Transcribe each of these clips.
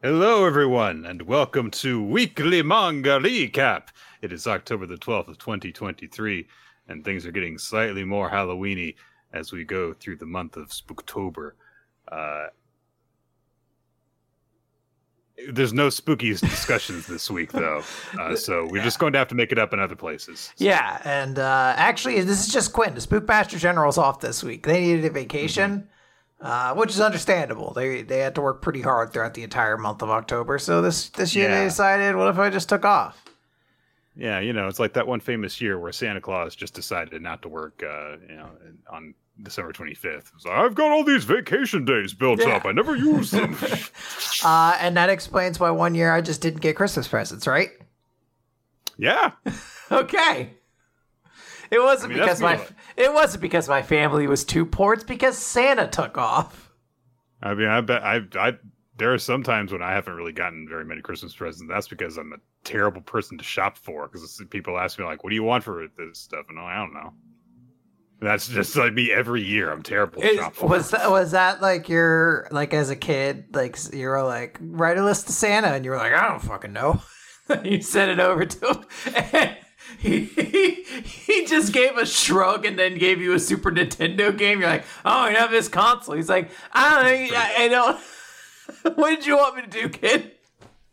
Hello, everyone, and welcome to Weekly Manga Recap. It is October the 12th of 2023, and things are getting slightly more Halloweeny as we go through the month of Spooktober. Uh, there's no spooky discussions this week, though, uh, so we're just going to have to make it up in other places. Yeah, and uh, actually, this is just Quinn. The Spookmaster General's off this week. They needed a vacation, uh, which is understandable. They they had to work pretty hard throughout the entire month of October. So this this year Yeah. they decided, what if I just took off? Yeah, you know, it's like that one famous year where Santa Claus just decided not to work, uh, you know, on December 25th. So I've got all these vacation days built Yeah. up. I never use them. Uh, and that explains why one year I just didn't get Christmas presents, right? yeah. Okay. It wasn't I mean, because my me. it wasn't because my family was too poor. It's because Santa took off. I mean, I bet I, I, there are some times when I haven't really gotten very many Christmas presents. That's because I'm a terrible person to shop for. Because people ask me like, "What do you want for this stuff?" And I don't know. That's just like me every year. I'm terrible to Is- shop for. was that was that like your like as a kid like you were like write a list to Santa and you were like I don't fucking know. you sent it over to him. He he just gave a shrug and then gave you a Super Nintendo game. You're like, oh, I have this console. He's like, I don't, I, I don't. what did you want me to do, kid?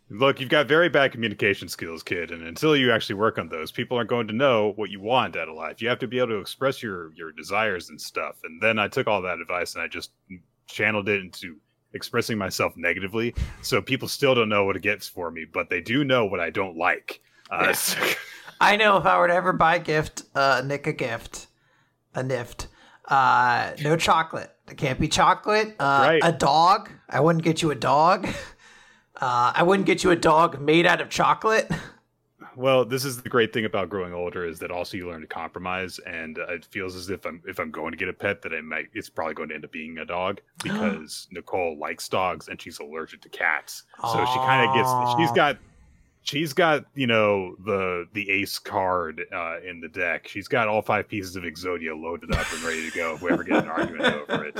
Look, you've got very bad communication skills, kid, and until you actually work on those, people aren't going to know what you want out of life. You have to be able to express your your desires and stuff. And then I took all that advice and I just channeled it into expressing myself negatively. So people still don't know what it gets for me, but they do know what I don't like. Uh, Yeah. so- I know if I were to ever buy a gift, uh, Nick a gift, a nift, uh, no chocolate. It can't be chocolate. Uh, Right. A dog. I wouldn't get you a dog. Uh, I wouldn't get you a dog made out of chocolate. well, this is the great thing about growing older is that also you learn to compromise, and uh, it feels as if I'm if I'm going to get a pet that I might it's probably going to end up being a dog because Nicole likes dogs and she's allergic to cats, so she kind of gets she's got she's got you know the the ace card uh, in the deck. She's got all five pieces of Exodia loaded up and ready to go if we ever get an argument over it.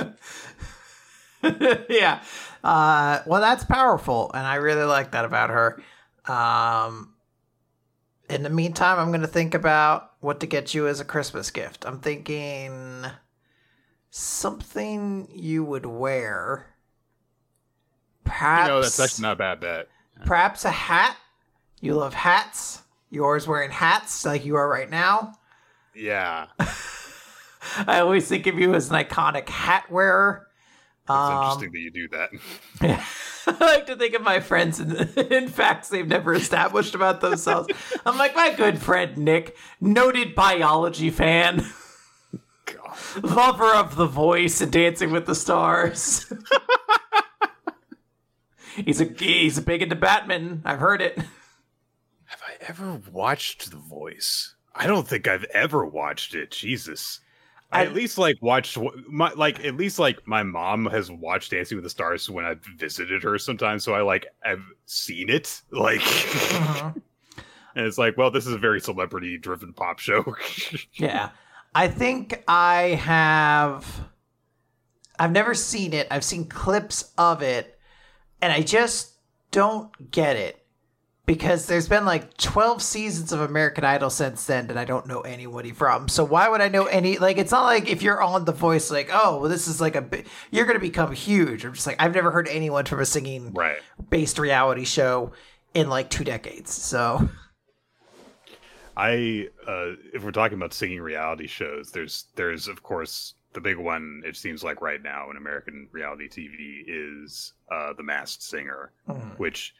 yeah. Uh, well, that's powerful, and I really like that about her. Um, in the meantime, I'm going to think about what to get you as a Christmas gift. I'm thinking something you would wear. You Perhaps, know that's actually not a bad bet. perhaps a hat. You love hats. You're always wearing hats like you are right now. Yeah, I always think of you as an iconic hat wearer. it's Um, interesting that you do that. I like to think of my friends in, in facts they've never established about themselves. I'm like, my good friend Nick, noted biology fan, God. lover of The Voice and Dancing with the Stars. he's a he's big into Batman. I've heard it. Ever watched The Voice? I don't think I've ever watched it. Jesus. I, I- at least like watched my like at least like my mom has watched Dancing with the Stars when I've visited her sometimes, so I like I've seen it. Like uh-huh. and it's like, well, this is a very celebrity driven pop show. Yeah. I think I have I've never seen it. I've seen clips of it and I just don't get it. Because there's been like 12 seasons of American Idol since then and I don't know anybody from. So why would I know any like it's not like if you're on the voice like, "Oh, well this is like a bi- you're going to become huge." I'm just like I've never heard anyone from a singing right. based reality show in like 2 decades. So I uh if we're talking about singing reality shows, there's there's of course the big one it seems like right now in American reality TV is uh The Masked Singer, mm. which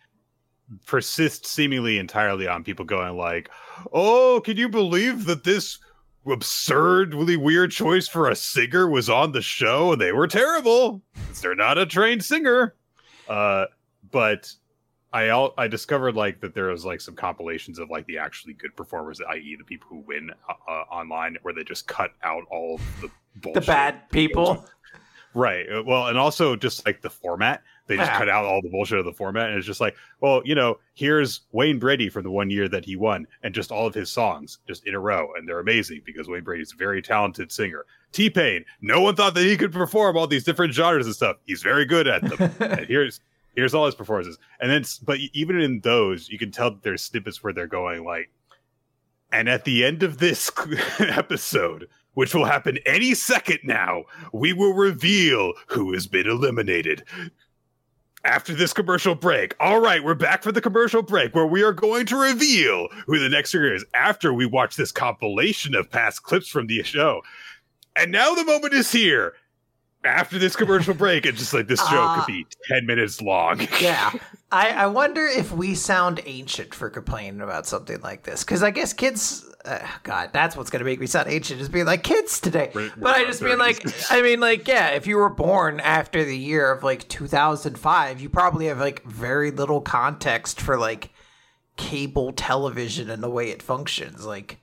persists seemingly entirely on people going like, "Oh, can you believe that this absurdly weird choice for a singer was on the show and they were terrible. They're not a trained singer." Uh but I al- I discovered like that there was like some compilations of like the actually good performers, i.e., the people who win uh, uh, online, where they just cut out all the the bad people. right? Well, and also just like the format, they just Yeah. cut out all the bullshit of the format, and it's just like, well, you know, here's Wayne Brady from the one year that he won, and just all of his songs just in a row, and they're amazing because Wayne Brady's a very talented singer. T Pain, no one thought that he could perform all these different genres and stuff. He's very good at them. and here's here's all his performances, and then but even in those, you can tell that there's snippets where they're going like, and at the end of this episode, which will happen any second now, we will reveal who has been eliminated. After this commercial break, all right, we're back for the commercial break where we are going to reveal who the next singer is after we watch this compilation of past clips from the show. And now the moment is here. After this commercial break, it's just like this show Uh, could be 10 minutes long. yeah. I, I wonder if we sound ancient for complaining about something like this. Because I guess kids, uh, God, that's what's going to make me sound ancient is being like kids today. We're- we're but I just mean like, I mean, like, yeah, if you were born after the year of like 2005, you probably have like very little context for like cable television and the way it functions. Like,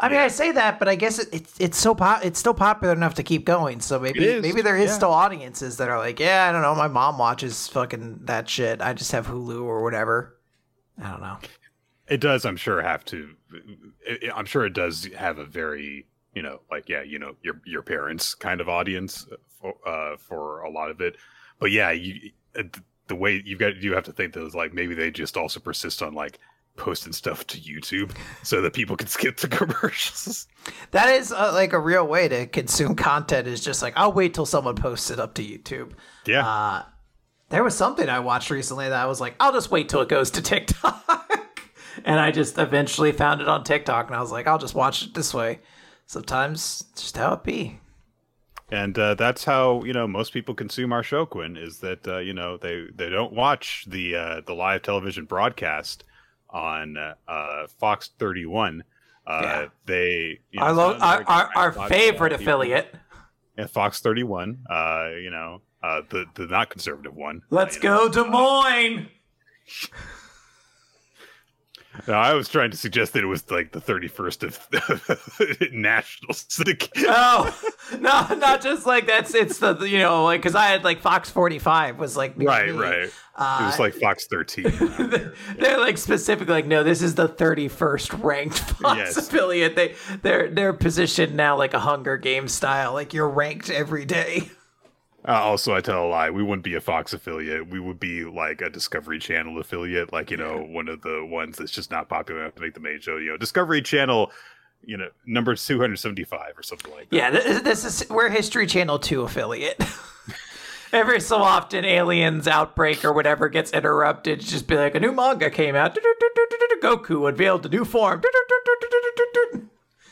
I mean, I say that, but I guess it, it's it's so pop, it's still popular enough to keep going. So maybe is, maybe there is yeah. still audiences that are like, yeah, I don't know, my mom watches fucking that shit. I just have Hulu or whatever. I don't know. It does, I'm sure, have to. it- I'm sure it does have a very, you know, like yeah, you know, your your parents kind of audience for uh, for a lot of it. But yeah, you uh, the way you've got you have to think that like maybe they just also persist on like posting stuff to YouTube so that people can skip the commercials. That is uh, like a real way to consume content. Is just like I'll wait till someone posts it up to YouTube. Yeah, Uh, there was something I watched recently that I was like, I'll just wait till it goes to TikTok. and I just eventually found it on TikTok and I was like, I'll just watch it this way. Sometimes just how it be. and uh, that's how you know most people consume our show. Quinn is that uh, you know they they don't watch the uh, the live television broadcast on uh, Fox 31. Uh, Yeah. They you know, Our, lo- it's not our, our, our Fox, favorite affiliate. Yeah, Fox 31. Uh, you know, uh, the the not conservative one. Let's you know. go, Des Moines. No, I was trying to suggest that it was like the 31st of national syndicate. Oh, no, not just like that's, it's the, you know, like, cause I had like Fox 45 was like, right, me. right. it Uh, was like Fox 13. they're like specifically like no this is the 31st ranked Fox Yes. affiliate they they're they're positioned now like a hunger game style like you're ranked every day Uh, also, I tell a lie. We wouldn't be a Fox affiliate. We would be like a Discovery Channel affiliate, like you know, one of the ones that's just not popular enough to make the main show. You know, Discovery Channel, you know, number two hundred seventy-five or something like that. yeah this, this is we're history channel 2 affiliate every so often aliens outbreak or whatever gets interrupted just be like a new manga came out goku unveiled a new form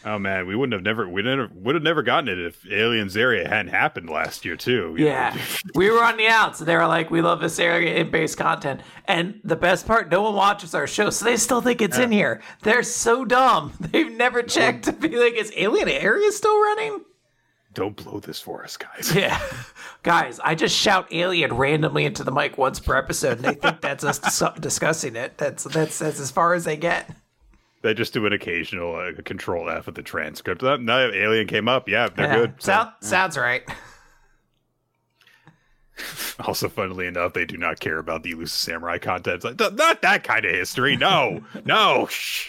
Oh man, we wouldn't have never we never would have never gotten it if Aliens Area hadn't happened last year too. Yeah, we were on the outs. They were like, "We love this area based content," and the best part, no one watches our show, so they still think it's in here. They're so dumb; they've never checked to be like, "Is Alien Area still running?" Don't blow this for us, guys. Yeah, guys, I just shout "Alien" randomly into the mic once per episode, and they think that's us dis- discussing it. That's that's that's as far as they get. They just do an occasional uh, control F of the transcript. Uh, No, Alien came up. Yeah, they're Yeah. good. Sound, Sounds right. Also, funnily enough, they do not care about the elusive samurai content. It's like, "Th- not that kind of history. No, no. Shh.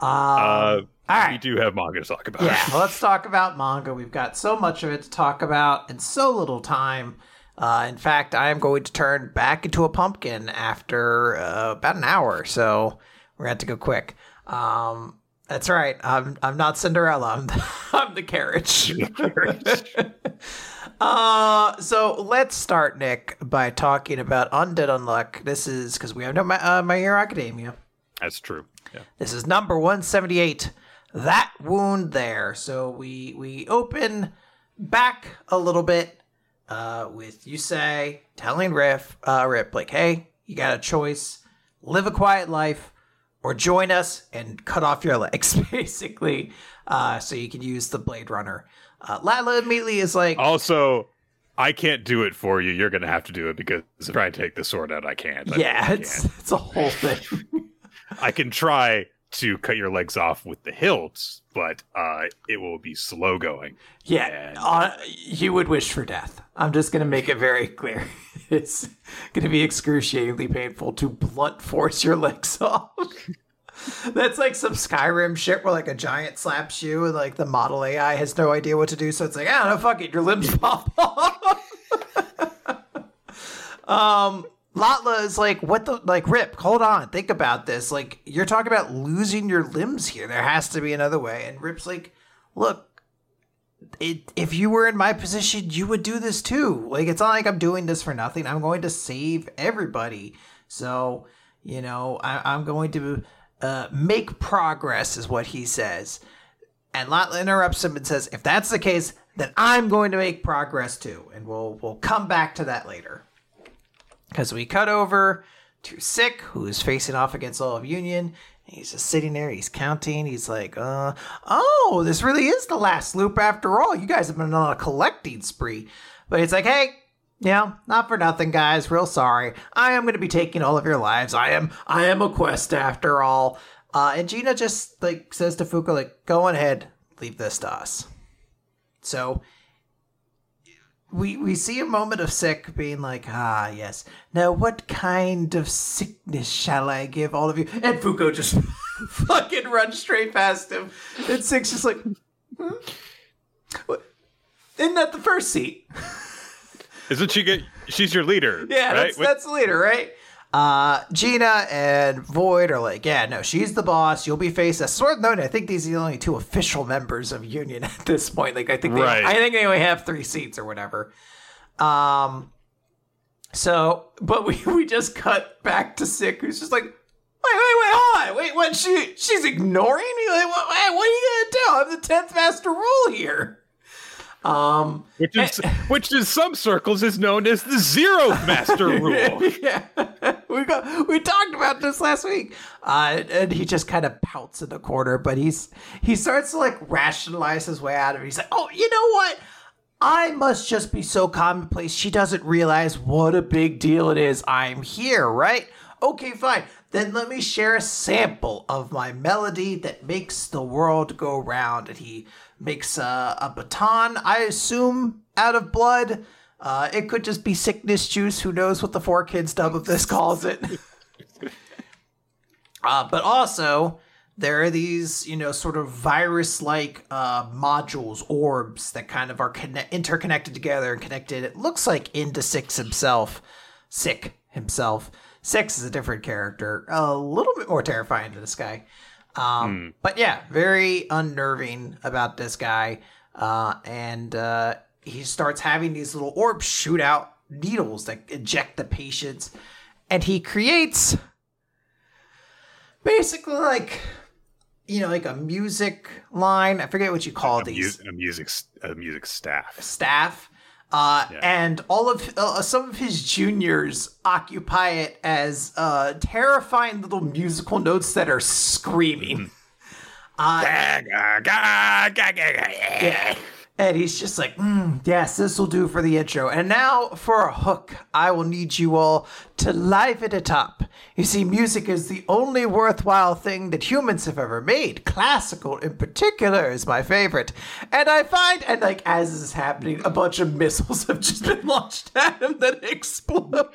Um, Uh, We do have manga to talk about. Yeah, well, let's talk about manga. We've got so much of it to talk about and so little time. Uh, in fact, I am going to turn back into a pumpkin after uh, about an hour, so we're going to have to go quick. Um, that's right. I'm I'm not Cinderella. I'm the, I'm the carriage. uh, so let's start, Nick, by talking about Undead Unluck. This is because we have no my, uh, My Hero Academia. That's true. Yeah. This is number 178. That wound there. So we we open back a little bit uh, with say telling Rip, uh, Rip like, "Hey, you got a choice: live a quiet life, or join us and cut off your legs." Basically, uh, so you can use the Blade Runner. Uh, Latla immediately is like, Also, I can't do it for you. You're going to have to do it because if I take the sword out, I can't. I "Yeah, really it's can't. it's a whole thing." I can try to cut your legs off with the hilts, but uh, it will be slow going. Yeah, And- uh, you would wish for death. I'm just going to make it very clear. It's going to be excruciatingly painful to blunt force your legs off. That's like some Skyrim shit where like a giant slaps you and like the model AI has no idea what to do. So it's like, I don't know, fuck it, your limbs pop off. Um, Latla is like, what the, like, Rip, hold on, think about this. Like, you're talking about losing your limbs here. There has to be another way. And Rip's like, look, it, if you were in my position, you would do this too. Like, it's not like I'm doing this for nothing. I'm going to save everybody. So, you know, I, am going to uh, make progress, is what he says. And Latla interrupts him and says, if that's the case, then I'm going to make progress too. And we'll we'll come back to that later. Because we cut over to Sick, who is facing off against all of Union. He's just sitting there, he's counting, he's like, uh, oh, this really is the last loop after all. You guys have been on a collecting spree. But he's like, hey, yeah, not for nothing, guys. Real sorry. I am going to be taking all of your lives. I am, I am a quest after all. Uh, and Gina just like says to Fuko, like, go on ahead, leave this to us. So we we see a moment of sick being like, ah, yes. Now, what kind of sickness shall I give all of you? And Fuko just fucking runs straight past him. And Sick's just like, hmm? isn't that the first seat? Isn't she get? She's your leader. Yeah, right? that's, that's the leader, right? Uh, Gina and Void are like, yeah, no, she's the boss. You'll be faced sort of note. I think these are the only two official members of Union at this point. Like, I think they, right. I think they only have three seats or whatever. Um, so, but we we just cut back to Sick, who's just like, wait, wait, wait, hold on, wait, what? She she's ignoring me? Like, what? What are you gonna do? I'm the tenth master rule here. Um, which is and, which in some circles is known as the zero master rule. yeah, we got we talked about this last week. Uh, and he just kind of pouts in the corner, but he's he starts to like rationalize his way out of it. He's like, "Oh, you know what? I must just be so commonplace. She doesn't realize what a big deal it is. I'm here, right? Okay, fine. Then let me share a sample of my melody that makes the world go round. And he makes a, a baton, I assume, out of blood. Uh, it could just be sickness juice. Who knows what the 4Kids dub of this calls it? uh, but also, there are these, you know, sort of virus like uh, modules, orbs that kind of are conne- interconnected together and connected. It looks like into Six himself. Sick himself. Six is a different character, a little bit more terrifying to this guy. Um, mm. But yeah, very unnerving about this guy. Uh, and uh, he starts having these little orbs shoot out needles that eject the patients. And he creates basically like you know like a music line i forget what you call a these mu- a music a music staff staff uh, yeah. And all of uh, some of his juniors occupy it as uh, terrifying little musical notes that are screaming. Uh, yeah. And he's just like, mm, yes, this will do for the intro. And now for a hook, I will need you all to liven it up. You see, music is the only worthwhile thing that humans have ever made. Classical, in particular, is my favorite. And I find, and like as this is happening, a bunch of missiles have just been launched at him that explode.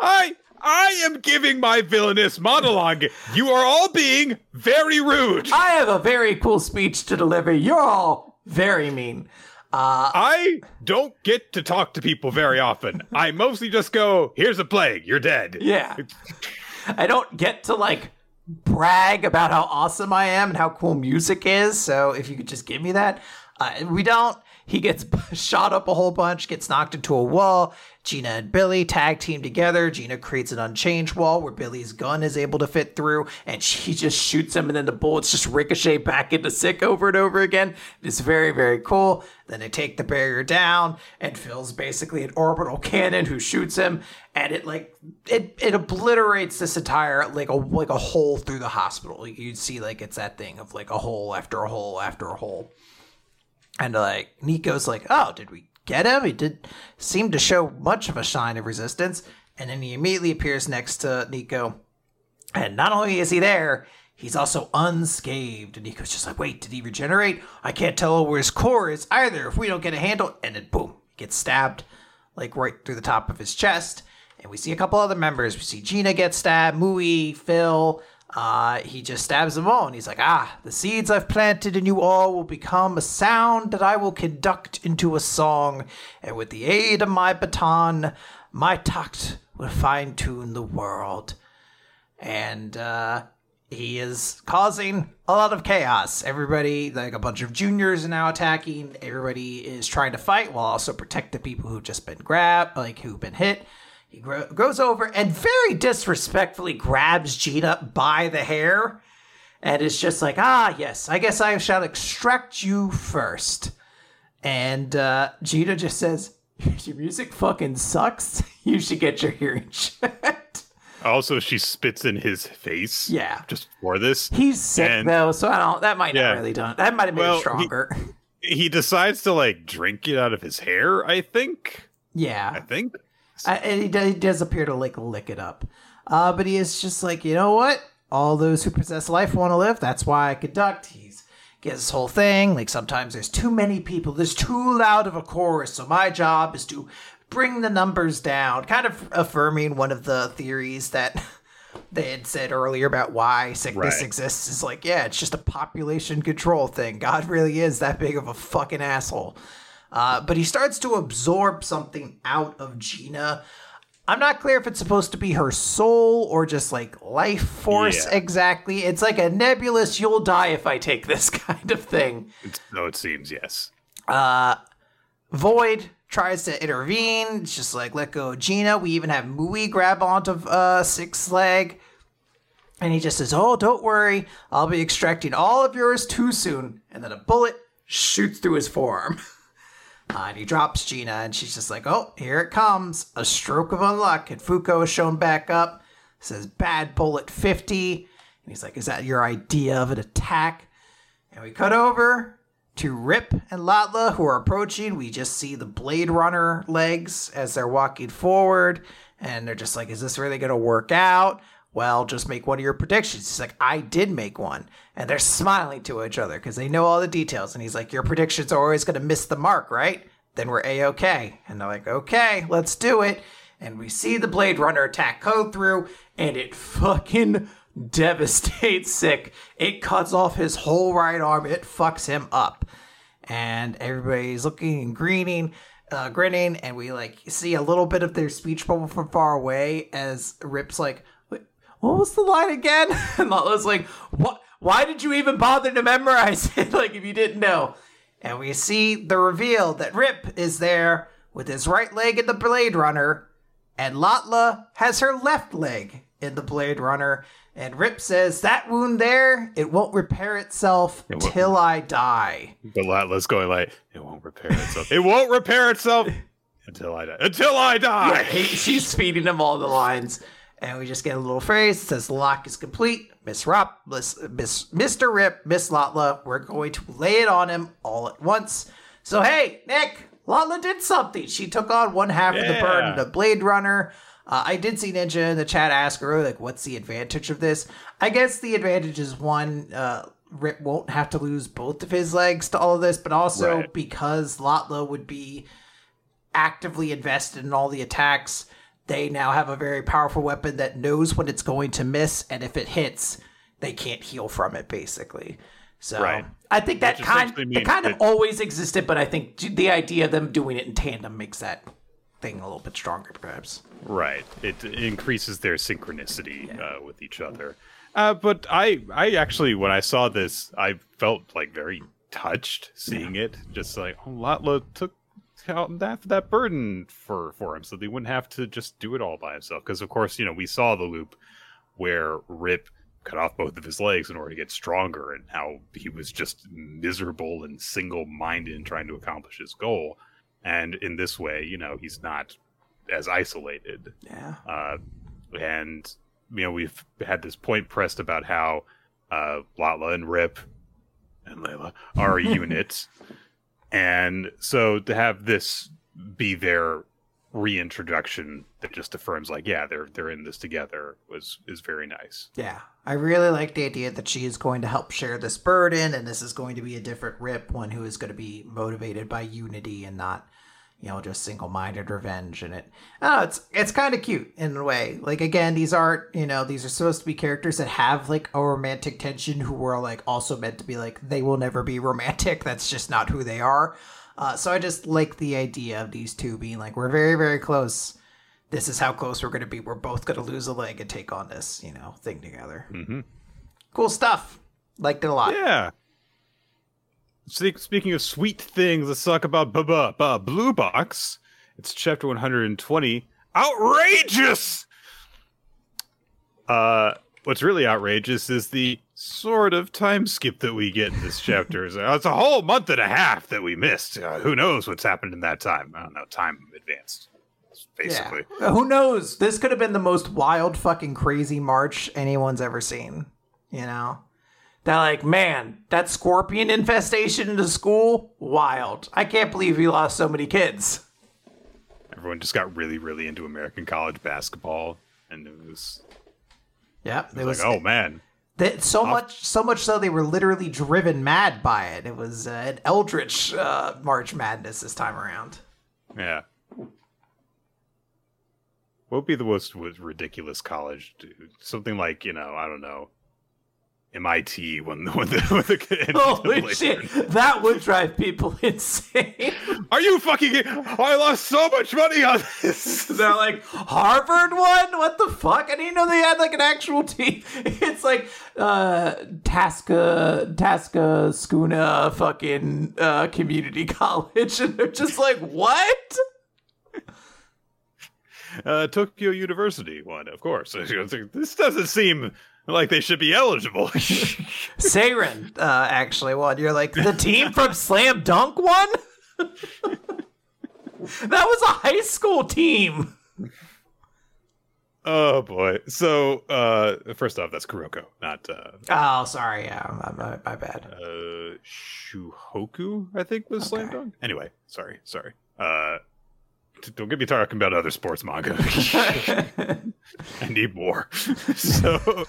I I am giving my villainous monologue. You are all being very rude. I have a very cool speech to deliver. You're all very mean. Uh, I don't get to talk to people very often. I mostly just go, "Here's a plague. You're dead." Yeah. I don't get to like brag about how awesome I am and how cool music is. So if you could just give me that, uh, we don't. He gets shot up a whole bunch, gets knocked into a wall. Gina and Billy tag team together. Gina creates an unchanged wall where Billy's gun is able to fit through, and she just shoots him, and then the bullets just ricochet back into Sick over and over again. It's very, very cool. Then they take the barrier down, and Phil's basically an orbital cannon who shoots him, and it like it it obliterates this entire like a like a hole through the hospital. You'd see like it's that thing of like a hole after a hole after a hole. And like Nico's like, oh, did we get him? He did seem to show much of a shine of resistance. And then he immediately appears next to Nico. And not only is he there, he's also unscathed. And Nico's just like, wait, did he regenerate? I can't tell where his core is either if we don't get a handle. And then boom, he gets stabbed like right through the top of his chest. And we see a couple other members. We see Gina get stabbed, Mui, Phil, uh, he just stabs them all and he's like, Ah, the seeds I've planted in you all will become a sound that I will conduct into a song. And with the aid of my baton, My tact will fine tune the world. And uh, he is causing a lot of chaos. Everybody, like a bunch of juniors, are now attacking. Everybody is trying to fight while also protect the people who've just been grabbed, like who've been hit. He gro- goes over and very disrespectfully grabs Gina by the hair and is just like, ah, yes, I guess I shall extract you first. And uh, Gina just says, your music fucking sucks. You should get your hearing checked. Also, she spits in his face. Yeah. Just for this. He's sick And- though, so I don't. That might Yeah. not really done. That might have made Well, it stronger. He decides to like drink it out of his hair, I think. Yeah, I think. I, and he does, he does appear to like lick it up. Uh, but he is just like, you know what? All those who possess life want to live. That's why I conduct. He's gets this whole thing. Like sometimes there's too many people. There's too loud of a chorus. So my job is to bring the numbers down. Kind of affirming one of the theories that they had said earlier about why sickness Right. exists. Is like, yeah, it's just a population control thing. God really is that big of a fucking asshole. Uh, but he starts to absorb something out of Gina. I'm not clear if it's supposed to be her soul or just like life force Yeah. exactly. It's like a nebulous, you'll die if I take this kind of thing. It's, so it seems, yes. Void tries to intervene. It's just like, let go of Gina. We even have Mui grab onto uh, Sick's Leg. And he just says, Oh, don't worry. I'll be extracting all of yours too soon. And then a bullet shoots through his forearm. Uh, and he drops Gina, and she's just like, Oh, here it comes. A stroke of unluck. And Fuko is shown back up. Says, Bad bullet 50. And he's like, Is that your idea of an attack? And we cut over to Rip and Latla, who are approaching. We just see the Blade Runner legs as they're walking forward. And they're just like, Is this really going to work out? Well, just make one of your predictions. He's like, I did make one. And they're smiling to each other because they know all the details. And he's like, Your predictions are always going to miss the mark, right? Then we're A OK. And they're like, Okay, let's do it. And we see the Blade Runner attack go through, and it fucking devastates Sick. It cuts off his whole right arm. It fucks him up. And everybody's looking and greening, uh, grinning, and we like see a little bit of their speech bubble from far away as Rip's like, "Wait, what was the line again? And Latla's like, what? Why did you even bother to memorize it? like, if you didn't know. And we see the reveal that Rip is there with his right leg in the Blade Runner, and Latla has her left leg in the Blade Runner. And Rip says, That wound there, it won't repair itself won't. till I die. But Latla's going like, it won't repair itself. it won't repair itself until I die. Until I die. He- she's feeding him all the lines. And we just get a little phrase that says, The lock is complete. Miss Rop, Miss, Miss, Mr. Rip, Miss Latla, we're going to lay it on him all at once. So, hey, Nick, Latla did something. She took on one half of the Yeah. burden of Blade Runner. Uh, I did see Ninja in the chat ask her, like, what's the advantage of this? I guess the advantage is one, uh, Rip won't have to lose both of his legs to all of this, but also Right. because Latla would be actively invested in all the attacks, they now have a very powerful weapon that knows when it's going to miss, and if it hits, they can't heal from it, basically. So Right. I think that Which kind it kind of always existed, but I think the idea of them doing it in tandem makes that thing a little bit stronger, perhaps. Right. It increases their synchronicity uh, with each other. Uh, but I, I actually, when I saw this, I felt like very touched seeing it. Just like, oh, Latla took out that that burden for for him, so they wouldn't have to just do it all by himself. Because of course, you know, we saw the loop where Rip cut off both of his legs in order to get stronger, and how he was just miserable and single-minded in trying to accomplish his goal. And in this way, you know, he's not as isolated Yeah. uh, and you know we've had this point pressed about how uh, Latla and Rip and Layla are a unit, and so to have this be their reintroduction that just affirms like yeah they're they're in this together was is very nice. Yeah. I really like the idea that she is going to help share this burden, and this is going to be a different Rip, one who is going to be motivated by unity and not, you know, just single-minded revenge. And it, don't it's it's kind of cute in a way. Like again, these aren't, you know, these are supposed to be characters that have like a romantic tension, who were like also meant to be like they will never be romantic. That's just not who they are. Uh, so I just like the idea of these two being like we're very very close this is how close we're going to be. We're both going to lose a leg and take on this, you know, thing together. Mm-hmm. Cool stuff. Liked it a lot. Yeah. Speaking of sweet things, let's talk about bu- bu- bu- Blue Box. It's chapter 120. Outrageous! Uh, what's really outrageous is the sort of time skip that we get in this chapter. It's a- it's a whole month and a half that we missed. Uh, who knows what's happened in that time? I don't know. Time advanced, basically. Yeah. Who knows? This could have been the most wild, fucking crazy march anyone's ever seen. You know? They're like, man, that scorpion infestation in the school, wild. I can't believe we lost so many kids. Everyone just got really, really into American college basketball, and it was, Yeah, it it was was like, oh man, that, so much, so much so they were literally driven mad by it. It was uh, an eldritch uh, March Madness this time around. Yeah. What would be the most ridiculous college? Dude? Something like you know, I don't know, MIT when the when the, when the Holy shit, that would drive people insane. Are you fucking? I lost so much money on this. They're like Harvard one. What the fuck? I didn't know they had like an actual team. It's like uh Tasca Tasca Skuna fucking uh community college, and they're just like, what? Uh, Tokyo University one, of course. This doesn't seem like they should be eligible. Seirin, uh, actually, one. You're like the team from Slam Dunk won. that was a high school team. oh boy. So uh, first off, that's Kuroko, not uh, Oh, sorry. Yeah, my, my, my bad. uh Shohoku, I think was Slam Dunk. Anyway, sorry, sorry. Uh don't get me talking about other sports manga. I need more. so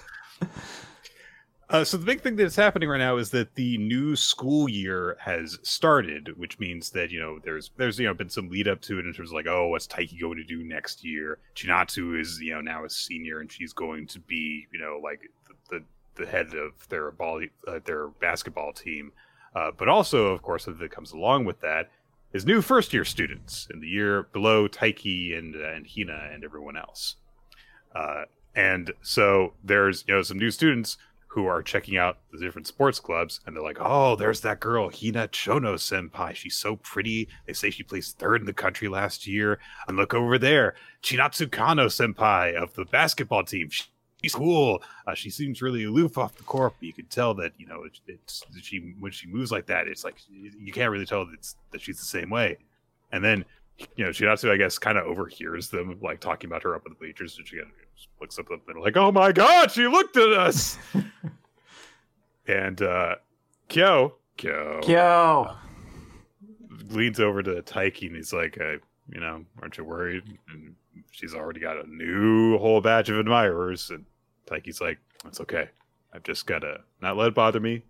uh, so the big thing that's happening right now is that the new school year has started, which means that you know there's there's you know been some lead up to it in terms of like oh what's Taiki going to do next year? Chinatsu is you know now a senior and she's going to be you know like the the, the head of their ball uh, their basketball team, uh, but also of course that comes along with that is new first year students in the year below Taiki and uh, and Hina and everyone else. Uh, and so there's you know some new students who are checking out the different sports clubs and they're like, oh, there's that girl, Hina Chono senpai. She's so pretty. They say she placed third in the country last year. And look over there, Chinatsu Kano senpai of the basketball team. She- She's cool. Uh, she seems really aloof off the court, but you can tell that you know it's, it's she when she moves like that, it's like you can't really tell that, that she's the same way. And then you know, Chinatsu, I guess, kind of overhears them like talking about her up in the bleachers, and she of looks up and they're like, "Oh my god, she looked at us!" and uh, Kyo, Kyo, Yo. leans over to Taiki and he's like, uh, "You know, aren't you worried?" And she's already got a new whole batch of admirers, and Taiki's like, "It's okay. I've just gotta not let it bother me.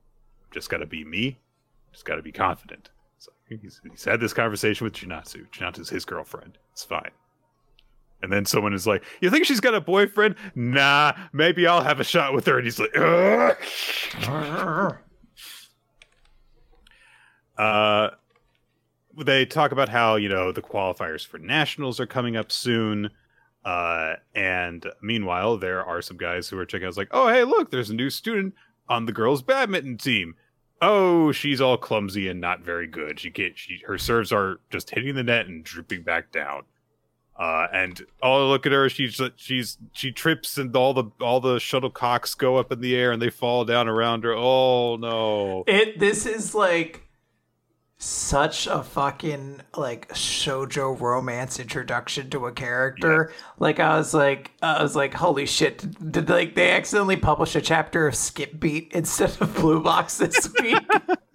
Just gotta be me. Just gotta be confident." So he's, he's had this conversation with Chinatsu. Chinatsu's his girlfriend. It's fine. And then someone is like, "You think she's got a boyfriend? Nah, maybe I'll have a shot with her." And he's like, "Ugh." Uh, they talk about how you know the qualifiers for nationals are coming up soon. Uh, and meanwhile, there are some guys who are checking out. Like, oh, hey, look, there's a new student on the girls' badminton team. Oh, she's all clumsy and not very good. She can't. She her serves are just hitting the net and drooping back down. Uh, and oh, look at her. She's she's she trips and all the all the shuttlecocks go up in the air and they fall down around her. Oh no! It this is like such a fucking like shojo romance introduction to a character. Like I was like I was like holy shit did, did like they accidentally publish a chapter of Skip Beat instead of Blue Box this week?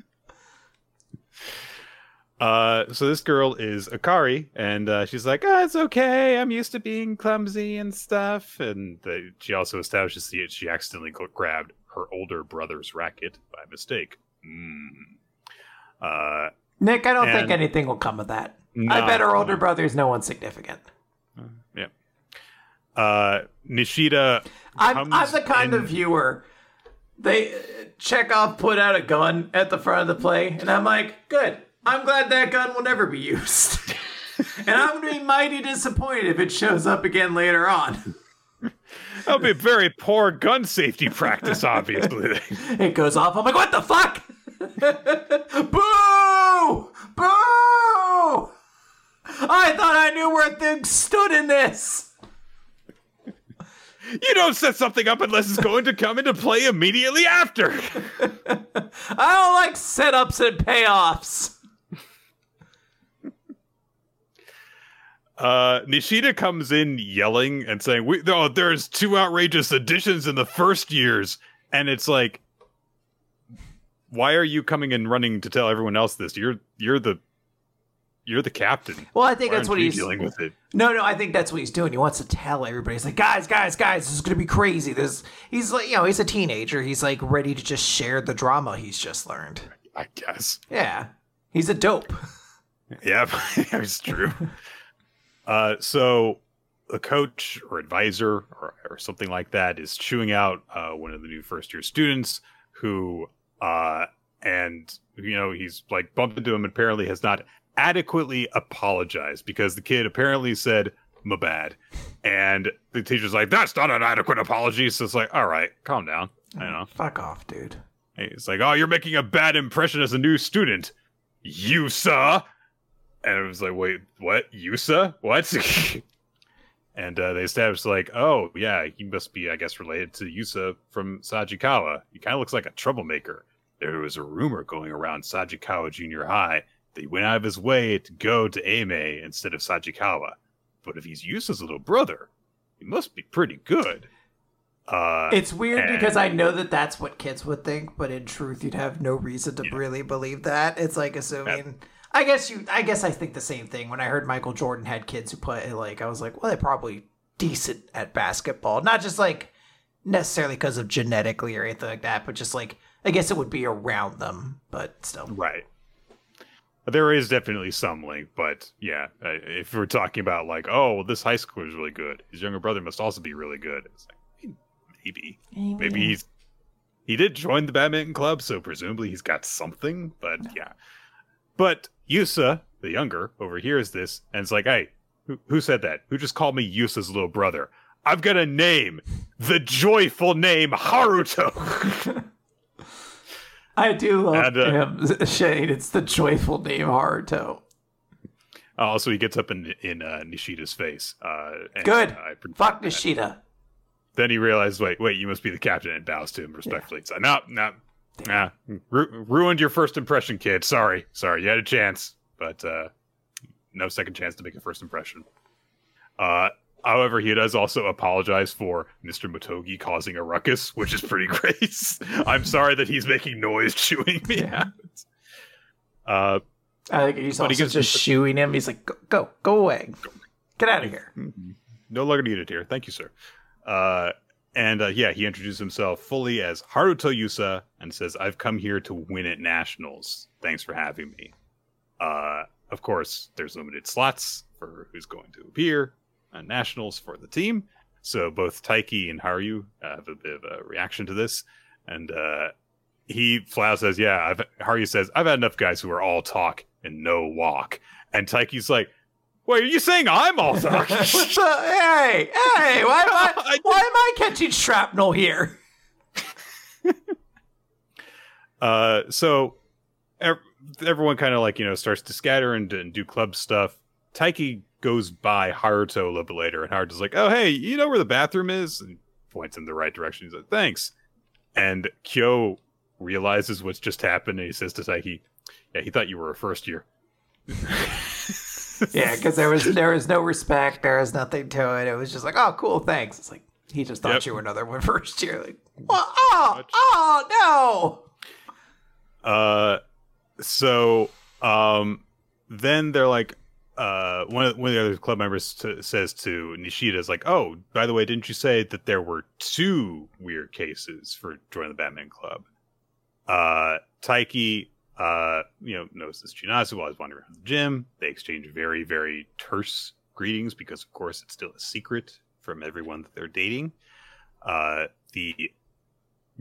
Uh, so this girl is Akari, and uh, she's like, "Oh, it's okay. I'm used to being clumsy and stuff." And the, she also establishes that she accidentally grabbed her older brother's racket by mistake. Mm. Uh, Nick, I don't think anything will come of that. I bet her older brother's no one significant. Yeah. Uh, Nishida. I'm I'm the kind in- of viewer. They Chekhov put out a gun at the front of the play, and I'm like, good. I'm glad that gun will never be used. and I'm going to be mighty disappointed if it shows up again later on. That'll be very poor gun safety practice, obviously. it goes off. I'm like, what the fuck? Boo! Boo! I thought I knew where things stood in this. You don't set something up unless it's going to come into play immediately after. I don't like setups and payoffs. Uh, Nishida comes in yelling and saying, "We oh, there's two outrageous additions in the first years," and it's like, why are you coming and running to tell everyone else this? You're you're the you're the captain. Well, I think Why that's what he's dealing with it. No, no, I think that's what he's doing. He wants to tell everybody. He's like, guys, guys, guys, this is gonna be crazy. This he's like, you know, he's a teenager. He's like ready to just share the drama he's just learned. I guess. Yeah, he's a dope. Yeah, it's true. Uh, so a coach or advisor or, or something like that is chewing out uh, one of the new first year students who, uh, and you know, he's like bumped into him and apparently has not adequately apologized because the kid apparently said, my bad. And the teacher's like, that's not an adequate apology. So it's like, all right, calm down. I know. Fuck off, dude. He's like, oh, you're making a bad impression as a new student. Yusa. And it was like, wait, what? Yusa? What? and uh, they established, like, oh, yeah, he must be, I guess, related to Yusa from Sajikawa. He kind of looks like a troublemaker. There was a rumor going around Sajikawa Junior High that he went out of his way to go to Eimei instead of Sajikawa. But if he's Yusa's little brother, he must be pretty good. Uh, It's weird and- because I know that that's what kids would think, but in truth, you'd have no reason to Yeah. really believe that. It's like assuming. I guess you. I guess I think the same thing. When I heard Michael Jordan had kids who play, like I was like, well, they're probably decent at basketball, not just like necessarily because of genetically or anything like that, but just like I guess it would be around them, but still. Right. There is definitely some link, but yeah, uh, if we're talking about like, oh, well, this high schooler is really good, his younger brother must also be really good. It's like maybe, maybe he's he did join the badminton club, so presumably he's got something. But yeah, but Yusa, the younger, overhears this and is like, hey, who, who said that? Who just called me Yusa's little brother? I've got a name, the joyful name Haruto. I do love And, uh, him, Shane. It's the joyful name Haruto. Oh, so he gets up in in uh, Nishida's face. Uh, and, Good. uh, I Fuck Nishida. Then he realizes, wait, wait, you must be the captain, and bows to him respectfully. So, no, no, nah, ru- ruined your first impression, kid. Sorry, sorry, you had a chance, but uh, no second chance to make a first impression. Uh, however, he does also apologize for Mr. Motogi causing a ruckus, which is pretty great. I'm sorry that he's making noise chewing me out. Uh, I think he's also he gives just him- shooing him. He's like, go, go, go away. Get out of here. No longer needed here. Thank you, sir. Uh, and uh, yeah, he introduced himself fully as Haruto Yusa and says, I've come here to win at nationals. Thanks for having me. Uh, of course, there's limited slots for who's going to appear at nationals for the team. So both Taiki and Haru uh, have a bit of a reaction to this. And uh, he flat out says, Yeah, I've, Haru says, I've had enough guys who are all talk and no walk. And Taiki's like, Wait, are you saying I'm? What the- hey, hey, why am I, I why am I catching shrapnel here? Uh, so ev- everyone kind of like you know starts to scatter and, and do club stuff. Taiki goes by Haruto a little bit later, and Haruto's like, "Oh, hey, you know where the bathroom is?" And points in the right direction. He's like, "Thanks." And Kyo realizes what's just happened, and he says to Taiki, "Yeah, he thought you were a first year." Yeah, because there was there was no respect. There was nothing to it. It was just like, oh, cool, thanks. It's like he just thought Yep. you were another one first year. Like, well, oh, oh Uh, so um, then they're like, uh, one of one of the other club members t- says to Nishida, "Is like, oh, by the way, didn't you say that there were two weird cases for joining the Batman Club?" Uh, Taiki, uh, you know, notices Chinatsu while he's wandering around the gym. They exchange very, very terse greetings because, of course, it's still a secret from everyone that they're dating. Uh, the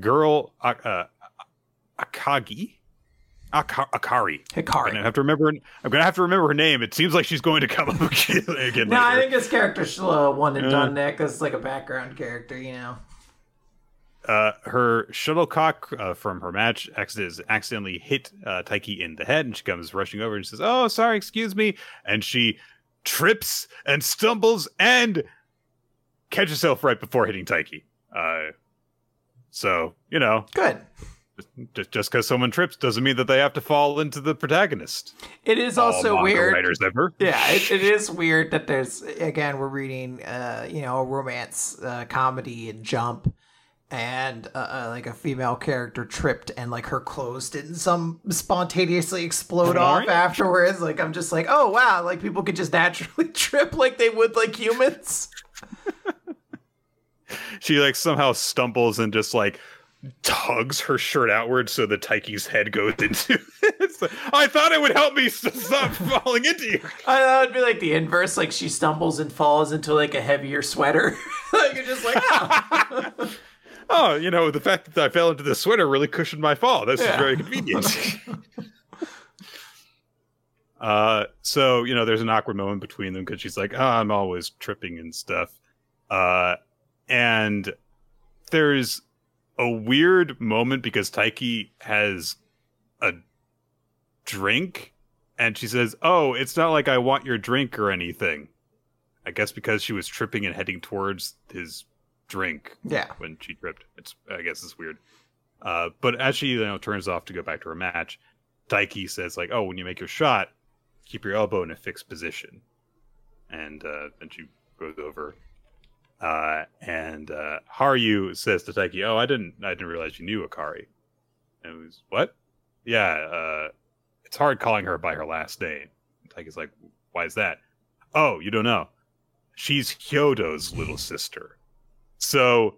girl, uh, uh, Akagi, Aka- Akari. I'm Hikari. gonna have to remember. I'm gonna have to remember her name. It seems like she's going to come up again. No, I think this character's uh, one and done, Nick. It's like a background character, you know. Uh, her shuttlecock uh, from her match accident- accidentally hit uh, Taiki in the head, and she comes rushing over and says, "Oh, sorry, excuse me," and she trips and stumbles and catches herself right before hitting Taiki. Uh, so you know, Good. just just because someone trips doesn't mean that they have to fall into the protagonist. It is All also weird. Writers ever. Yeah, it, it is weird that there's again we're reading uh you know a romance uh, comedy and Jump, and uh, uh, like a female character tripped and like her clothes didn't some spontaneously explode off afterwards. Like I'm just like oh wow, like people could just naturally trip like they would like humans. she like somehow stumbles and just like tugs her shirt outward so the Taiki's head goes into it. Like, I thought it would help me stop falling into you. I that would be like the inverse. Like she stumbles and falls into like a heavier sweater. like you're just like oh. Oh, you know, the fact that I fell into the sweater really cushioned my fall. This Yeah. is very convenient. uh, so you know, there's an awkward moment between them because she's like, "Oh, I'm always tripping and stuff," uh, and there's a weird moment because Taiki has a drink, and she says, "Oh, it's not like I want your drink or anything." I guess because she was tripping and heading towards his drink yeah. when she tripped. It's I guess it's weird. Uh, but as she you know turns off to go back to her match, Taiki says like, "Oh, when you make your shot, keep your elbow in a fixed position." And uh, then she goes over, uh, and uh, Haru says to Taiki, "Oh, I didn't I didn't realize you knew Akari." And it was what? Yeah, uh, it's hard calling her by her last name. Taiki's like, "Why is that?" Oh, you don't know. She's Hyodo's little sister. So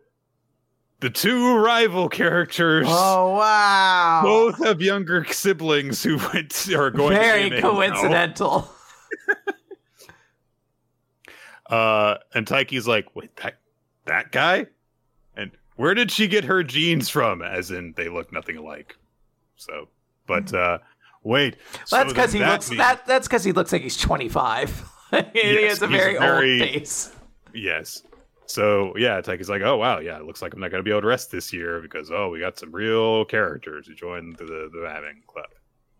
the two rival characters Oh wow. both have younger siblings who went to, are going Very to coincidental. Uh, and Taiki's like, wait, that that guy? And where did she get her genes from? As in, they look nothing alike. So, but uh, wait, so That's because he that looks means- that. That's because he looks like he's 25. he Yes, has a very, very- old face. Yes. So yeah, Taiki's like, oh wow, yeah, it looks like I'm not gonna be able to rest this year because oh, we got some real characters who joined the the, the Club.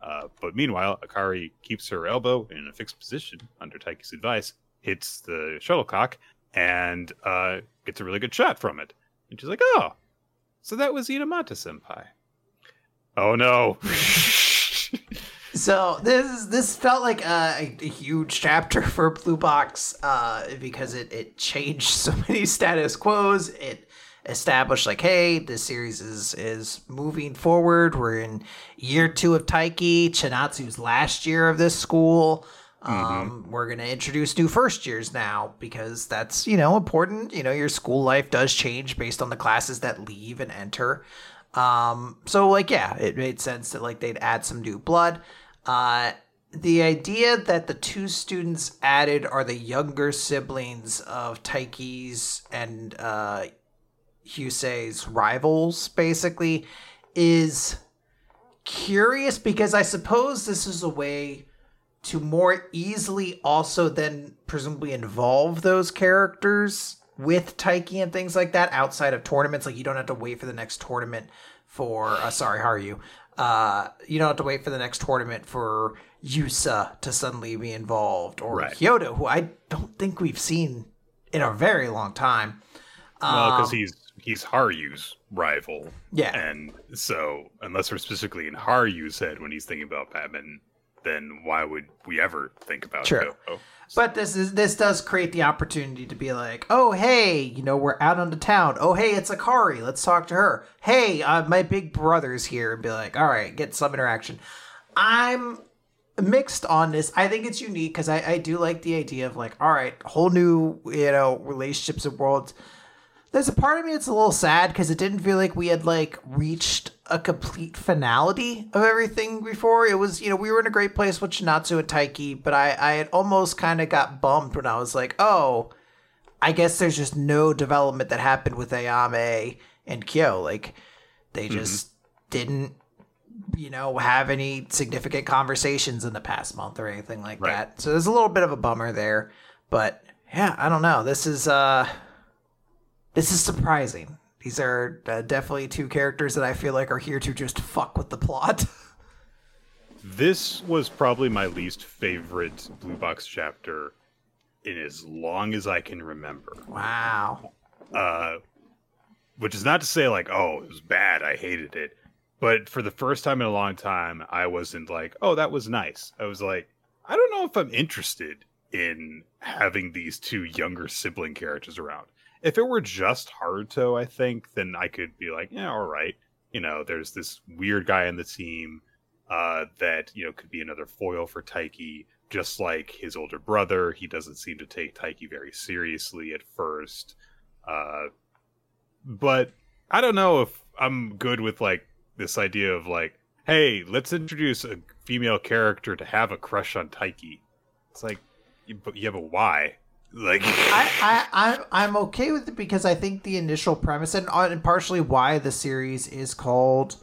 Uh, but meanwhile, Akari keeps her elbow in a fixed position under Taiki's advice, hits the shuttlecock, and uh, gets a really good shot from it. And she's like, oh, so that was Inomata Senpai. Oh no. So this is this felt like a, a huge chapter for Blue Box uh, because it it changed so many status quos. It established like, hey, this series is is moving forward. We're in year two of Taiki. Chinatsu's last year of this school. Um, We're gonna introduce new first years now because that's you know important. You know, your school life does change based on the classes that leave and enter. Um, so like yeah, it made sense that like they'd add some new blood. Uh the idea that the two students added are the younger siblings of Taiki's and uh Husei's rivals basically is curious because I suppose this is a way to more easily also then presumably involve those characters with Taiki and things like that outside of tournaments. Like you don't have to wait for the next tournament for uh, sorry, how are you? Uh, you don't have to wait for the next tournament for Yusa to suddenly be involved or Right. Kyoto, who I don't think we've seen in a very long time. well, because Um, he's he's Haru's rival. Yeah. And so, unless we're specifically in Haru's head when he's thinking about Batman, then why would we ever think about True. Kyoko? But this is this does create the opportunity to be like, oh hey, you know, we're out on the town. Oh hey, it's Akari. Let's talk to her. Hey, uh, my big brother's here, and be like, all right, get some interaction. I'm mixed on this. I think it's unique because I, I do like the idea of like, all right, whole new you know relationships and worlds. There's a part of me that's a little sad because it didn't feel like we had like reached a complete finality of everything before. It was, you know, we were in a great place with Chinatsu and Taiki, but I, I had almost kind of got bummed when I was like, oh, I guess there's just no development that happened with Ayame and Kyo. Like, they just didn't you know, have any significant conversations in the past month or anything like Right. that. So there's a little bit of a bummer there, but yeah, I don't know. This is uh this is surprising. These are uh, definitely two characters that I feel like are here to just fuck with the plot. This was probably my least favorite Blue Box chapter in as long as I can remember. wow. Uh, which is not to say like, oh, it was bad. I hated it. But for the first time in a long time, I wasn't like, oh, that was nice. I was like, I don't know if I'm interested in having these two younger sibling characters around. If it were just Haruto, I think, then I could be like, yeah, all right. You know, there's this weird guy on the team uh, that, you know, could be another foil for Taiki. Just like his older brother, he doesn't seem to take Taiki very seriously at first. Uh, but I don't know if I'm good with like this idea of like, hey, let's introduce a female character to have a crush on Taiki. It's like, yeah, but why? Like, I, I, I, I'm okay with it because I think the initial premise and, uh, and partially why the series is called,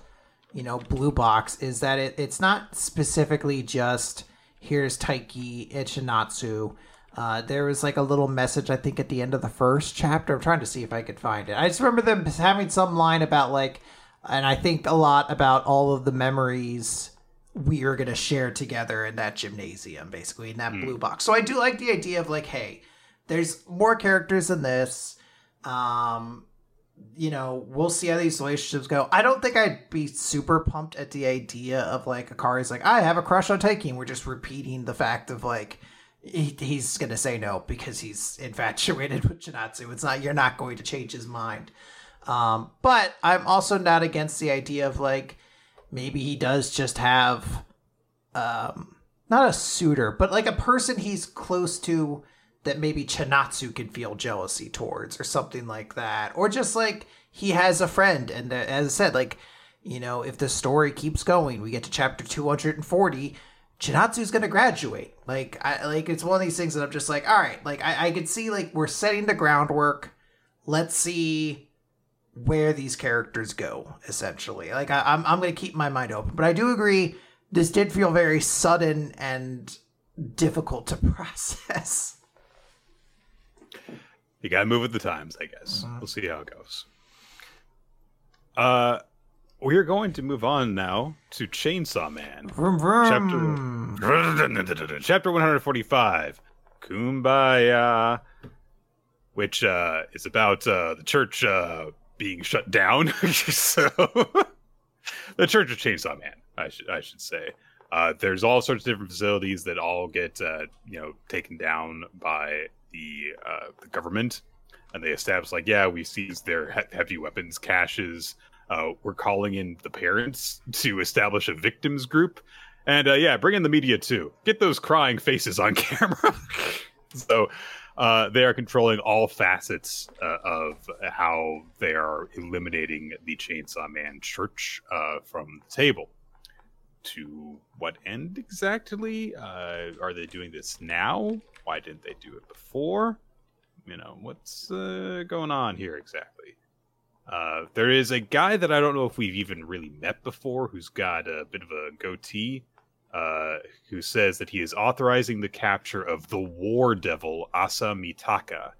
you know, Blue Box is that it, it's not specifically just here's Taiki Ichinatsu. Uh, there was like a little message I think at the end of the first chapter. I'm trying to see if I could find it. I just remember them having some line about like, and I think a lot about all of the memories we are going to share together in that gymnasium, basically in that blue box. So I do like the idea of like, hey, there's more characters in this. Um, you know, we'll see how these relationships go. I don't think I'd be super pumped at the idea of like Akari's like, I have a crush on Taiki. We're just repeating the fact of like, he, he's gonna say no because he's infatuated with Chinatsu. It's not you're not going to change his mind. Um, but I'm also not against the idea of like maybe he does just have um not a suitor, but like a person he's close to that maybe Chinatsu can feel jealousy towards or something like that. Or just like he has a friend and as I said like you know, if the story keeps going, we get to chapter 240, Chinatsu's gonna graduate. Like, I like it's one of these things that I'm just like, all right, like I, I could see like we're setting the groundwork. Let's see where these characters go. Essentially, like I, I'm I'm gonna keep my mind open, but I do agree this did feel very sudden and difficult to process. You gotta move with the times, I guess. We'll see how it goes. Uh, we're going to move on now to Chainsaw Man. Vroom, vroom. Chapter Chapter 145, Kumbaya, which uh, is about uh, the church uh, being shut down. so, the Church of Chainsaw Man, I should I should say. Uh, there's all sorts of different facilities that all get uh, you know taken down by the uh, the government, and they establish like, yeah, we seized their he- heavy weapons caches. Uh, we're calling in the parents to establish a victims group and uh, yeah, bring in the media too. Get those crying faces on camera. so uh, they are controlling all facets uh, of how they are eliminating the Chainsaw Man Church uh, from the table. To what end exactly? Uh, are they doing this now? Why didn't they do it before? You know, what's uh, going on here exactly? Uh, there is a guy that I don't know if we've even really met before who's got a bit of a goatee uh, who says that he is authorizing the capture of the war devil Asa Mitaka.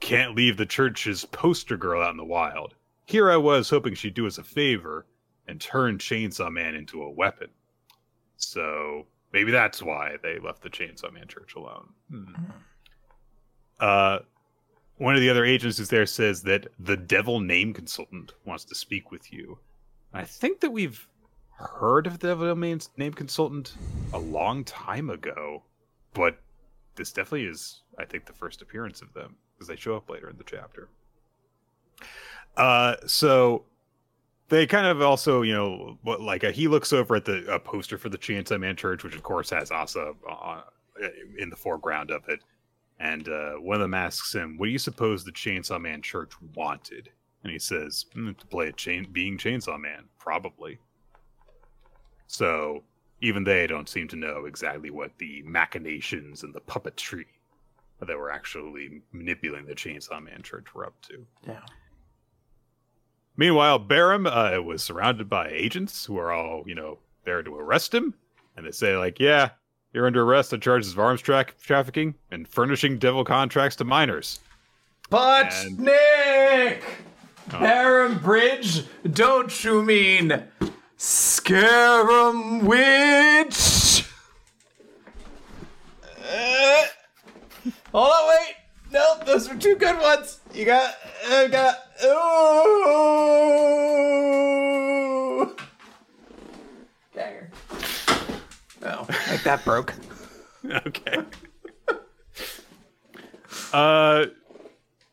Can't leave the church's poster girl out in the wild. Here I was hoping she'd do us a favor and turn Chainsaw Man into a weapon. So maybe that's why they left the Chainsaw Man church alone. Hmm. Uh, one of the other agents who's there says that the devil name consultant wants to speak with you. I think that we've heard of the devil name, name consultant a long time ago, but this definitely is, I think, the first appearance of them because they show up later in the chapter. Uh, so they kind of also, you know, like uh, he looks over at the a poster for the Chainsaw Man Church, which of course has Asa uh, in the foreground of it. And uh, one of them asks him, "What do you suppose the Chainsaw Man Church wanted?" And he says, "Mm, "To play a chain, being Chainsaw Man, probably." So even they don't seem to know exactly what the machinations and the puppetry that were actually manipulating the Chainsaw Man Church were up to. Yeah. Meanwhile, Barem uh, was surrounded by agents who are all, you know, there to arrest him. And they say, like, yeah, you're under arrest on charges of arms tra- trafficking and furnishing devil contracts to minors. But And- Nick, Baron Bridge, don't you mean Scarum Witch? Uh, hold on, wait. Nope, those were two good ones. You got, uh, got. Ooh. Dagger. No, like that broke. okay. uh,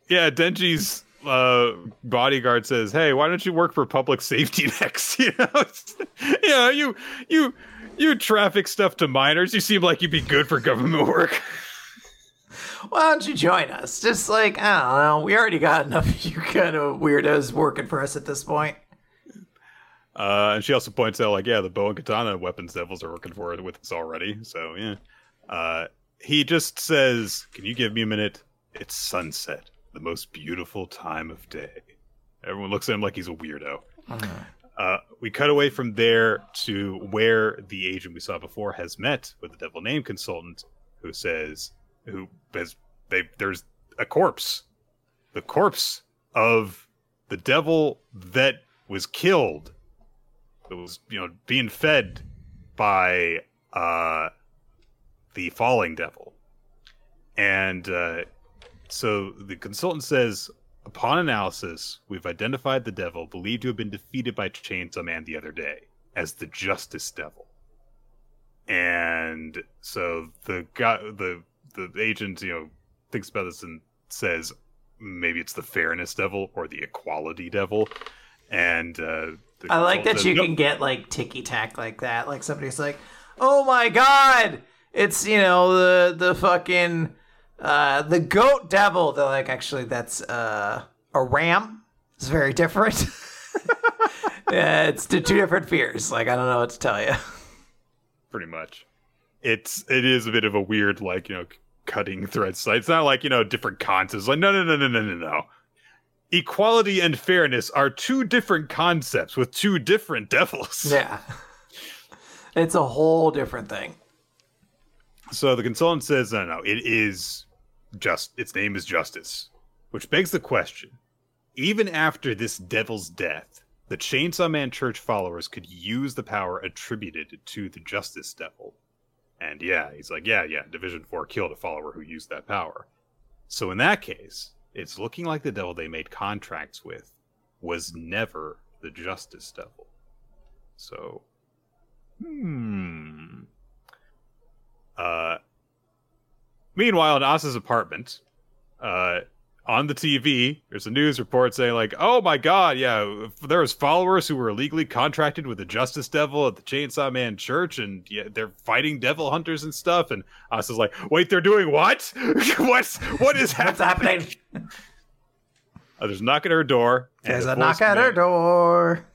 yeah, Denji's uh bodyguard says, "Hey, why don't you work for public safety next? You know, it's- you know, you you you traffic stuff to minors. You seem like you'd be good for government work." Why don't you join us? Just like, I don't know, we already got enough you kind of weirdos working for us at this point. Uh, and she also points out, like, yeah, the bow and katana weapons devils are working for it with us already. So yeah. Uh, he just says, "Can you give me a minute? It's sunset, the most beautiful time of day." Everyone looks at him like he's a weirdo. Uh, we cut away from there to where the agent we saw before has met with the devil name consultant, who says, "Who has they? There's a corpse, the corpse of the devil that was killed, that was you know being fed by uh, the falling devil, and uh, so the consultant says." Upon analysis, we've identified the devil believed to have been defeated by Chainsaw Man the other day as the Justice Devil. And so the guy, the the agent, you know, thinks about this and says maybe it's the Fairness Devil or the Equality Devil. And uh, the I like that says, you "Nope." can get like ticky tack like that. Like somebody's like, "Oh my god, it's you know the the fucking uh the goat devil." They're like, actually, that's uh a ram. It's very different. yeah, it's two two different fears. Like I don't know what to tell you. pretty much. It's it is a bit of a weird like you know cutting thread. So it's not like you know different concepts. Like no no no no no no no. Equality and fairness are two different concepts with two different devils. Yeah, it's a whole different thing. So the consultant says no no it is just its name is justice, which begs the question: even after this devil's death, the Chainsaw Man Church followers could use the power attributed to the Justice Devil. And yeah, he's like, yeah, yeah, Division 4 killed a follower who used that power. So in that case, it's looking like the devil they made contracts with was never the Justice Devil. So, hmm. Uh, meanwhile, in Asa's apartment, uh, on the TV, there's a news report saying like, "Oh my God, yeah, there was followers who were illegally contracted with the Justice Devil at the Chainsaw Man Church, and yeah, they're fighting devil hunters and stuff." And Asa's like, "Wait, they're doing what? what? What is What's happening?" happening? Uh, there's a knock at her door. There's a knock at her door.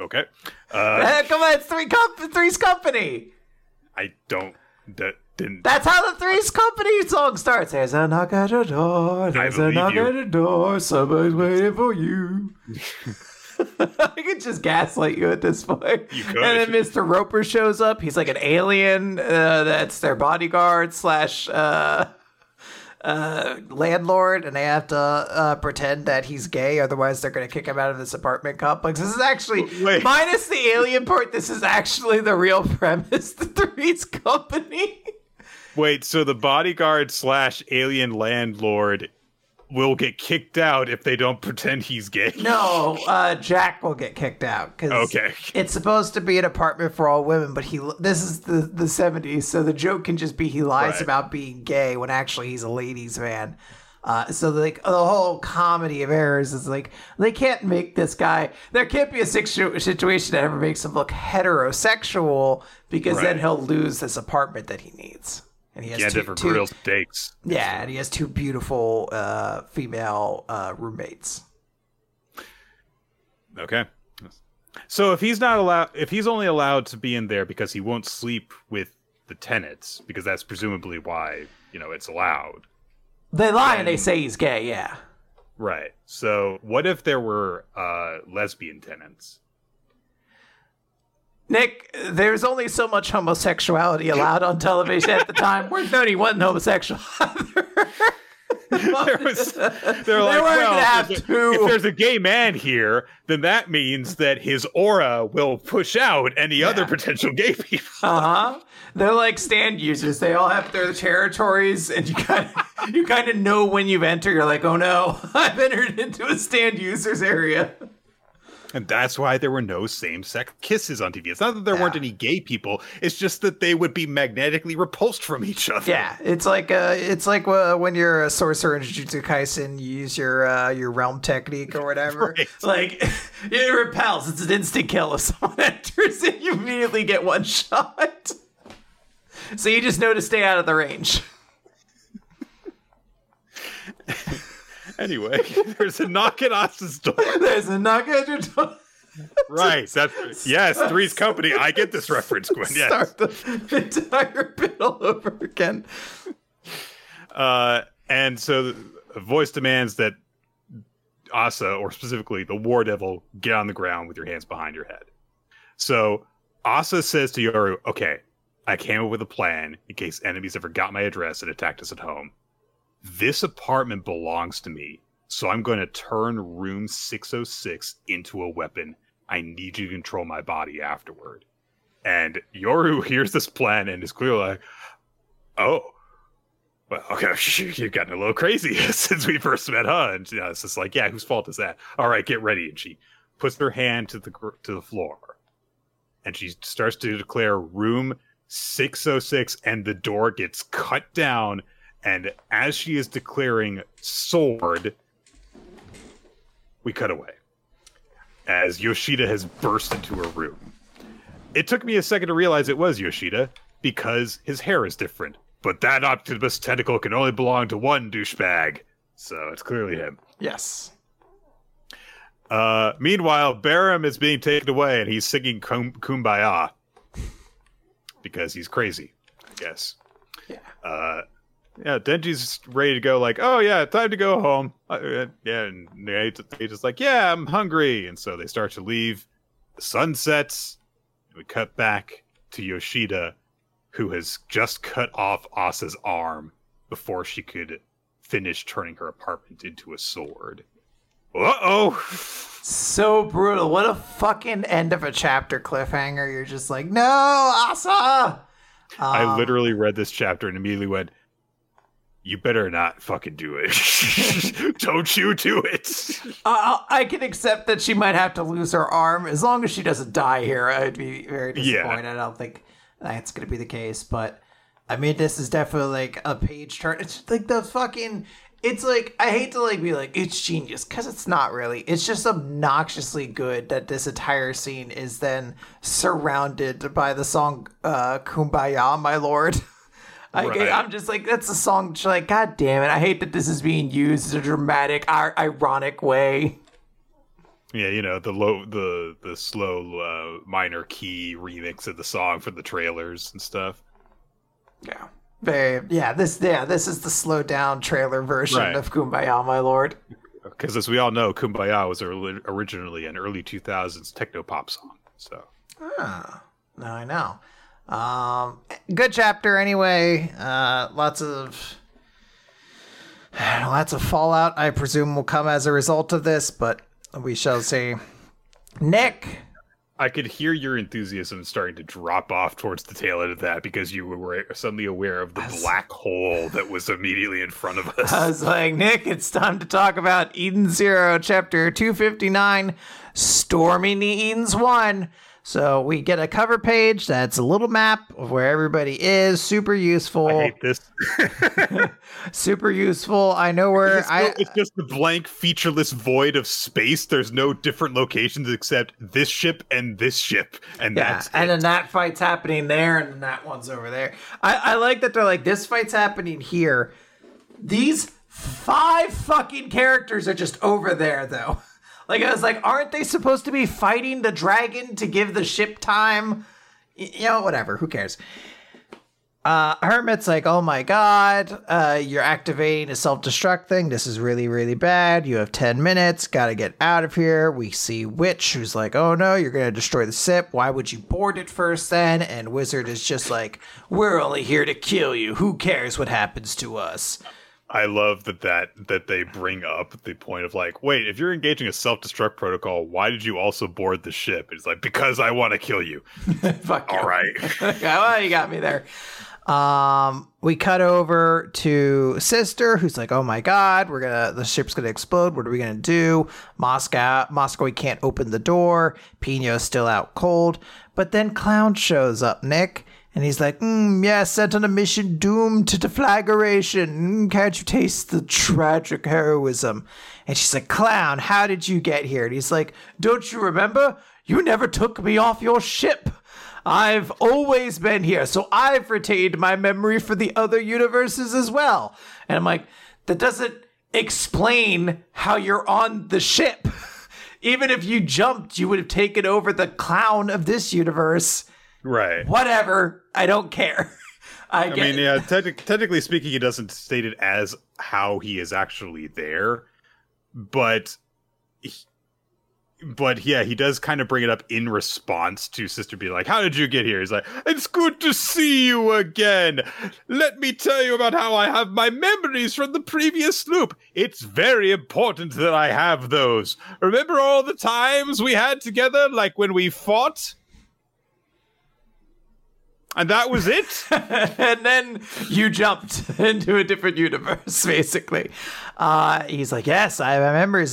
Okay, uh, come on, it's three comp- Three's Company. I don't. That didn't. That's how the Three's Company song starts. There's a knock at your door. There's a knock you. at your door. Somebody's waiting for you. I could just gaslight you at this point. You could. And then Mr. Roper shows up. He's like an alien uh, that's their bodyguard slash uh, uh, landlord, and they have to uh, pretend that he's gay. Otherwise, they're going to kick him out of this apartment complex. This is actually Wait. minus the alien part. This is actually the real premise. The Three's Company. Wait, so the bodyguard slash alien landlord will get kicked out if they don't pretend he's gay. No, uh, Jack will get kicked out because Okay. it's supposed to be an apartment for all women, but he this is the the seventies, so the joke can just be he lies Right. about being gay when actually he's a ladies' man. Uh, so like the whole comedy of errors is like they can't make this guy. There can't be a situ- situation that ever makes him look heterosexual because then he'll lose this apartment that he needs. And he has Yeah, two, different two- real stakes. yeah, and he has two beautiful uh, female uh, roommates. Okay. So if he's not allowed, if he's only allowed to be in there because he won't sleep with the tenants, because that's presumably why you know it's allowed. They lie and they say he's gay, yeah. Right. So what if there were uh, lesbian tenants? Nick, there's only so much homosexuality allowed on television at the time. We're 31 homosexual. there was, they're like, weren't well, if, if there's a gay man here, then that means that his aura will push out any other potential gay people. Uh huh. They're like stand users. They all have their territories, and you kind of you kind of know when you've entered. You're like, oh no, I've entered into a stand users area. And that's why there were no same sex kisses on TV. It's not that there weren't any gay people, it's just that they would be magnetically repulsed from each other. Yeah, it's like uh, it's like uh, when you're a sorcerer in Jujutsu Kaisen, you use your uh, your realm technique or whatever. Right. Like it repels. It's an instant kill if someone enters it. You immediately get one shot. So you just know to stay out of the range. Anyway, there's a knock at Asa's door. There's a knock at your door. Right. That's yes, Three's Company. I get this reference, Gwen. Yes. Start the entire bit all over again. Uh, and so the voice demands that Asa, or specifically the War Devil, get on the ground with your hands behind your head. So Asa says to Yoru, "Okay, I came up with a plan in case enemies ever got my address and attacked us at home. This apartment belongs to me, so I'm going to turn room 606 into a weapon. I need you to control my body afterward." And Yoru hears this plan and is clearly like, "Oh." well, okay, you've gotten a little crazy since we first met, huh? And you know, it's just like, yeah, whose fault is that? All right, get ready. And she puts her hand to the to the floor, and she starts to declare room six oh six, and the door gets cut down. And as she is declaring sword, we cut away as Yoshida has burst into her room. It took me a second to realize it was Yoshida because his hair is different. But that octopus tentacle can only belong to one douchebag. So it's clearly him. Yes. Uh, meanwhile, Barem is being taken away and he's singing kum- Kumbaya because he's crazy, I guess. Yeah. Uh, yeah, Denji's ready to go, like, oh, yeah, time to go home. Uh, yeah, and they just like, yeah, I'm hungry. And so they start to leave. The sun sets. We cut back to Yoshida, who has just cut off Asa's arm before she could finish turning her apartment into a sword. Uh oh! So brutal. What a fucking end of a chapter cliffhanger. You're just like, no, Asa. I Um, literally read this chapter and immediately went, "You better not fucking do it! Don't you do it!" I, I can accept that she might have to lose her arm as long as she doesn't die here. I'd be very Yeah. disappointed. I don't think that's going to be the case, but I mean, this is definitely like a page turn. It's like the fucking. It's like I hate to like be like it's genius because it's not really. It's just obnoxiously good that this entire scene is then surrounded by the song uh, "Kumbaya, My Lord." I, Right. I'm just like that's a song. Like, God damn it! I hate that this is being used in a dramatic, ir- ironic way. Yeah, you know the low, the the slow uh, minor key remix of the song for the trailers and stuff. Yeah. Very, yeah, this yeah, this is the slowed down trailer version Right. of Kumbaya, my lord. Because as we all know, "Kumbaya" was originally an early 2000s techno pop song. So Ah, now I know. Um, good chapter anyway. Uh, lots of lots of fallout. I presume will come as a result of this, but we shall see. Nick, I could hear your enthusiasm starting to drop off towards the tail end of that because you were suddenly aware of the black hole that was immediately in front of us. I was like, Nick, it's time to talk about Eden Zero, chapter 259, Storming the Edens 1. So we get a cover page that's a little map of where everybody is. Super useful. I hate this. Super useful. I know where It's, I. no- it's just a blank, featureless void of space. There's no different locations except this ship and this ship, and Yeah, that's and it. then that fight's happening there, and then that one's over there. I, I like that they're like, this fight's happening here. These five fucking characters are just over there, though. Like, I was like, aren't they supposed to be fighting the dragon to give the ship time? Y- You know, whatever. Who cares? uh, Hermit's like, oh my god, uh, you're activating a self destruct thing. This is really, really bad. You have 10 minutes. Gotta get out of here. We see Witch, who's like, oh no, you're gonna destroy the ship. Why would you board it first then? And Wizard is just like, we're only here to kill you. Who cares what happens to us? I love that that that they bring up the point of like, wait, if you're engaging a self-destruct protocol, why did you also board the ship? It's like because I want to kill you. Fuck All you. right. well, you got me there. Um, we cut over to sister, who's like, "Oh my god, we're gonna the ship's gonna explode. What are we gonna do?" Mosco, Mosco, we can't open the door. Pino's still out cold, but then Clown shows up, Nick, and he's like, mm, "Yeah, sent on a mission doomed to deflagration. Mm, can't you taste the tragic heroism?" And she's like, "Clown, how did you get here?" And he's like, "Don't you remember? You never took me off your ship." I've always been here, so I've retained my memory for the other universes as well. And I'm like, that doesn't explain how you're on the ship. Even if you jumped, you would have taken over the clown of this universe. Right. Whatever. I don't care. I, I mean, yeah, techni- technically speaking, he doesn't state it as how he is actually there, but, he- but yeah, he does kind of bring it up in response to Sister being like, "How did you get here?" He's like, "It's good to see you again. Let me tell you about how I have my memories from the previous loop. It's very important that I have those. Remember all the times we had together, like when we fought." And that was it. and then you jumped into a different universe, basically. Uh, he's like, Yes, I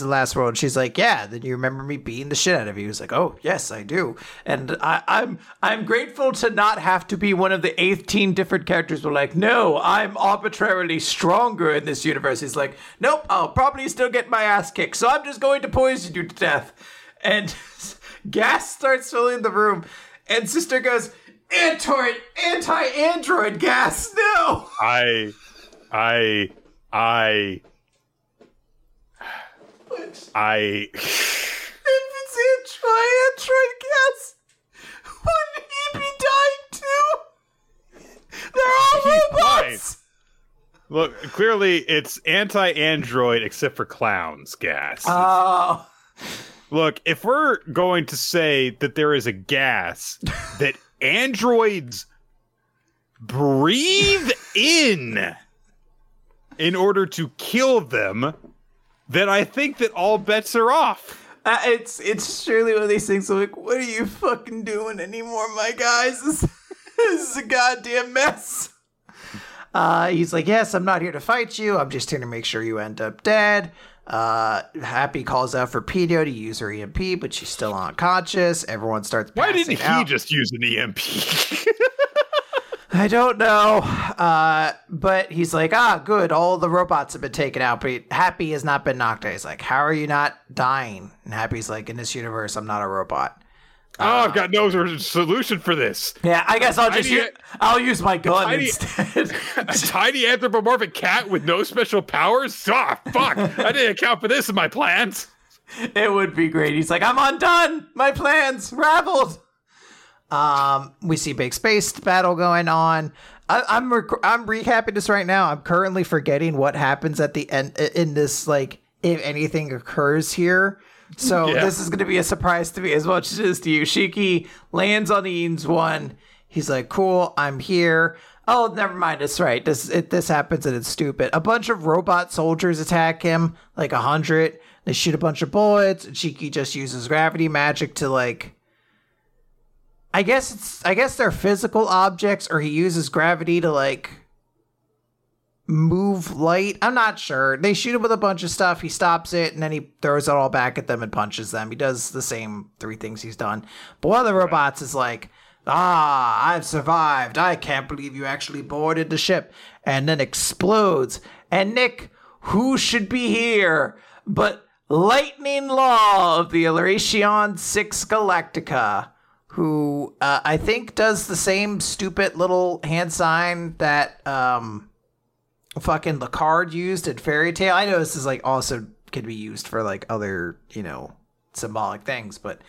of the last world. She's like, Yeah, then you remember me beating the shit out of you. He's like, Oh, yes, I do. And I, I'm I'm grateful to not have to be one of the 18 different characters who are like, No, I'm arbitrarily stronger in this universe. He's like, Nope, I'll probably still get my ass kicked, so I'm just going to poison you to death. And gas starts filling the room, and Sister goes, Anti anti-android gas, no! I, I, I? I. If it's anti-android gas, wouldn't he be dying too? They're all robots! Look, clearly it's anti-android except for clowns gas. Oh, Look, if we're going to say that there is a gas that androids breathe in in order to kill them, then I think that all bets are off. Uh, it's it's surely one of these things. I'm Like, what are you fucking doing anymore, my guys? This, this is a goddamn mess. Uh, he's like, yes, I'm not here to fight you. I'm just here to make sure you end up dead. Uh, Happy calls out for Pino to use her EMP, but she's still unconscious. Everyone starts. Why didn't he out. just use an EMP? I don't know. Uh, but he's like, ah, good. All the robots have been taken out, but Happy has not been knocked out. He's like, how are you not dying? And Happy's like, in this universe, I'm not a robot. Oh, I've got no solution for this. Yeah, I guess I'll just Tiny- use, I'll use my gun tiny- instead. A tiny anthropomorphic cat with no special powers? Ah, fuck! I didn't account for this in my plans. it would be great. He's like, I'm undone. My plans raveled. Um, we see big space battle going on. I, I'm rec- I'm recapping this right now. I'm currently forgetting what happens at the end in this. Like, if anything occurs here. So Yeah. this is going to be a surprise to me as much as it is to you. Shiki lands on Eames one. He's like, "Cool, I'm here." Oh, never mind. It's right. This it, this happens and it's stupid. A bunch of robot soldiers attack him, like a hundred. They shoot a bunch of bullets. And Shiki just uses gravity magic to like. I guess it's. I guess they're physical objects, or he uses gravity to like move light. I'm not sure. They shoot him with a bunch of stuff. He stops it and then he throws it all back at them and punches them. He does the same three things he's done. But one of the robots is like, Ah, I've survived. I can't believe you actually boarded the ship. And then explodes. And Nick, who should be here but Lightning Law of the Oración 6 Galactica, who uh, I think does the same stupid little hand sign that um, fucking the card used in Fairy Tail. I know this is like also can be used for like other, you know, symbolic things, but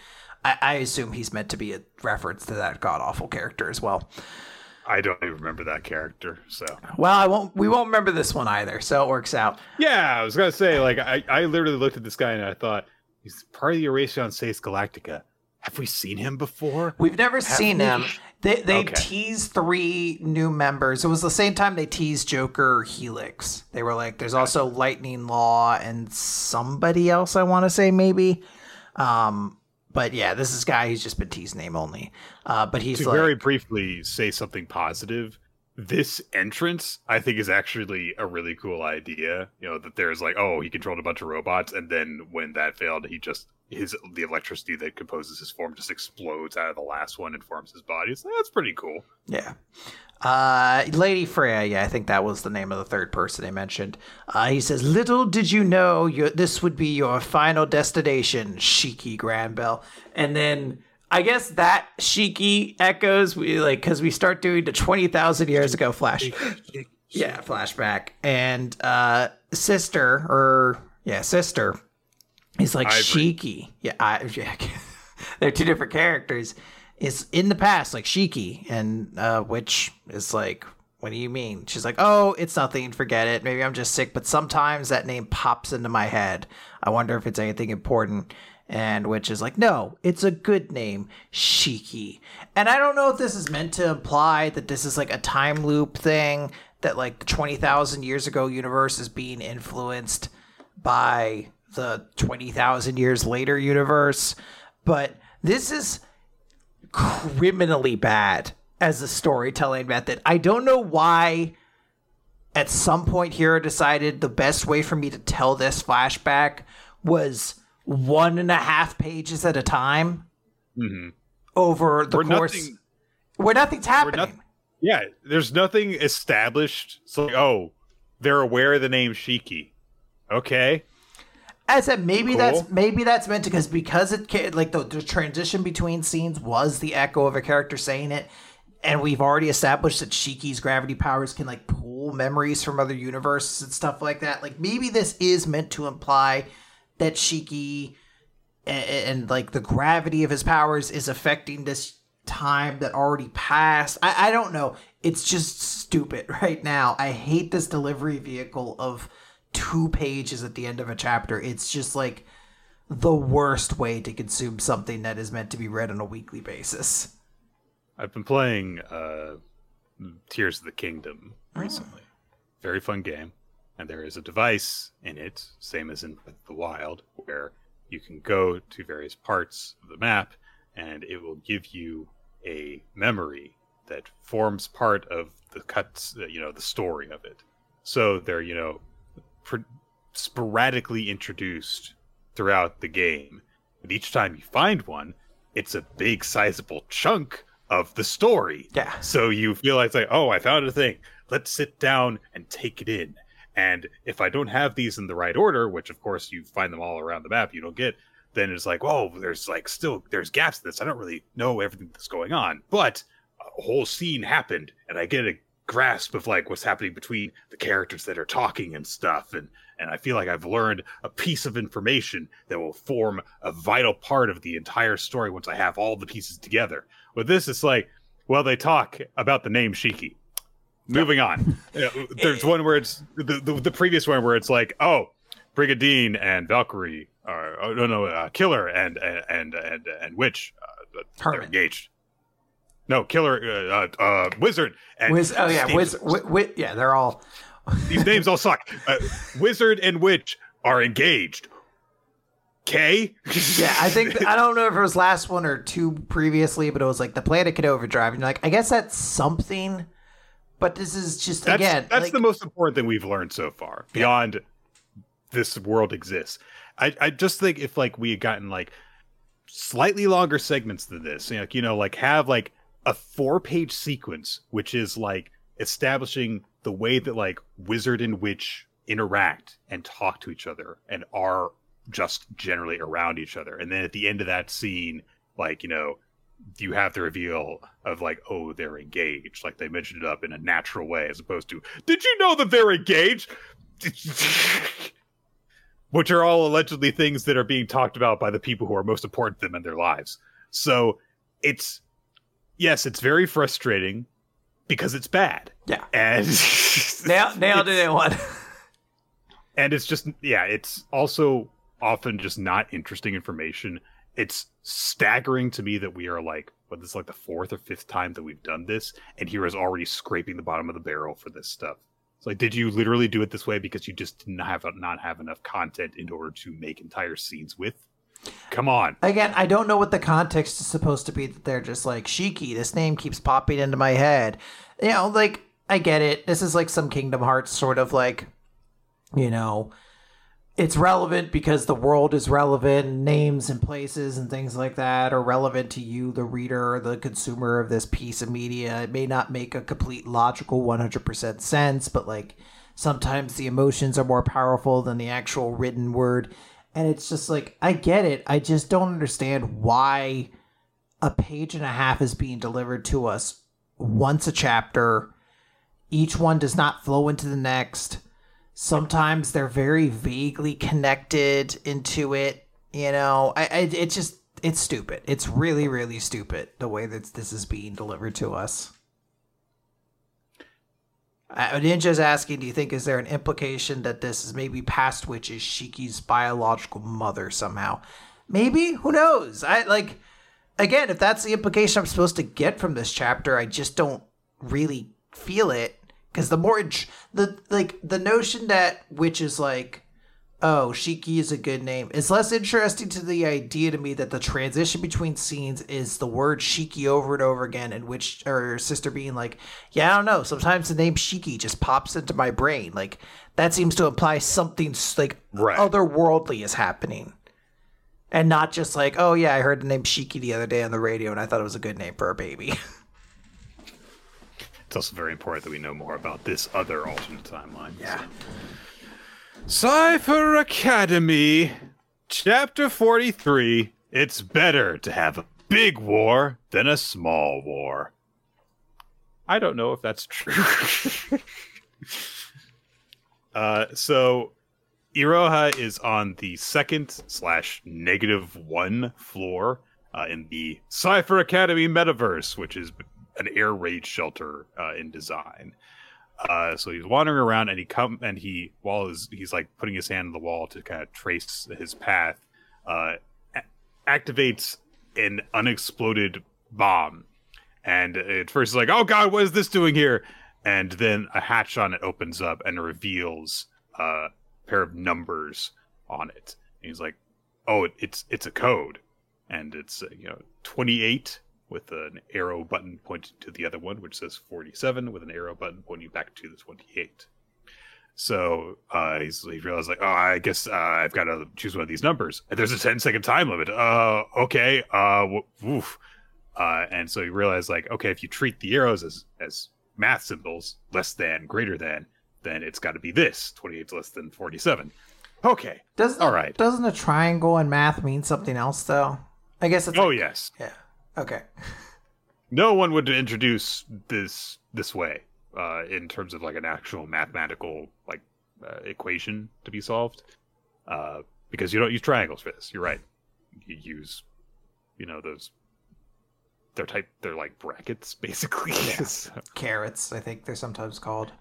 I, I assume he's meant to be a reference to that god awful character as well. I don't even remember that character. So Well, I won't. We won't remember this one either, so it works out. yeah, I was gonna say like I, I literally looked at this guy and I thought he's part of the Oración Seis Galactica. Have we seen him before? We've never seen we? him. They they Okay. teased three new members. It was the same time they teased Joker Helix. They were like, "There's also Lightning Law and somebody else." I want to say maybe. Um, but yeah, this is guy who's just been teased name only. Uh, but he's to like, very briefly say something positive this entrance i think is actually a really cool idea you know that there's like oh he controlled a bunch of robots and then when that failed he just his the electricity that composes his form just explodes out of the last one and forms his body so that's pretty cool Yeah. Uh, Lady Freya, yeah, I think that was the name of the third person they mentioned. Uh, he says, Little did you know your, this would be your final destination, Shiki Granbell. And then I guess that Shiki echoes, we like, because we start doing the 20,000 years ago flash. Yeah, flashback. And uh, sister, or yeah, sister, is like Ivory. Shiki. Yeah, I, yeah. they're two different characters. Is in the past like Shiki, and uh, which is like, what do you mean? She's like, oh, it's nothing. Forget it. Maybe I'm just sick. But sometimes that name pops into my head. I wonder if it's anything important. And which is like, no, it's a good name, Shiki. And I don't know if this is meant to imply that this is like a time loop thing, that like the 20,000 years ago universe is being influenced by the 20,000 years later universe. But this is criminally bad as a storytelling method. I don't know why at some point Hiro decided the best way for me to tell this flashback was one and a half pages at a time mm-hmm. over the Where course nothing- where nothing's happening. noth- yeah there's nothing established so like oh they're aware of the name shiki okay I said maybe Cool. that's maybe that's meant to because because it like the, the transition between scenes was the echo of a character saying it, and we've already established that Shiki's gravity powers can like pull memories from other universes and stuff like that. Like maybe this is meant to imply that Shiki and, and like the gravity of his powers is affecting this time that already passed. I, I don't know. It's just stupid right now. I hate this delivery vehicle of two pages at the end of a chapter. It's just like the worst way to consume something that is meant to be read on a weekly basis. i've been playing uh tears of the kingdom recently very fun game and there is a device in it same as in the wild where you can go to various parts of the map and it will give you a memory that forms part of the cuts uh, you know the story of it so they're you know pr- sporadically introduced throughout the game and each time you find one it's a big sizable chunk of the story Yeah. so you feel like, like, oh, I found a thing. Let's sit down and take it in. And if I don't have these in the right order, which of course you find them all around the map, you don't get, then it's like, oh, there's like still there's gaps in this. I don't really know everything that's going on. But a whole scene happened, and I get a grasp of like what's happening between the characters that are talking and stuff. And and I feel like I've learned a piece of information that will form a vital part of the entire story once I have all the pieces together. With this, it's like, well, they talk about the name Shiki. Moving on. Uh, There's one where it's the, the the previous one where it's like, oh, Brigadine and Valkyrie are oh, no no uh, Killer and and and and Witch uh, they're engaged. No, Killer, uh, uh, uh, Wizard, and Wiz, oh yeah, Wiz, wi, wi, yeah, they're all. these names all suck. Uh, Wizard and Witch are engaged. K. Yeah, I think I don't know if it was last one or two previously, but it was like the planet could overdrive, and you're like, I guess that's something. But this is just That's, again, that's like, the most important thing we've learned so far. Beyond this world exists, I, I just think if like we had gotten like slightly longer segments than this, like you know, like have like a four page sequence, which is like establishing the way that like wizard and witch interact and talk to each other and are just generally around each other, and then at the end of that scene, like you know, you have the reveal of like, oh, they're engaged. Like they mentioned it up in a natural way, as opposed to, did you know that they're engaged? Which are all allegedly things that are being talked about by the people who are most important to them in their lives. So it's, yes, it's very frustrating because it's bad. Yeah. And Nailed, nailed it in one. and it's just yeah it's also often just not interesting information it's staggering to me that we are like what this is like the fourth or fifth time that we've done this and here is already scraping the bottom of the barrel for this stuff it's like did you literally do it this way because you just didn't have not have enough content in order to make entire scenes with come on Again, I don't know what the context is supposed to be that they're just like, Shiki, this name keeps popping into my head. You know, like, I get it. This is like some Kingdom Hearts sort of like, you know, it's relevant because the world is relevant, names and places and things like that are relevant to you, the reader the consumer of this piece of media. It may not make a complete logical 100% sense, but like sometimes the emotions are more powerful than the actual written word. And it's just like, I get it. I just don't understand why a page and a half is being delivered to us once a chapter. Each one does not flow into the next sometimes they're very vaguely connected into it you know i, I it's just it's stupid it's really really stupid the way that this is being delivered to us Ninja's asking, do you think is there an implication that this is maybe past which is Shiki's biological mother somehow? Maybe, who knows? I like again, if that's the implication I'm supposed to get from this chapter, I just don't really feel it because the more the like the notion that which is like oh shiki is a good name. It's less interesting to the idea to me that the transition between scenes is the word shiki over and over again and which or sister being like yeah i don't know sometimes the name shiki just pops into my brain. Like that seems to imply something like Right. otherworldly is happening. And not just like oh yeah i heard the name shiki the other day on the radio and i thought it was a good name for a baby. It's also very important that we know more about this other alternate timeline. Yeah Cipher Academy, Chapter 43. It's better to have a big war than a small war. I don't know if that's true. uh, so, Iroha is on the second slash negative one floor uh, in the Cipher Academy metaverse, which is an air raid shelter uh, in design. Uh, so he's wandering around, and he come and he while he's, he's like putting his hand on the wall to kind of trace his path, uh, a- activates an unexploded bomb. And at first, he's like, "Oh God, what is this doing here?" And then a hatch on it opens up and reveals uh, a pair of numbers on it. And he's like, "Oh, it's it's a code, and it's uh, you know twenty eight with an arrow button pointing to the other one, which says 47, with an arrow button pointing back to the 28. So uh, he's, he realized, like, oh, I guess uh, I've got to choose one of these numbers. And there's a 10 second time limit. Uh, okay. Uh, woof. Uh, and so he realized, like, okay, if you treat the arrows as, as math symbols, less than, greater than, then it's got to be this 28 is less than 47. Okay. Doesn't All right. Doesn't a triangle in math mean something else though? I guess it's Oh, like- yes. yeah. Okay. no one would introduce this this way uh, in terms of like an actual mathematical like uh, equation to be solved. Uh, because you don't use triangles for this. You're right. You use you know those they're type they're like brackets basically. So, Carets, I think they're sometimes called.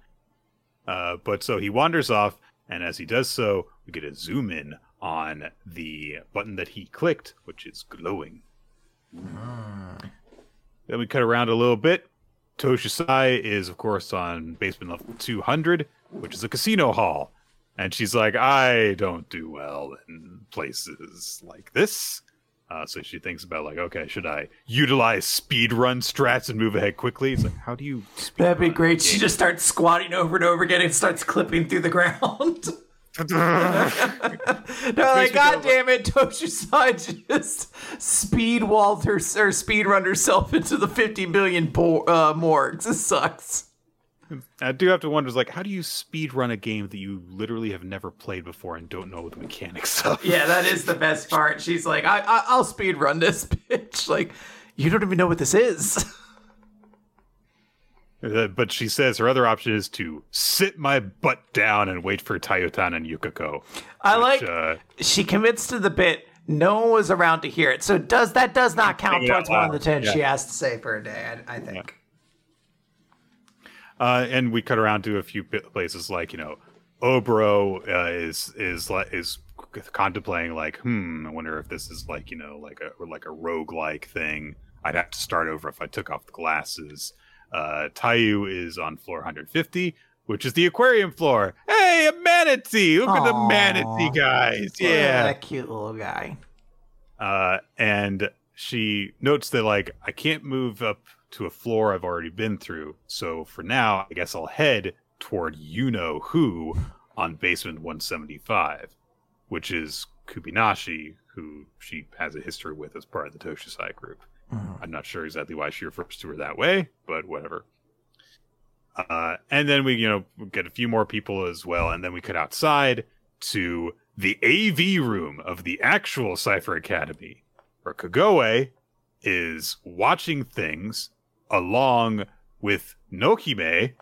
uh, but so he wanders off and as he does so we get a zoom in on the button that he clicked which is glowing Then we cut around a little bit. Toshusai is, of course, on basement level 200, which is a casino hall. And she's like, I don't do well in places like this. Uh, so she thinks about, like, okay, should I utilize speed run strats and move ahead quickly? It's like, how do you. That'd be great. She just starts squatting over and over again and starts clipping through the ground. They're like, makes God damn it, Toshusai just speed walled her or speed run herself into the 50 million bo- uh, morgues. This sucks. I do have to wonder, like, how do you speed run a game that you literally have never played before and don't know the mechanics of? Yeah, that is the best part. She's like, I, I I'll speed run this bitch. Like, you don't even know what this is. Uh, but she says her other option is to sit my butt down and wait for Tayotan and Yukiko. I like uh, she commits to the bit. No one was around to hear it, so does that does not count Say it out towards one of the ten Yeah. she has to say for a day. I, I think. Uh, and we cut around to a few places like you know, Obro uh, is is is contemplating like, hmm, I wonder if this is like you know like a like a rogue like thing. I'd have to start over if I took off the glasses. Uh, Tayu is on floor 150, which is the aquarium floor. Hey, a manatee! Look Aww. at the manatee guys. Yeah, that cute little guy. Uh, and she notes that like I can't move up to a floor I've already been through. So for now, I guess I'll head toward you know who on basement 175, which is Kubinashi, who she has a history with as part of the Toshusai group. Mm-hmm. I'm not sure exactly why she refers to her that way, but whatever. Uh, and then we, you know, get a few more people as well, and then we cut outside to the AV room of the actual Cipher Academy, where Kagoe is watching things along with Nohime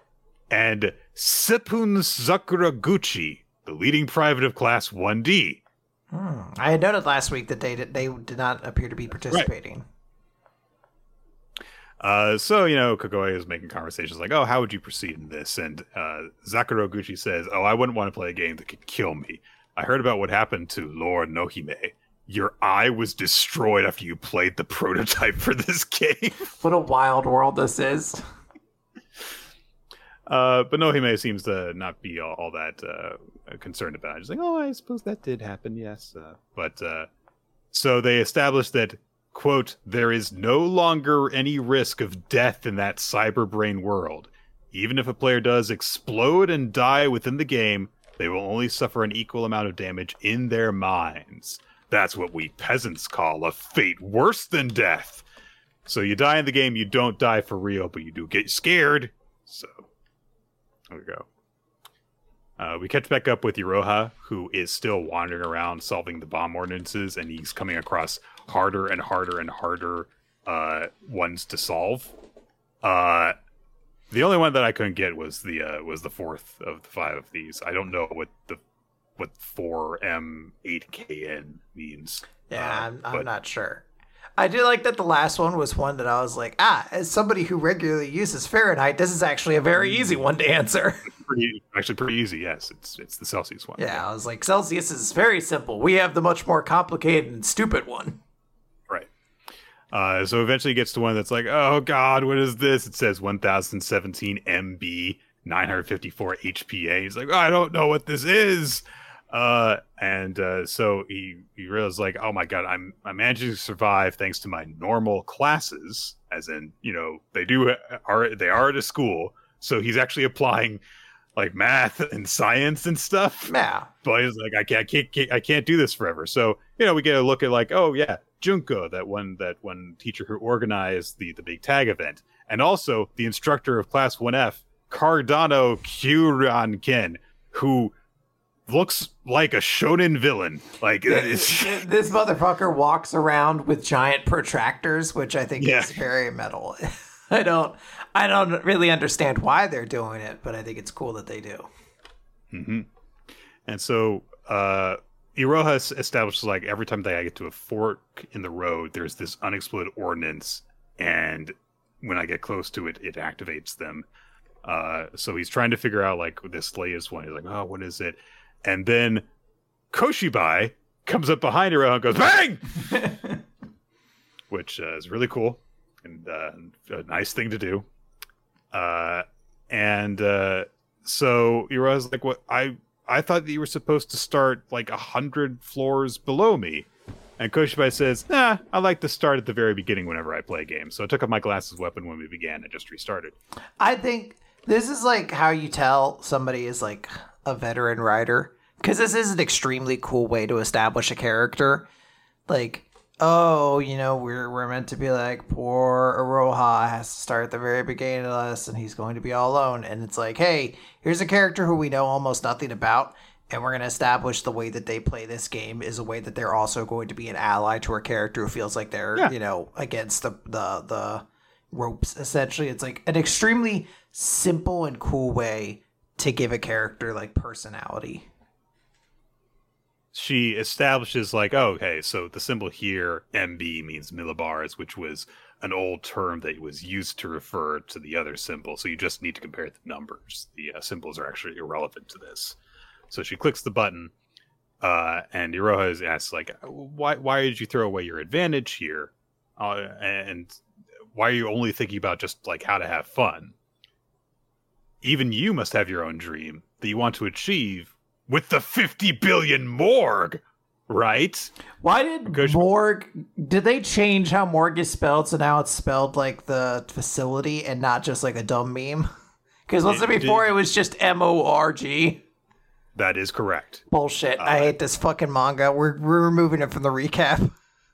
and Seppun Sakuraguchi, the leading private of Class 1D. Hmm. I had noted last week that they did, they did not appear to be participating. Right. Uh, so you know, Kagoe is making conversations like, "Oh, how would you proceed in this?" And uh, Sakuraguchi says, "Oh, I wouldn't want to play a game that could kill me. I heard about what happened to Lord Nohime. Your eye was destroyed after you played the prototype for this game. what a wild world this is." Uh, but Nohime seems to not be all, all that uh, concerned about it. Just like, oh, I suppose that did happen, yes. Uh, but uh, so they established that quote, there is no longer any risk of death in that cyberbrain world. Even if a player does explode and die within the game, they will only suffer an equal amount of damage in their minds. That's what we peasants call a fate worse than death. So you die in the game, you don't die for real, but you do get scared. So there we go. Uh, we catch back up with Iroha, who is still wandering around solving the bomb ordinances, and he's coming across harder and harder and harder uh, ones to solve. Uh, the only one that I couldn't get was the uh, was the fourth of the five of these. I don't know what the what four M eight KN means. Yeah, uh, I'm, I'm not sure. I do like that the last one was one that I was like, ah, as somebody who regularly uses Fahrenheit, this is actually a very easy one to answer. Pretty, actually, pretty easy. Yes, it's it's the Celsius one. Yeah, I was like, Celsius is very simple. We have the much more complicated and stupid one. Right. Uh, so eventually, it gets to one that's like, oh god, what is this? It says 1017 MB, 954 HPA. He's like, oh, I don't know what this is. Uh, and uh, so he he realized like, oh my god, I'm I'm managing to survive thanks to my normal classes, as in you know they do are they are at a school, so he's actually applying like math and science and stuff. Yeah, but he's like, I can't, I can't I can't do this forever. So you know we get a look at like, oh yeah, Junko, that one that one teacher who organized the the big tag event, and also the instructor of class one F, Cardano Kyuran who looks like a shonen villain. Like this motherfucker walks around with giant protractors, which I think yeah. is very metal. I don't, I don't really understand why they're doing it, but I think it's cool that they do. Mm-hmm. And so, uh, Iroha establishes like every time they get to a fork in the road, there's this unexploded ordnance, and when I get close to it, it activates them. Uh, so he's trying to figure out like this latest one. He's like, oh, what is it? And then Koshibai comes up behind her and goes bang, which uh, is really cool and uh, a nice thing to do. Uh, and uh, so was like, "What I I thought that you were supposed to start like a hundred floors below me." And Koshibai says, "Nah, I like to start at the very beginning whenever I play games." So I took up my glasses weapon when we began and just restarted. I think this is like how you tell somebody is like a veteran writer because this is an extremely cool way to establish a character. Like, oh, you know, we're we're meant to be like poor Iroha has to start at the very beginning of this, and he's going to be all alone. And it's like, hey, here's a character who we know almost nothing about, and we're going to establish the way that they play this game is a way that they're also going to be an ally to a character who feels like they're, yeah. you know, against the the the ropes. Essentially, it's like an extremely simple and cool way to give a character like personality. she establishes like, oh, okay, so the symbol here, MB, means millibars, which was an old term that was used to refer to the other symbol. So you just need to compare the numbers. The uh, symbols are actually irrelevant to this. So she clicks the button, uh, and Iroha is asked like, why why did you throw away your advantage here? Uh, and why are you only thinking about just like how to have fun? Even you must have your own dream that you want to achieve with the 50 billion morgue, right? Why did Because- Morg? Did they change how Morg is spelled so now it's spelled like the facility and not just like a dumb meme? Because wasn't It before did- it was just M O R G? That is correct. Bullshit. I Uh, hate this fucking manga. We're we're removing it from the recap.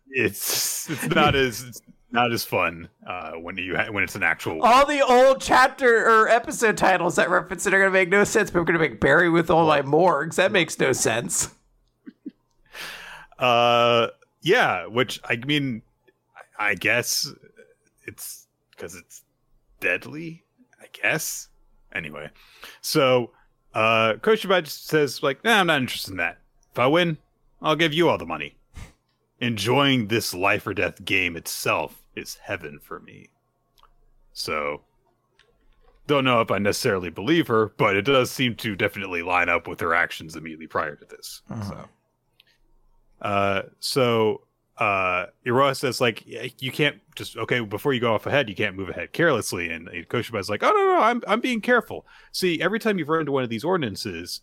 It's it's not as not as fun uh, when you ha- when it's an actual All the old chapter or episode titles that reference it are gonna make no sense, but we're gonna make Barry with all my morgues. That makes no sense. Uh, yeah, which I mean, I guess it's because it's deadly. I guess. Anyway, so uh, Koshiba just says like, "Nah, I'm not interested in that. If I win, I'll give you all the money. Enjoying this life or death game itself is heaven for me." So. Don't know if I necessarily believe her, but it does seem to definitely line up with her actions immediately prior to this. So. Uh, so uh, Iroha says like you can't just okay before you go off ahead, you can't move ahead carelessly. And, and Koshiba's like, oh no no, I'm I'm being careful. See, every time you've run into one of these ordinances,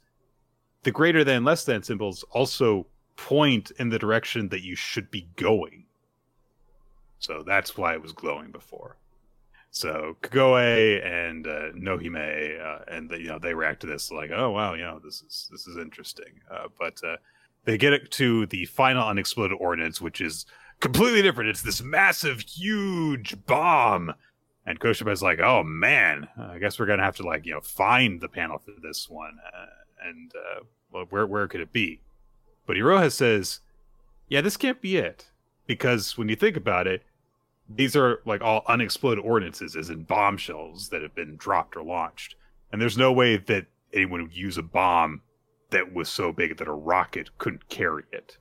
the greater than less than symbols also point in the direction that you should be going. So that's why it was glowing before. So Kagoe and uh, Nohime uh, and the, you know they react to this like, oh wow, you know this is this is interesting. Uh, but uh, they get it to the final unexploded ordnance, which is completely different. It's this massive, huge bomb. And Koshiba's like, oh man, I guess we're gonna have to like you know find the panel for this one. Uh, and uh, well, where where could it be? But Iroha says, yeah, this can't be it because when you think about it, these are like all unexploded ordinances, as in bombshells that have been dropped or launched. And there's no way that anyone would use a bomb that was so big that a rocket couldn't carry it.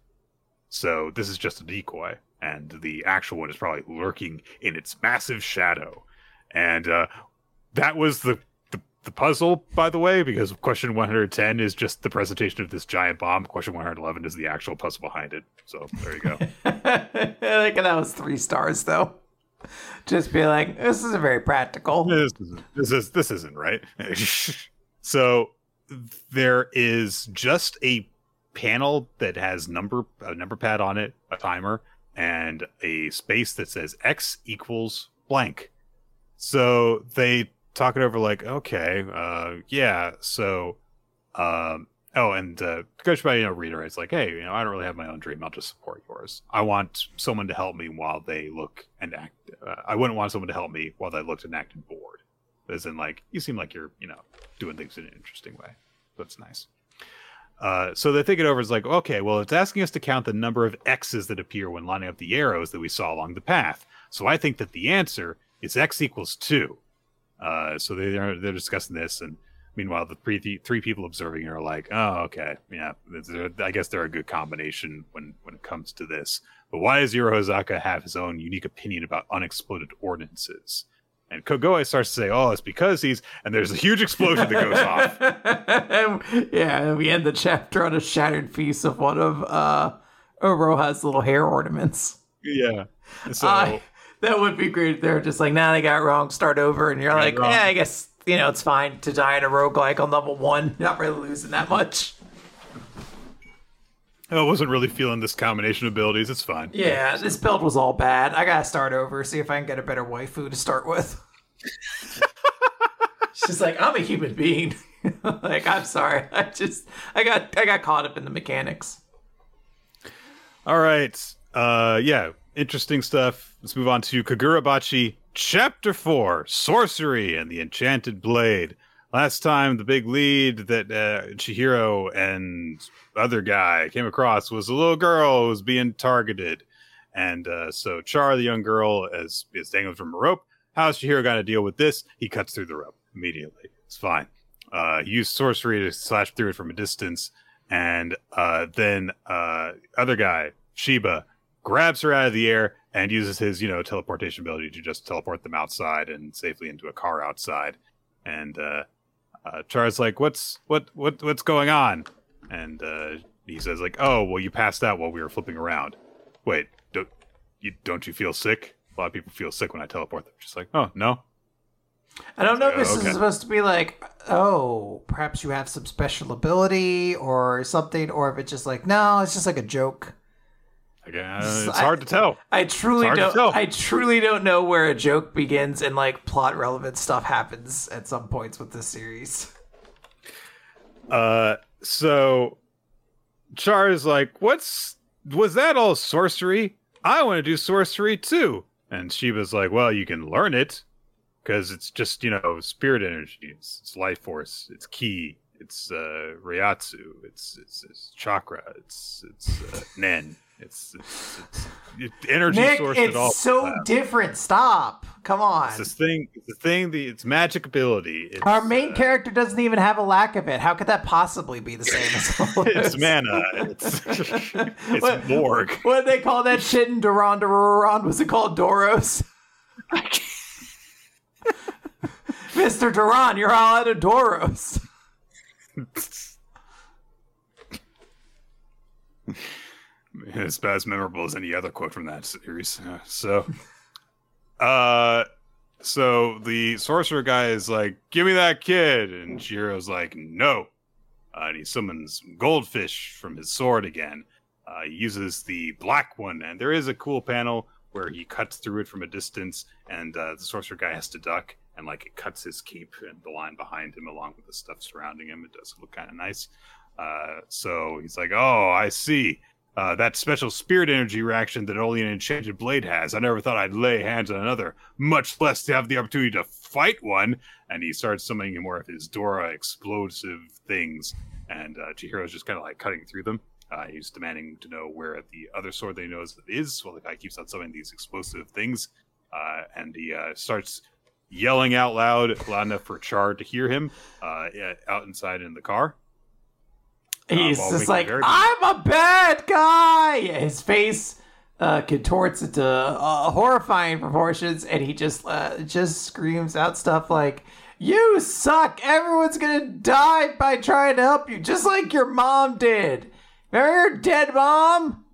So this is just a decoy, and the actual one is probably lurking in its massive shadow. And uh, that was the, the puzzle, by the way, because question 110 is just the presentation of this giant bomb. Question 111 is the actual puzzle behind it. So there you go. I think that was three stars though. Just be like, this isn't very practical. this isn't this is this isn't right. so there is just a panel that has number a number pad on it, a timer, and a space that says X equals blank. So they talk it over like, okay, uh, yeah, so, um, oh, and uh, Koshiba, you know, reiterates like, hey, you know, I don't really have my own dream. I'll just support yours. I want someone to help me while they look and act. Uh, I wouldn't want someone to help me while they looked and acted bored. As in, like, you seem like you're, you know, doing things in an interesting way. That's nice. Uh, so they think it over as like, okay, well, it's asking us to count the number of X's that appear when lining up the arrows that we saw along the path. So I think that the answer is X equals two. Uh, so they, they're they're discussing this, and meanwhile, the three three people observing are like, oh, okay, yeah, I guess they're a good combination when when it comes to this. But why does Yuro Hozaka have his own unique opinion about unexploded ordinances? And Kagoe starts to say, "Oh, it's because he's," and there's a huge explosion that goes off. yeah, and we end the chapter on a shattered piece of one of uh Iroha's little hair ornaments. Yeah. So Uh, that would be great. if They're just like, nah, they got it wrong. Start over, and you're Got like, yeah, I guess you know it's fine to die in a roguelike on level one. Not really losing that much. I wasn't really feeling this combination of abilities. It's fine. Yeah, this build was all bad. I gotta start over, see if I can get a better waifu to start with. She's like, I'm a human being. like, I'm sorry. I just I got I got caught up in the mechanics. All right. Uh yeah, interesting stuff. Let's move on to Kagurabachi Chapter 4, Sorcery and the Enchanted Blade. Last time the big lead that uh, Chihiro and other guy came across was a little girl who was being targeted. And uh, so Char, the young girl, is, is dangling from a rope. How's Chihiro got to deal with this? He cuts through the rope immediately. It's fine. Uh, he used sorcery to slash through it from a distance and uh, then uh, other guy Shiba grabs her out of the air and uses his you know teleportation ability to just teleport them outside and safely into a car outside. And uh, uh, Char's like, "What's what what what's going on?" And uh, he says like, "Oh, well, you passed out while we were flipping around. Wait, don't you don't you feel sick? A lot of people feel sick when I teleport them. Just like, oh no, I don't know if this Okay. is supposed to be like, oh, perhaps you have some special ability or something, or if it's just like, no, it's just like a joke. Again, uh, it's hard to tell. I truly don't. I truly don't know where a joke begins and like plot relevant stuff happens at some points with this series. Uh, so Char is like, "What's was that all sorcery? I want to do sorcery too." And Shiba's like, "Well, you can learn it because it's just you know spirit energy. It's, it's life force. It's ki. It's uh, Reiatsu. It's it's, it's chakra. It's it's uh, Nen. It's it's, it's, it's energy Nick, source. at all it's so different. Stop. Come on. It's this thing. It's the thing. The it's magic ability. It's, Our main uh, character doesn't even have a lack of it. How could that possibly be the same as all It's mana. It's it's What- Morg. What did they call that shit in Duran Duran? Was it called Doros? Mr. Duran, you're all out of Doros. It's about as memorable as any other quote from that series. Uh, so, uh, so the sorcerer guy is like, "Give me that kid," and Shiro's like, "No," uh, and he summons goldfish from his sword again. Uh, he uses the black one, and there is a cool panel where he cuts through it from a distance, and uh, the sorcerer guy has to duck, and like it cuts his cape and the line behind him, along with the stuff surrounding him. It does look kind of nice. Uh, so he's like, "Oh, I see." Uh, that special spirit energy reaction that only an enchanted blade has. I never thought I'd lay hands on another, much less to have the opportunity to fight one. And he starts summoning more of his Dora explosive things. And uh, Chihiro's just kind of like cutting through them. Uh, he's demanding to know where the other sword that he knows is. Well, the guy keeps on summoning these explosive things. Uh, and he uh, starts yelling out loud, loud enough for Char to hear him uh, out inside in the car. He's while just like, I'm a bad guy. His face uh, contorts into uh, horrifying proportions, and he just uh, just screams out stuff like, "You suck! Everyone's gonna die by trying to help you, just like your mom did. Remember your dead mom?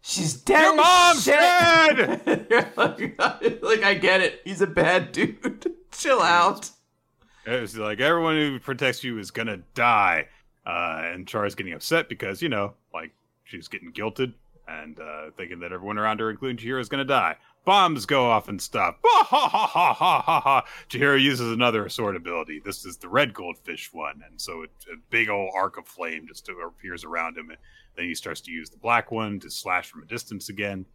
She's dead. Your mom's shit." dead! Like, I get it. He's a bad dude. Chill out. It was like everyone who protects you is gonna die. Uh, and Char's getting upset because, you know, like she's getting guilted and uh, thinking that everyone around her, including Chihiro, is gonna die. Bombs go off and stuff. Ha ha ha ha ha ha ha. Chihiro uses another sword ability. This is the red goldfish one, and so it, a big old arc of flame just appears around him. And then he starts to use the black one to slash from a distance again.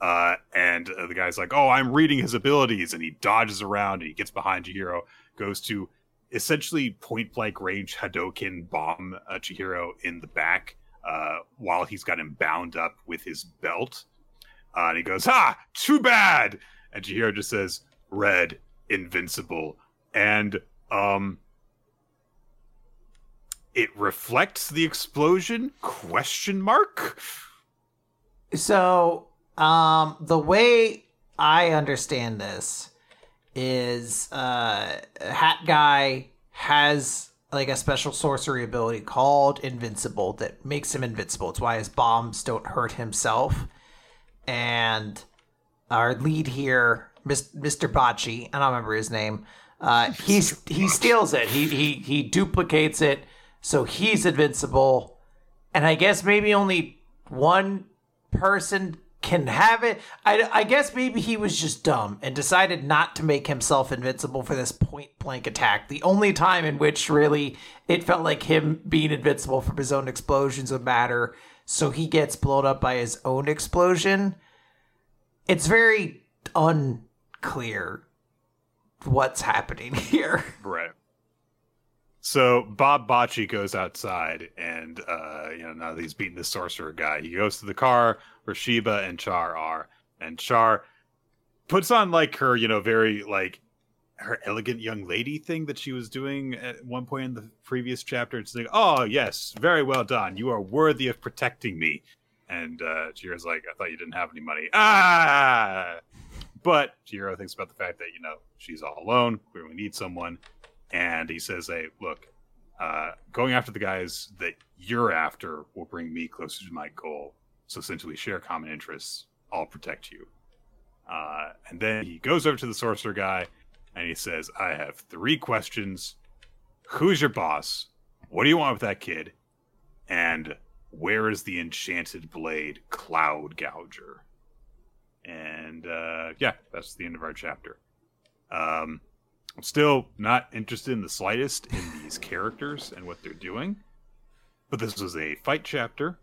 Uh, and uh, the guy's like, "Oh, I'm reading his abilities," and he dodges around and he gets behind Chihiro, goes to essentially point blank range Hadoken bomb uh, Chihiro in the back uh, while he's got him bound up with his belt. Uh, and he goes, "Ha! Too bad!" And Chihiro just says, "Red, invincible," and um. It reflects the explosion? Question mark. So, um, the way I understand this is uh, Hat Guy has like a special sorcery ability called Invincible that makes him invincible. It's why his bombs don't hurt himself. And our lead here, Mr. Bocci, I don't remember his name. Uh, he's he steals it. He he he duplicates it, so he's invincible. And I guess maybe only one person can have it. I, I guess maybe he was just dumb and decided not to make himself invincible for this point blank attack. The only time in which really it felt like him being invincible from his own explosions would matter. So he gets blown up by his own explosion. It's very unclear what's happening here. Right. So Bob Bocci goes outside, and uh, you know now that he's beating the sorcerer guy, he goes to the car where Shiba and Char are, and Char puts on like her, you know, very like her elegant young lady thing that she was doing at one point in the previous chapter. It's like, oh yes, very well done. You are worthy of protecting me. And uh, Jiro's like, I thought you didn't have any money. Ah! But Jiro thinks about the fact that you know she's all alone. We really need someone, and he says, "Hey, look, uh, going after the guys that you're after will bring me closer to my goal. So since we share common interests, I'll protect you." Uh, and then he goes over to the sorcerer guy and he says, I have three questions. Who's your boss? What do you want with that kid? And where is the enchanted blade, Cloud Gouger? And uh, yeah, that's the end of our chapter. Um, I'm still not interested in the slightest in these characters and what they're doing, but this was a fight chapter,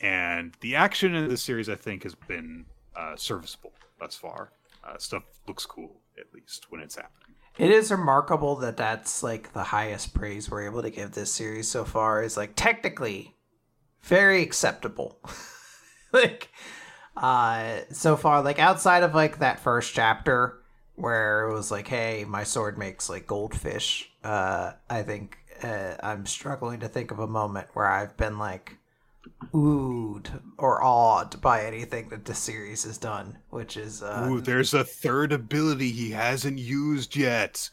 and the action in this series I think has been uh, serviceable thus far. Uh, stuff looks cool at least when it's happening. It is remarkable that that's like the highest praise we're able to give this series so far. Is like technically very acceptable. like uh so far like outside of like that first chapter where it was like hey my sword makes like goldfish uh i think uh, i'm struggling to think of a moment where i've been like oohed or awed by anything that the series has done, which is uh, Ooh, there's a third ability he hasn't used yet.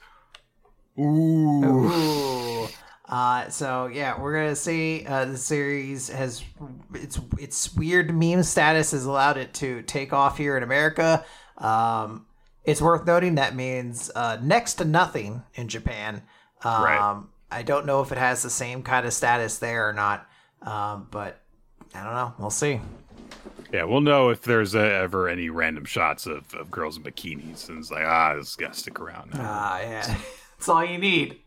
Ooh. Ooh. Uh, so yeah, we're gonna see uh, the series has its its weird meme status has allowed it to take off here in America. Um, it's worth noting that means uh, next to nothing in Japan. Um, right. I don't know if it has the same kind of status there or not. Um, but I don't know. We'll see. Yeah, we'll know if there's uh, ever any random shots of, of girls in bikinis, and it's like, ah, this got to stick around. Now. Ah, yeah, that's all you need.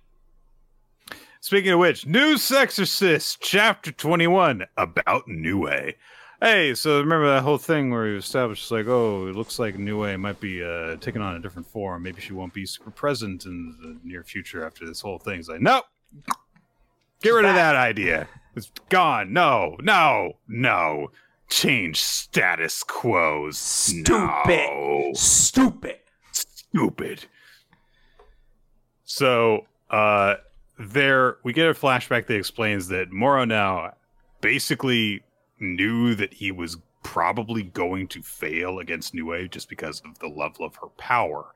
Speaking of which, Nue's Exorcist, Chapter 21, about Nue. Hey, so remember that whole thing where we established, like, oh, it looks like Nue might be uh, taking on a different form. Maybe she won't be super present in the near future after this whole thing. It's like, nope, get rid of that idea. It's gone. No, no, no. Change status quos. Stupid. No. Stupid. Stupid. So, uh, there we get a flashback that explains that Moro now basically knew that he was probably going to fail against Nue just because of the level of her power.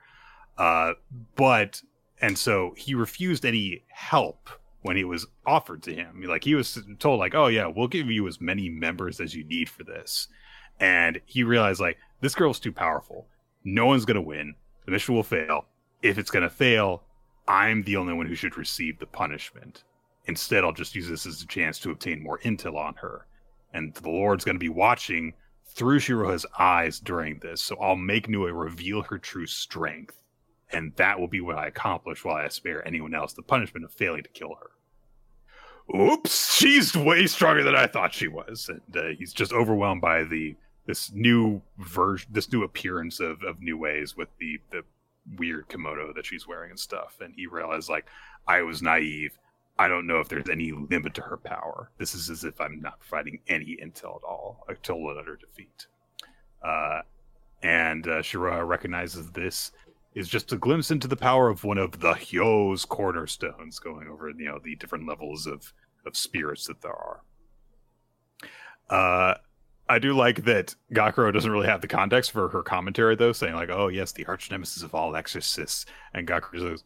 Uh, but and so he refused any help when it was offered to him. Like he was told, like, "Oh yeah, we'll give you as many members as you need for this," and he realized like this girl's too powerful. No one's gonna win. The mission will fail. If it's gonna fail, I'm the only one who should receive the punishment. Instead, I'll just use this as a chance to obtain more intel on her. And the Lord's going to be watching through Shiroha's eyes during this, so I'll make Nue reveal her true strength. And that will be what I accomplish while I spare anyone else the punishment of failing to kill her oops, she's way stronger than I thought she was, and uh, he's just overwhelmed by the this new version, this new appearance of of Nue's with the the weird kimono that she's wearing and stuff, and he realized like I was naive. I don't know if there's any limit to her power. This is as if I'm not providing any intel at all until utter defeat. Uh, and uh, Shiroha recognizes this is just a glimpse into the power of one of the Hyo's cornerstones, going over you know the different levels of of spirits that there are. Uh, I do like that Gakuro doesn't really have the context for her commentary though, saying like, "Oh yes, the arch nemesis of all exorcists," and Gakuro says,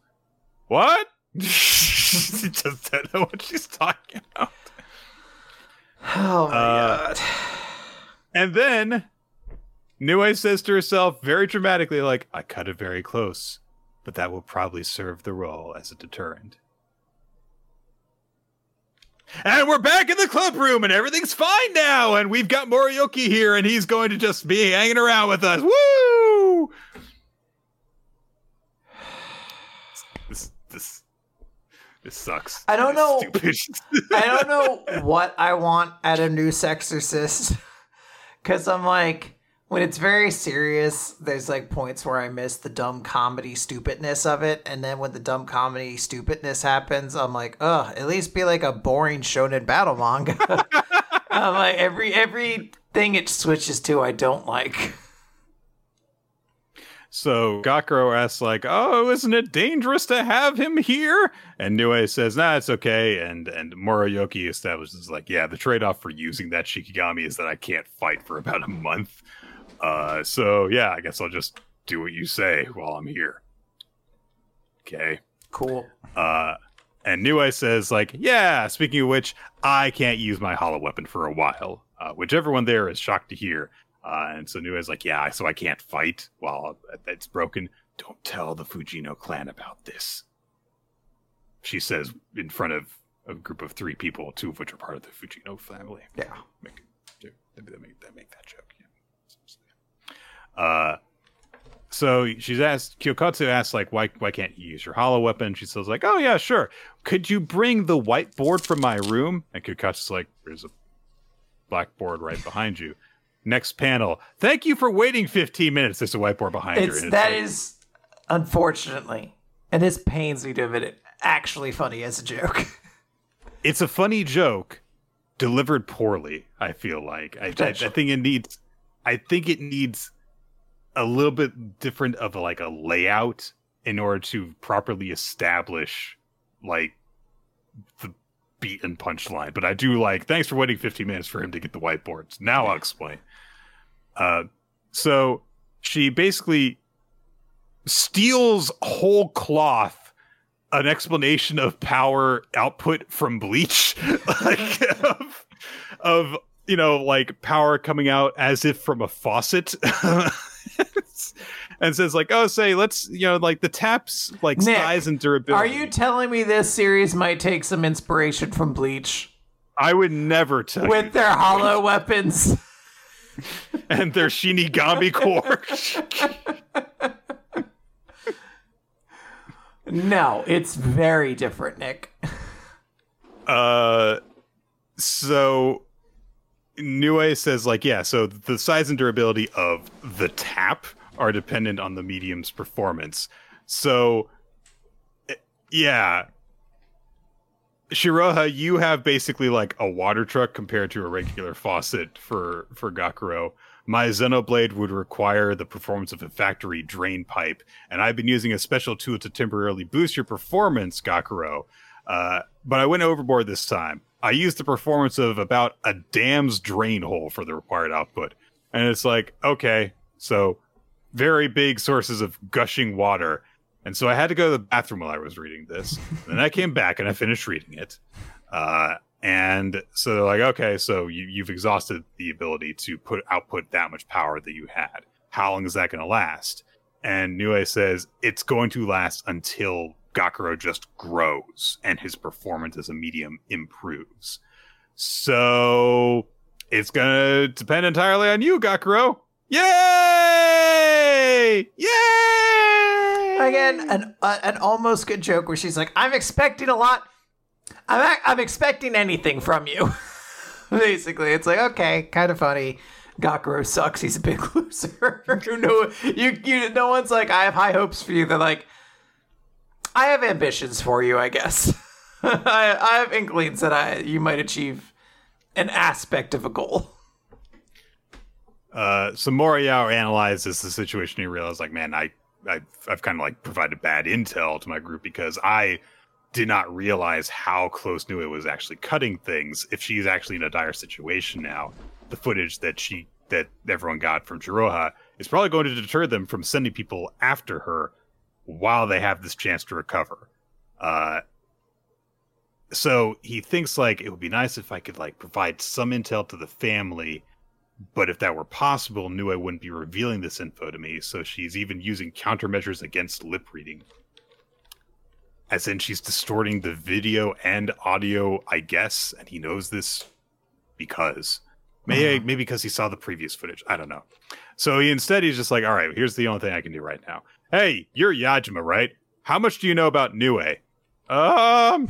"What?" She just don't know what she's talking about. Oh my uh, god! And then Nue says to herself very dramatically, like, I cut it very close, but that will probably serve the role as a deterrent. And we're back in the club room and everything's fine now. And we've got Morioki here and he's going to just be hanging around with us. Woo! This this this sucks. I don't know. I don't know what I want at a Nue's Exorcist. Cause I'm like, when it's very serious, there's like points where I miss the dumb comedy stupidness of it, and then when the dumb comedy stupidness happens, I'm like, ugh, at least be like a boring shonen battle manga. I'm like every every thing it switches to, I don't like. So Gakuro asks, like, "Oh, isn't it dangerous to have him here?" And Nue says, "Nah, it's okay." And and Moroyoki establishes, like, "Yeah, the trade off for using that Shikigami is that I can't fight for about a month. Uh, so yeah, I guess I'll just do what you say while I'm here." Okay. Cool. Uh, and Nue says, like, yeah, speaking of which, I can't use my hollow weapon for a while, uh, which everyone there is shocked to hear. Uh, and so Nue's like, yeah, so I can't fight while it's broken. Don't tell the Fujino clan about this. She says in front of a group of three people, two of which are part of the Fujino family. Yeah. Make, they make, they make that joke. Yeah. Uh, so she's asked Kyokatsu asks like why why can't you use your hollow weapon? She says like, oh yeah, sure. Could you bring the whiteboard from my room? And Kyokatsu's like, there's a blackboard right behind you. Next panel. Thank you for waiting 15 minutes. There's a whiteboard behind it's, her. That like, is, unfortunately, and this pains me to admit it, actually funny as a joke. it's a funny joke delivered poorly. I feel like I, I, I think it needs. I think it needs a little bit different of a, like a layout in order to properly establish like the beat and punchline. But I do like thanks for waiting 15 minutes for him to get the whiteboards. Now I'll explain. Uh, so she basically steals whole cloth an explanation of power output from bleach like of, of you know like power coming out as if from a faucet and says like, "Oh, say let's you know like the taps like Nick, size and durability." Are you telling me this series might take some inspiration from Bleach? I would never tell with their hollow weapons and their Shinigami core. no, it's very different, Nick. Uh, so Nue says like, yeah, so the size and durability of the tap are dependent on the medium's performance. So, eh, yeah. Shiroha, you have basically like a water truck compared to a regular faucet for for Gakuro. My Xenoblade would require the performance of a factory drain pipe, and I've been using a special tool to temporarily boost your performance, Gakuro. Uh, but I went overboard this time. I used the performance of about a dam's drain hole for the required output. And it's like, okay, so very big sources of gushing water. And so I had to go to the bathroom while I was reading this. and then I came back and I finished reading it. Uh, and so they're like, okay, so you, you've exhausted the ability to put output that much power that you had. How long is that going to last? And Nue says it's going to last until Gakuro just grows and his performance as a medium improves. So it's gonna depend entirely on you, Gakuro. Yay! Yay! Again, an uh, an almost good joke where she's like, "I'm expecting a lot. I'm a- I'm expecting anything from you." Basically, it's like okay, kind of funny. Gakuro sucks. He's a big loser. no, you, you, no one's like, I have high hopes for you. They're like, I have ambitions for you, I guess. I, I have inklings that I you might achieve an aspect of a goal. Uh, so Moriyao analyzes the situation. He realizes, like, man, I, I, I've kind of like provided bad intel to my group because I did not realize how close Nue was actually cutting things. If she's actually in a dire situation now, the footage that she that everyone got from Shiroha is probably going to deter them from sending people after her while they have this chance to recover. Uh, so he thinks like it would be nice if I could like provide some intel to the family, but if that were possible, Nue wouldn't be revealing this info to me. So she's even using countermeasures against lip reading. As in, she's distorting the video and audio, I guess, and he knows this because maybe uh-huh. maybe because he saw the previous footage. I don't know. So he instead he's just like, all right, here's the only thing I can do right now. Hey, you're Yajima, right? How much do you know about Nue? Um,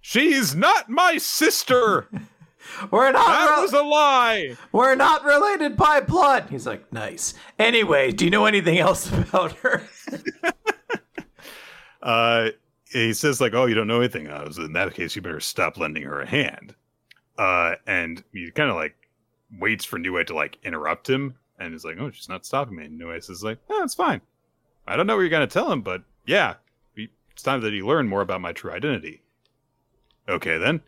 she's not my sister. We're not. That re- was a lie. We're not related by blood. He's like, nice. Anyway, do you know anything else about her? uh, he says like, oh, you don't know anything. Uh, in that case, you better stop lending her a hand. Uh, and he kind of like waits for Nue to like interrupt him, And he's like, "Oh, she's not stopping me." And Nue says, "Like, oh, it's fine. I don't know what you're gonna tell him, but yeah, it's time that he learn more about my true identity." Okay, then.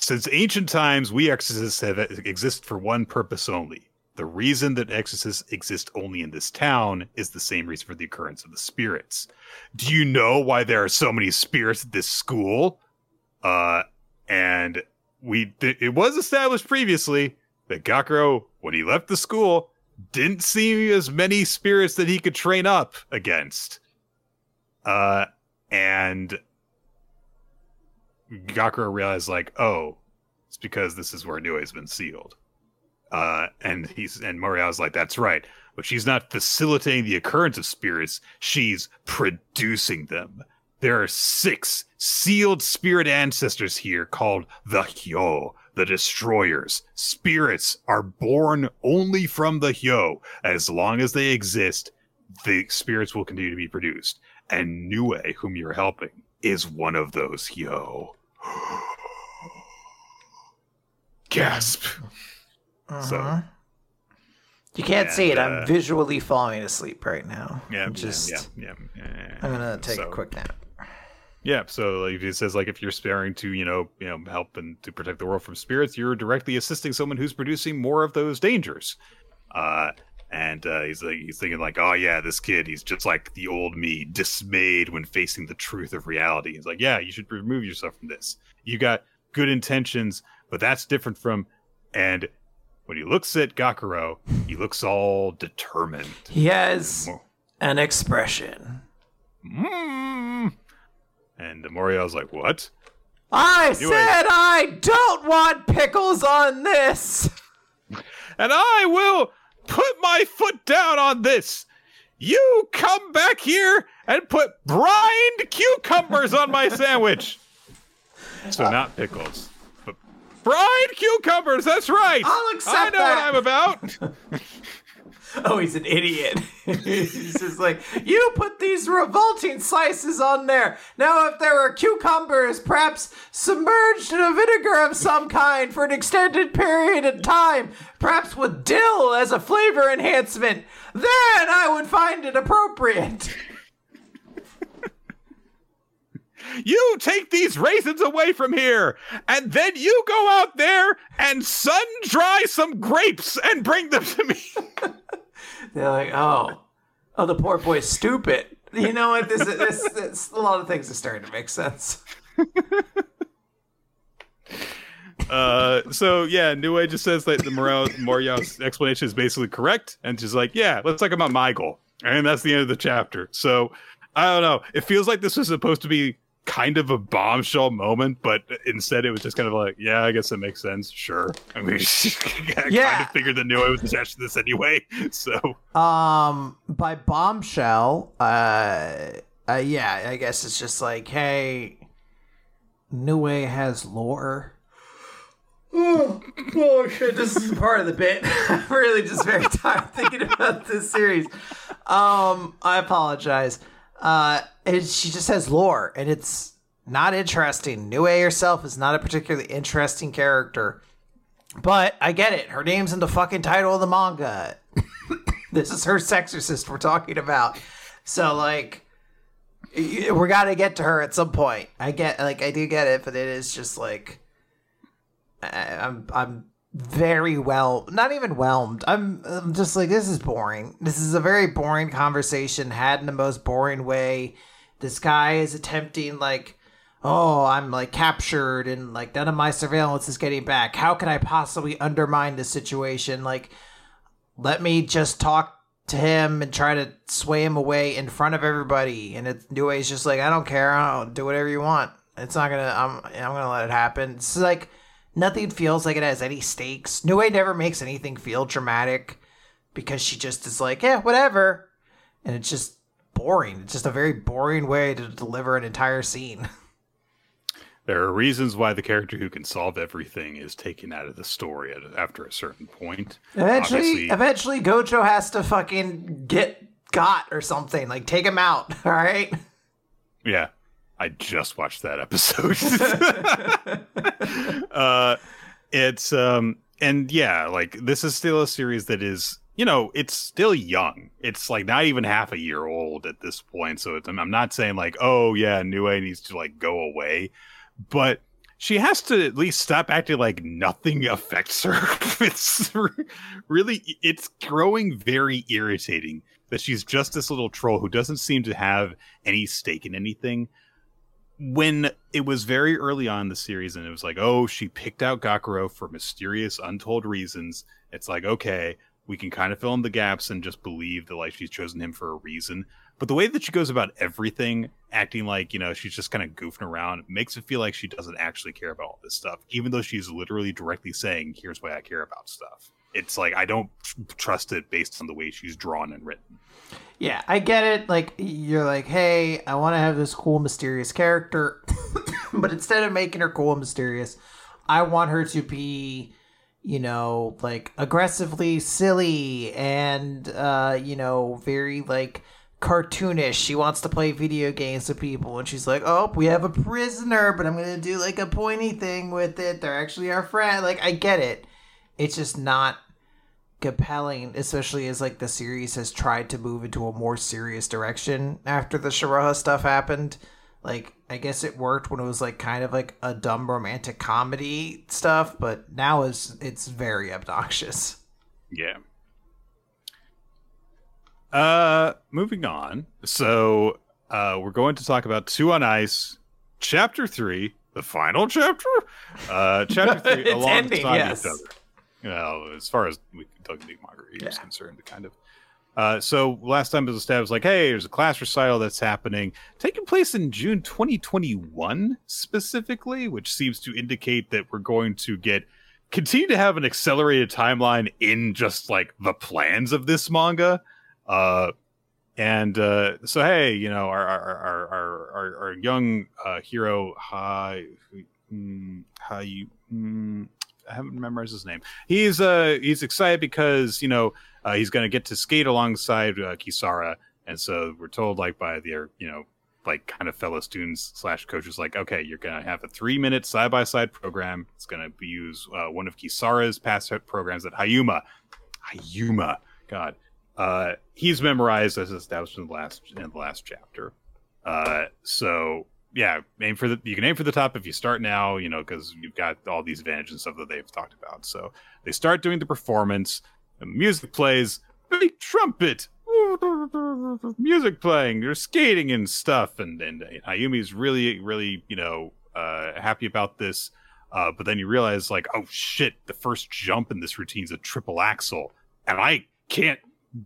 Since ancient times, we exorcists have exist for one purpose only. The reason that exorcists exist only in this town is the same reason for the occurrence of the spirits. Do you know why there are so many spirits at this school? Uh, and we th- it was established previously that Gakuro, when he left the school, didn't see as many spirits that he could train up against. Uh, and Gakuro realized, like, oh, it's because this is where Nue has been sealed. Uh, and he's and Moriya's like, that's right, but she's not facilitating the occurrence of spirits; she's producing them. There are six sealed spirit ancestors here called the Hyo, the Destroyers. Spirits are born only from the Hyo. As long as they exist, the spirits will continue to be produced. And Nue, whom you're helping, is one of those Hyo. Gasp. Uh-huh. So- you can't see it. And, I'm uh, visually falling asleep right now. Yeah, I'm just. yeah, yeah, yeah, yeah. I'm gonna take So- a quick nap. Yeah, so like it says like if you're sparing to, you know, you know, help and to protect the world from spirits, you're directly assisting someone who's producing more of those dangers. Uh and uh, he's like he's thinking like, oh yeah, this kid, he's just like the old me, dismayed when facing the truth of reality. He's like, yeah, you should remove yourself from this. You got good intentions, but that's different from. And when he looks at Gakuro, he looks all determined. He has an expression. Mm. And Moriel's like, what? I said I don't want pickles on this. and I will put my foot down on this. You come back here and put brined cucumbers on my sandwich. So not pickles, but brined cucumbers. That's right. I'll accept I know that. what I'm about. Oh, he's an idiot. he's just like, you put these revolting slices on there. Now, if there were cucumbers, perhaps submerged in a vinegar of some kind for an extended period of time, perhaps with dill as a flavor enhancement, then I would find it appropriate. you take these raisins away from here, and then you go out there and sun dry some grapes and bring them to me. They're like, oh, oh, the poor boy's stupid. You know what? This, this, this, a lot of things are starting to make sense. Uh, so yeah, Nue just says that the Morel Moriel's explanation is basically correct, and she's like, "Yeah, let's talk about my goal," and that's the end of the chapter. So I don't know. It feels like this was supposed to be kind of a bombshell moment, but instead it was just kind of like, "Yeah, I guess that makes sense. Sure." I mean, I kind Yeah. of figured that Nue was attached to this anyway. So Um, by bombshell, uh, uh, yeah, I guess it's just like, hey, New Way has lore. Oh, oh shit! This is part of the bit. I'm really just very tired thinking about this series. Um, I apologize. Uh, it, she just has lore, and it's not interesting. Nue herself is not a particularly interesting character, but I get it. Her name's in the fucking title of the manga. this is her sexorcist we're talking about. So like y- we got to get to her at some point. I get like I do get it, but it is just like I- I'm I'm very well not even whelmed. I'm, just like this is boring. This is a very boring conversation had in the most boring way. This guy is attempting like oh, I'm like captured and like none of my surveillance is getting back. How can I possibly undermine this situation? Like let me just talk to him and try to sway him away in front of everybody. And it's New Nue's just like, I don't care. I don't do whatever you want. It's not gonna. I'm. I'm gonna let it happen. It's like nothing feels like it has any stakes. Nue never makes anything feel dramatic because she just is like, yeah, whatever, and it's just boring. It's just a very boring way to deliver an entire scene. there are reasons why the character who can solve everything is taken out of the story at, after a certain point. Eventually, Obviously- eventually, Gojo has to fucking get got or something. Like take him out. All right. Yeah, I just watched that episode. uh, it's um, and yeah, like this is still a series that is, you know, it's still young. It's like not even half a year old at this point. So I'm not saying like, oh yeah, Nue needs to like go away, but she has to at least stop acting like nothing affects her. it's really, it's growing very irritating that she's just this little troll who doesn't seem to have any stake in anything. When it was very early on the series, and it was like, oh, she picked out Gakuro for mysterious, untold reasons. It's like, okay, we can kind of fill in the gaps and just believe that like she's chosen him for a reason. But the way that she goes about everything, acting like, you know, she's just kind of goofing around, makes it feel like she doesn't actually care about all this stuff, even though she's literally directly saying, here's why I care about stuff. It's like, I don't trust it based on the way she's drawn and written. Yeah, I get it. Like, you're like, hey, I want to have this cool, mysterious character. but instead of making her cool and mysterious, I want her to be you know like aggressively silly and uh you know very like cartoonish. She wants to play video games with people, and she's like, "Oh, we have a prisoner, but I'm gonna do like a pointy thing with it. They're actually our friend." Like, I get it. It's just not compelling, especially as like the series has tried to move into a more serious direction after the Shiroha stuff happened. Like, I guess it worked when it was like kind of like a dumb romantic comedy stuff, but now is it's very obnoxious. Yeah. Uh, moving on. So, uh, we're going to talk about Two on Ice, Chapter Three, the final chapter. Uh, chapter Three, alongside yes. each other. Well, as far as we Doug Marguerite yeah. is concerned, kind of. Uh, so last time it was established, like, hey, there's a class recital that's happening, taking place in June 2021 specifically, which seems to indicate that we're going to get continue to have an accelerated timeline in just like the plans of this manga. Uh, and uh, so, hey, you know, our our our our, our, our young uh, hero, Hi, mm, Hi, you. Mm, I haven't memorized his name. He's uh he's excited because you know uh, he's going to get to skate alongside uh, Kisara, and so we're told like by their you know like kind of fellow students slash coaches like okay you're going to have a three minute side by side program. It's going to use uh, one of Kisara's past programs at Hayuma. Hayuma, God, uh, he's memorized as established in the last in the last chapter. Uh, so yeah, aim for the you can aim for the top if you start now, you know, because you've got all these advantages and stuff that they've talked about. So they start doing the performance, the music plays, big trumpet, music playing, they're skating and stuff, and and, Hayumi's really really you know uh, happy about this. Uh, but then you realize like, oh shit, the first jump in this routine is a triple axel, and I can't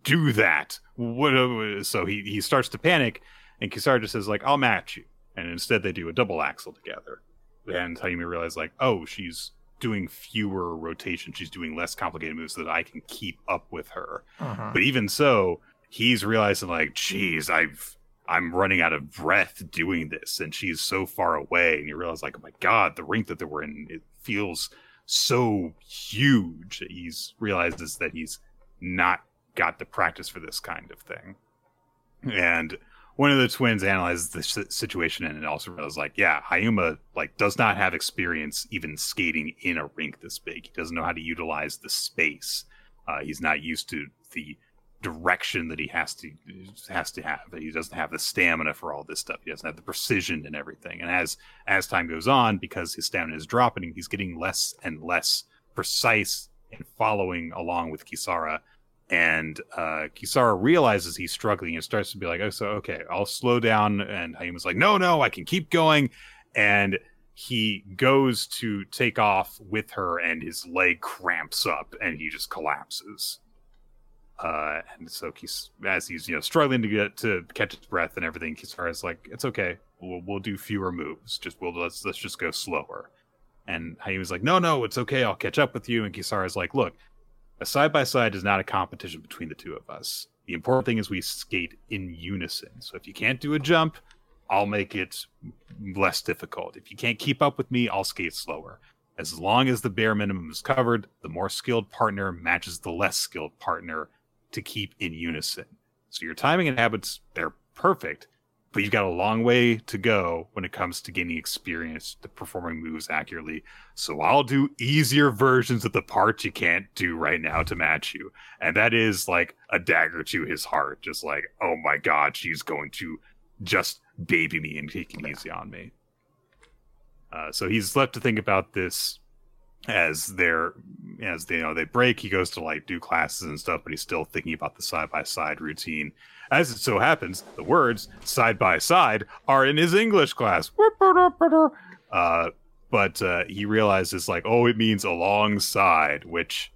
do that. What, uh, so he, he starts to panic, and Kisara just says, like, I'll match you. And instead they do a double axel together. And Hayumi realizes, like, oh, she's doing fewer rotations. She's doing less complicated moves so that I can keep up with her. Uh-huh. But even so, he's realizing, like, geez, I've I'm running out of breath doing this, and she's so far away. And you realize, like, oh my god, the rink that they were in, it feels so huge. He's realizes that he's not got the practice for this kind of thing. And one of the twins analyzes the situation and it also realizes like, yeah, Hayuma like does not have experience even skating in a rink this big. He doesn't know how to utilize the space. Uh, he's not used to the direction that he has to has to have. He doesn't have the stamina for all this stuff. He doesn't have the precision and everything. And as as time goes on, because his stamina is dropping, he's getting less and less precise in following along with Kisara and uh, Kisara realizes he's struggling and starts to be like, "Oh, so okay, I'll slow down." And Hayuma's like, "No, no, I can keep going." And he goes to take off with her, and his leg cramps up, and he just collapses. Uh, and so he's as he's you know struggling to get to catch his breath and everything, Kisara's like, "It's okay, we'll we'll do fewer moves. Just we'll let's let's just go slower." And Hayuma's like, "No, no, it's okay. I'll catch up with you." And Kisara's like, "Look, a side by side is not a competition between the two of us. The important thing is we skate in unison. So if you can't do a jump, I'll make it less difficult. If you can't keep up with me, I'll skate slower. As long as the bare minimum is covered, the more skilled partner matches the less skilled partner to keep in unison. So your timing and habits, they're perfect, but you've got a long way to go when it comes to gaining experience to performing moves accurately. So I'll do easier versions of the parts you can't do right now to match you. And that is like a dagger to his heart. Just like, oh my god, she's going to just baby me and take it easy on me. Uh, so he's left to think about this as they're as they you know they break. He goes to like do classes and stuff, but he's still thinking about the side by side routine. As it so happens, the words side by side are in his English class. Uh, but uh, he realizes like, oh, it means alongside, which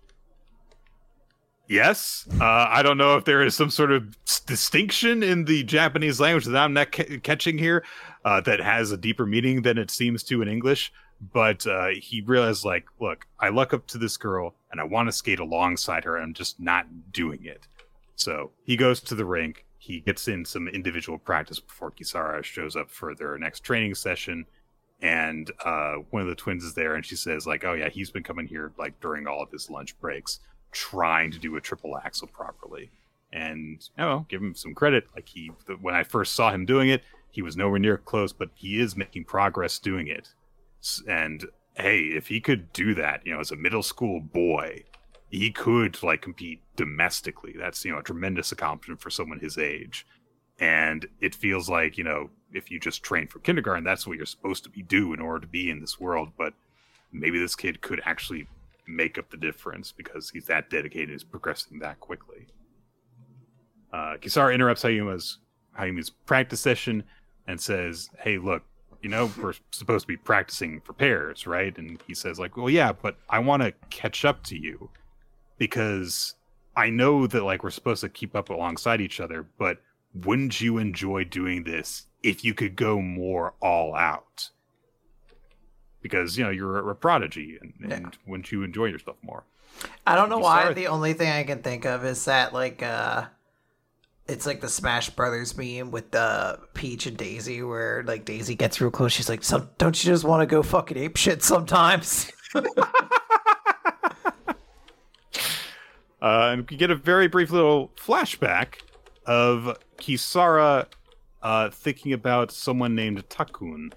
yes, uh, I don't know if there is some sort of distinction in the Japanese language that I'm not ca- catching here uh, that has a deeper meaning than it seems to in English. But uh, he realized, like, look, I look up to this girl and I want to skate alongside her. And I'm just not doing it. So he goes to the rink. He gets in some individual practice before Kisara shows up for their next training session. And uh, one of the twins is there, and she says, like, oh yeah, he's been coming here like during all of his lunch breaks, trying to do a triple axel properly. And oh, give him some credit. Like he, when I first saw him doing it, he was nowhere near close, but he is making progress doing it. And hey, if he could do that, you know, as a middle school boy, he could like compete domestically. That's you know a tremendous accomplishment for someone his age. And it feels like you know if you just train for kindergarten, that's what you're supposed to be do in order to be in this world. But maybe this kid could actually make up the difference because he's that dedicated, is progressing that quickly. Uh, Kisara interrupts Hayuma's Hayuma's practice session and says, "Hey, look, you know we're supposed to be practicing for pairs, right?" And he says, "Like, well, yeah, but I want to catch up to you because I know that like we're supposed to keep up alongside each other, but wouldn't you enjoy doing this if you could go more all out?" Because you know you're a, prodigy, and, and yeah. wouldn't you enjoy yourself more? I don't know why. The only thing I can think of is that like uh it's like the Smash Brothers meme with the Peach and Daisy, where like Daisy gets real close. She's like, "So don't you just want to go fucking ape shit sometimes?" uh, and we get a very brief little flashback of Kisara uh, thinking about someone named Takun,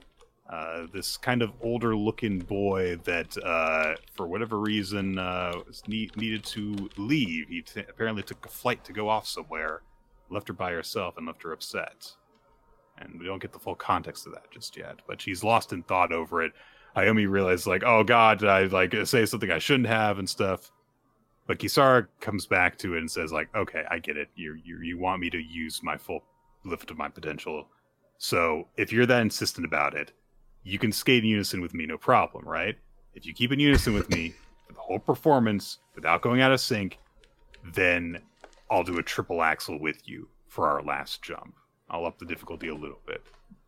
uh, this kind of older looking boy that, uh, for whatever reason, uh, need- needed to leave. He t- apparently took a flight to go off somewhere left her by herself and left her upset. And we don't get the full context of that just yet, but she's lost in thought over it. Ayumi realizes, like, oh god, did I like say something I shouldn't have and stuff. But Kisara comes back to it and says, like, okay, I get it. You you you want me to use my full lift of my potential. So if you're that insistent about it, you can skate in unison with me, no problem, right? If you keep in unison with me for the whole performance without going out of sync, then I'll do a triple axel with you for our last jump. I'll up the difficulty a little bit,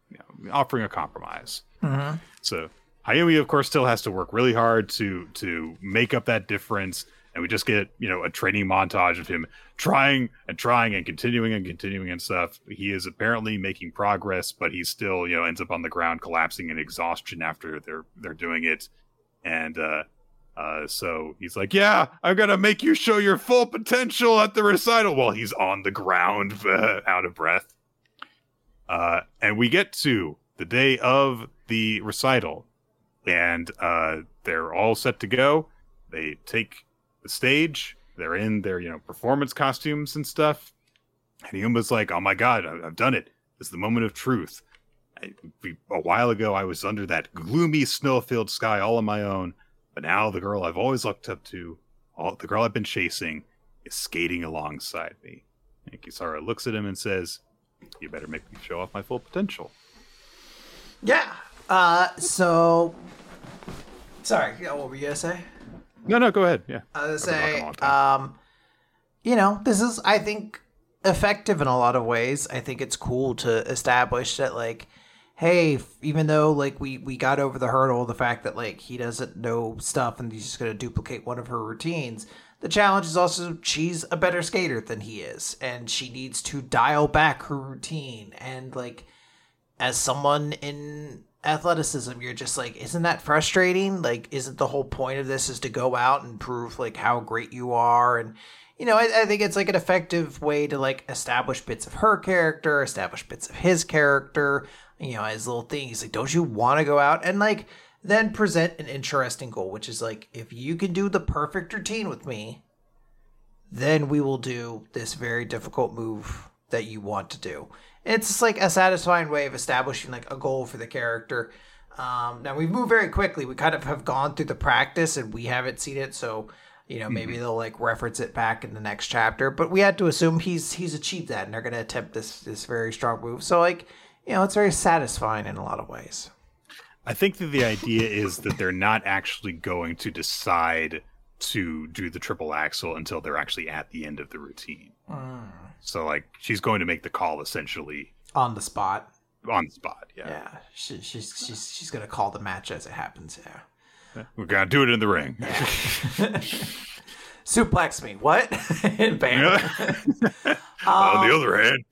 you know, offering a compromise. Mm-hmm. So Hayumi, of course, still has to work really hard to to make up that difference, and we just get you know a training montage of him trying and trying and continuing and continuing and stuff. He is apparently making progress, but he still you know ends up on the ground collapsing in exhaustion after they're they're doing it, and uh, uh, so he's like, "Yeah, I'm gonna make you show your full potential at the recital." While he's on the ground, out of breath. Uh, and we get to the day of the recital, and uh, they're all set to go. They take the stage. They're in their you know performance costumes and stuff. And Yuma's like, "Oh my god, I've done it! It's the moment of truth." I, a while ago, I was under that gloomy snow-filled sky all on my own but now the girl I've always looked up to, all the girl I've been chasing, is skating alongside me. And Kisara looks at him and says, You better make me show off my full potential. Yeah. Uh so sorry, Yeah. what were you gonna say? No, no, go ahead. Yeah. I was say, um you know, this is I think effective in a lot of ways. I think it's cool to establish that like hey, even though like we we got over the hurdle, the fact that like he doesn't know stuff and he's just gonna duplicate one of her routines. The challenge is also she's a better skater than he is, and she needs to dial back her routine. And like, as someone in athleticism, you're just like, isn't that frustrating? Like, isn't the whole point of this is to go out and prove like how great you are and you know, I, I think it's like an effective way to like establish bits of her character, establish bits of his character, you know, his little thing. He's like, don't you want to go out and like then present an interesting goal, which is like, if you can do the perfect routine with me, then we will do this very difficult move that you want to do. It's just like a satisfying way of establishing like a goal for the character. Um, now we've moved very quickly. We kind of have gone through the practice and we haven't seen it, so you know maybe mm-hmm. they'll like reference it back in the next chapter. But we had to assume he's he's achieved that, and they're going to attempt this this very strong move. So like you know, it's very satisfying in a lot of ways. I think that the idea is that they're not actually going to decide to do the triple axel until they're actually at the end of the routine. Mm. So like she's going to make the call essentially on the spot. On the spot, yeah. Yeah, she, she's she's she's gonna call the match as it happens. Yeah, we're gonna do it in the ring. Yeah. suplex me. What? and bam. um, On the other hand.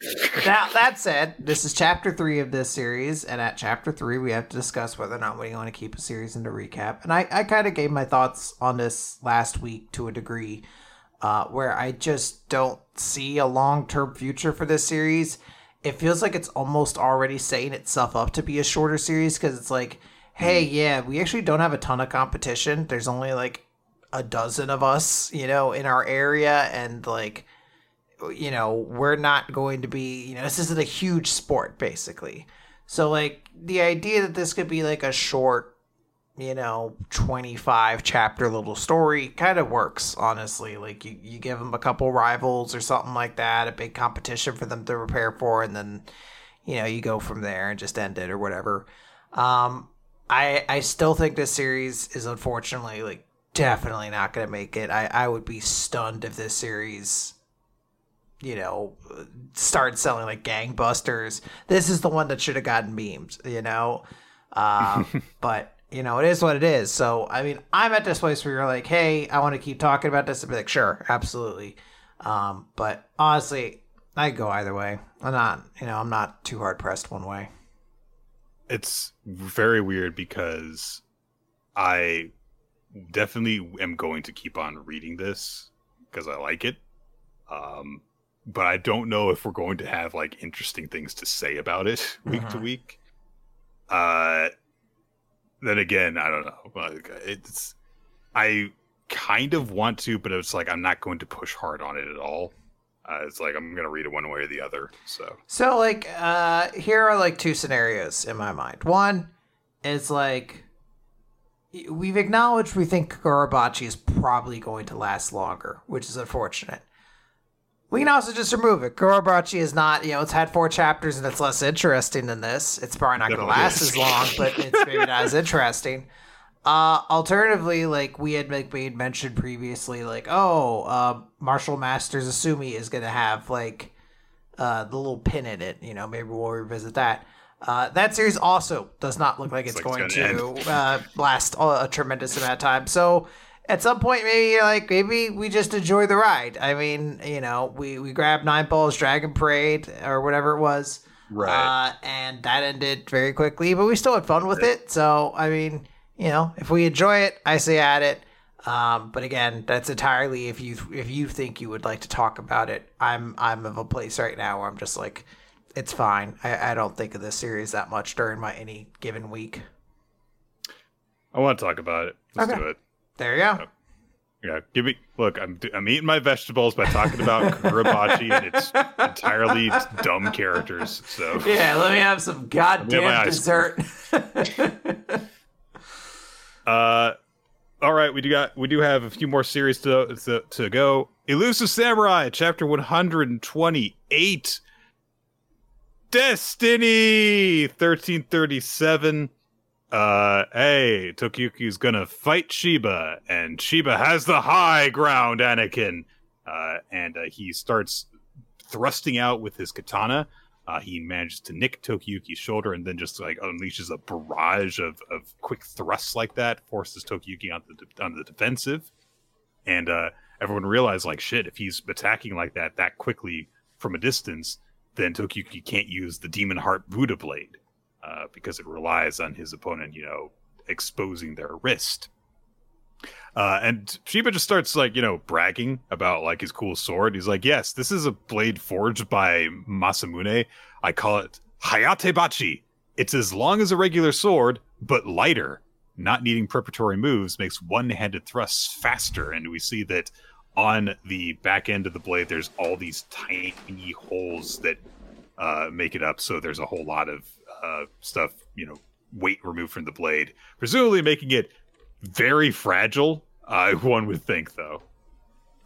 now, that said, this is chapter three of this series. And at chapter three, we have to discuss whether or not we want to keep a series into recap. And I, I kind of gave my thoughts on this last week to a degree, uh, where I just don't see a long term future for this series. It feels like it's almost already setting itself up to be a shorter series because it's like, hey, hmm. yeah, we actually don't have a ton of competition. There's only like a dozen of us, you know, in our area, and like, you know, we're not going to be, you know, this isn't a huge sport, basically. So, like, the idea that this could be like a short, you know, 25 chapter little story kind of works, honestly. Like, you, you give them a couple rivals or something like that, a big competition for them to prepare for, and then, you know, you go from there and just end it or whatever. Um, I, I still think this series is unfortunately like definitely not going to make it. I, I would be stunned if this series, you know, started selling like gangbusters. This is the one that should have gotten memes, you know? Uh, but, you know, it is what it is. So, I mean, I'm at this place where you're like, hey, I want to keep talking about this. I'd be like, sure, absolutely. Um, but honestly, I go either way. I'm not, you know, I'm not too hard pressed one way. It's very weird because I definitely am going to keep on reading this because I like it. Um, but I don't know if we're going to have like interesting things to say about it week uh-huh. to week. Uh, then again, I don't know. It's I kind of want to, but it's like I'm not going to push hard on it at all. Uh, it's like I'm gonna read it one way or the other. So, so like, uh, here are like two scenarios in my mind. One is like we've acknowledged we think Kagurabachi is probably going to last longer, which is unfortunate. We can also just remove it. Kagurabachi is not, you know, it's had four chapters and it's less interesting than this. It's probably not going to last as long, but it's maybe not as interesting. Uh, alternatively, like we had like made mentioned previously, like oh, uh, Martial Masters Asumi is going to have like uh, the little pin in it. You know, maybe we'll revisit that. Uh, that series also does not look like it's, it's going to uh, last a, a, tremendous amount of time. So at some point, maybe you're like maybe we just enjoy the ride. I mean, you know, we we grabbed Nine Balls Dragon Parade or whatever it was, right? Uh, and that ended very quickly, but we still had fun with it. So I mean, you know, if we enjoy it, I say add it. Um, but again, that's entirely if you if you think you would like to talk about it. I'm I'm of a place right now where I'm just like it's fine. I, I don't think of this series that much during my any given week. I want to talk about it. Let's okay. do it. There you go. Yeah, give me look. I'm I'm eating my vegetables by talking about Kagurabachi and its entirely dumb characters. So yeah, let me have some goddamn dessert. uh, all right, we do got we do have a few more series to to, to go. Elusive Samurai, chapter one hundred and twenty eight. Destiny 1337. Uh, hey, Tokiyuki's gonna fight Shiba, and Shiba has the high ground, Anakin. Uh, and uh, he starts thrusting out with his katana. Uh, he manages to nick Tokiyuki's shoulder and then just like unleashes a barrage of, of quick thrusts like that, forces Tokiyuki on the, onto the defensive. And uh, everyone realizes, like, shit, if he's attacking like that that quickly from a distance, then Tokiyuki can't use the Demon Heart Buddha Blade uh, because it relies on his opponent, you know, exposing their wrist. Uh, and Shiba just starts like you know bragging about like his cool sword. He's like, "Yes, this is a blade forged by Masamune. I call it Hayatebachi. It's as long as a regular sword, but lighter. Not needing preparatory moves makes one-handed thrusts faster." And we see that on the back end of the blade, there's all these tiny holes that uh, make it up. So there's a whole lot of uh, stuff, you know, weight removed from the blade, presumably making it very fragile. Uh, one would think, though.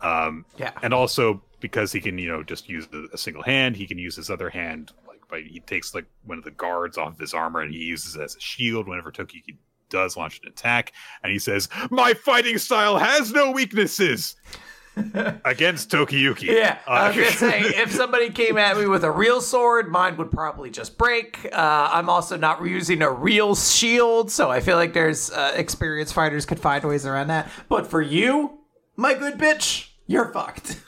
Um, Yeah. and also because he can, you know, just use the, a single hand, he can use his other hand. Like, by he takes like one of the guards off of his armor and he uses it as a shield whenever Tokiyuki does launch an attack. And he says, "My fighting style has no weaknesses." Against Tokiyuki. Yeah, I was Uh, gonna say if somebody came at me with a real sword, mine would probably just break. Uh, I'm also not using a real shield, so I feel like there's uh, experienced fighters could find ways around that. But for you, my good bitch, you're fucked.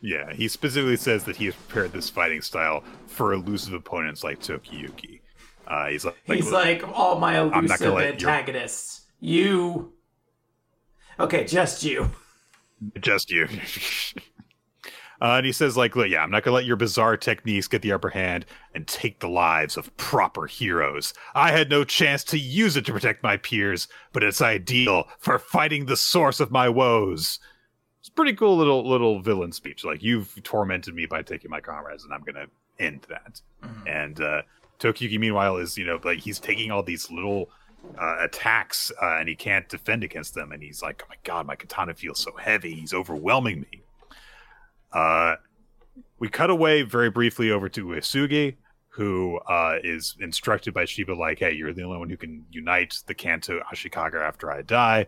Yeah, he specifically says that he has prepared this fighting style for elusive opponents like Tokiyuki. Uh, he's like, He's like all my elusive antagonists. You. Okay, just you. Just you. uh, and he says, like, "Look, yeah, I'm not gonna let your bizarre techniques get the upper hand and take the lives of proper heroes. I had no chance to use it to protect my peers, but it's ideal for fighting the source of my woes." It's a pretty cool little little villain speech. Like, you've tormented me by taking my comrades, and I'm gonna end that. And uh, Tokiyuki, meanwhile, is you know like he's taking all these little uh, attacks uh, and he can't defend against them, and he's like, "Oh my god, my katana feels so heavy. He's overwhelming me." Uh, we cut away very briefly over to Uesugi, who uh, is instructed by Shiba, like, "Hey, you're the only one who can unite the Kanto Ashikaga after I die."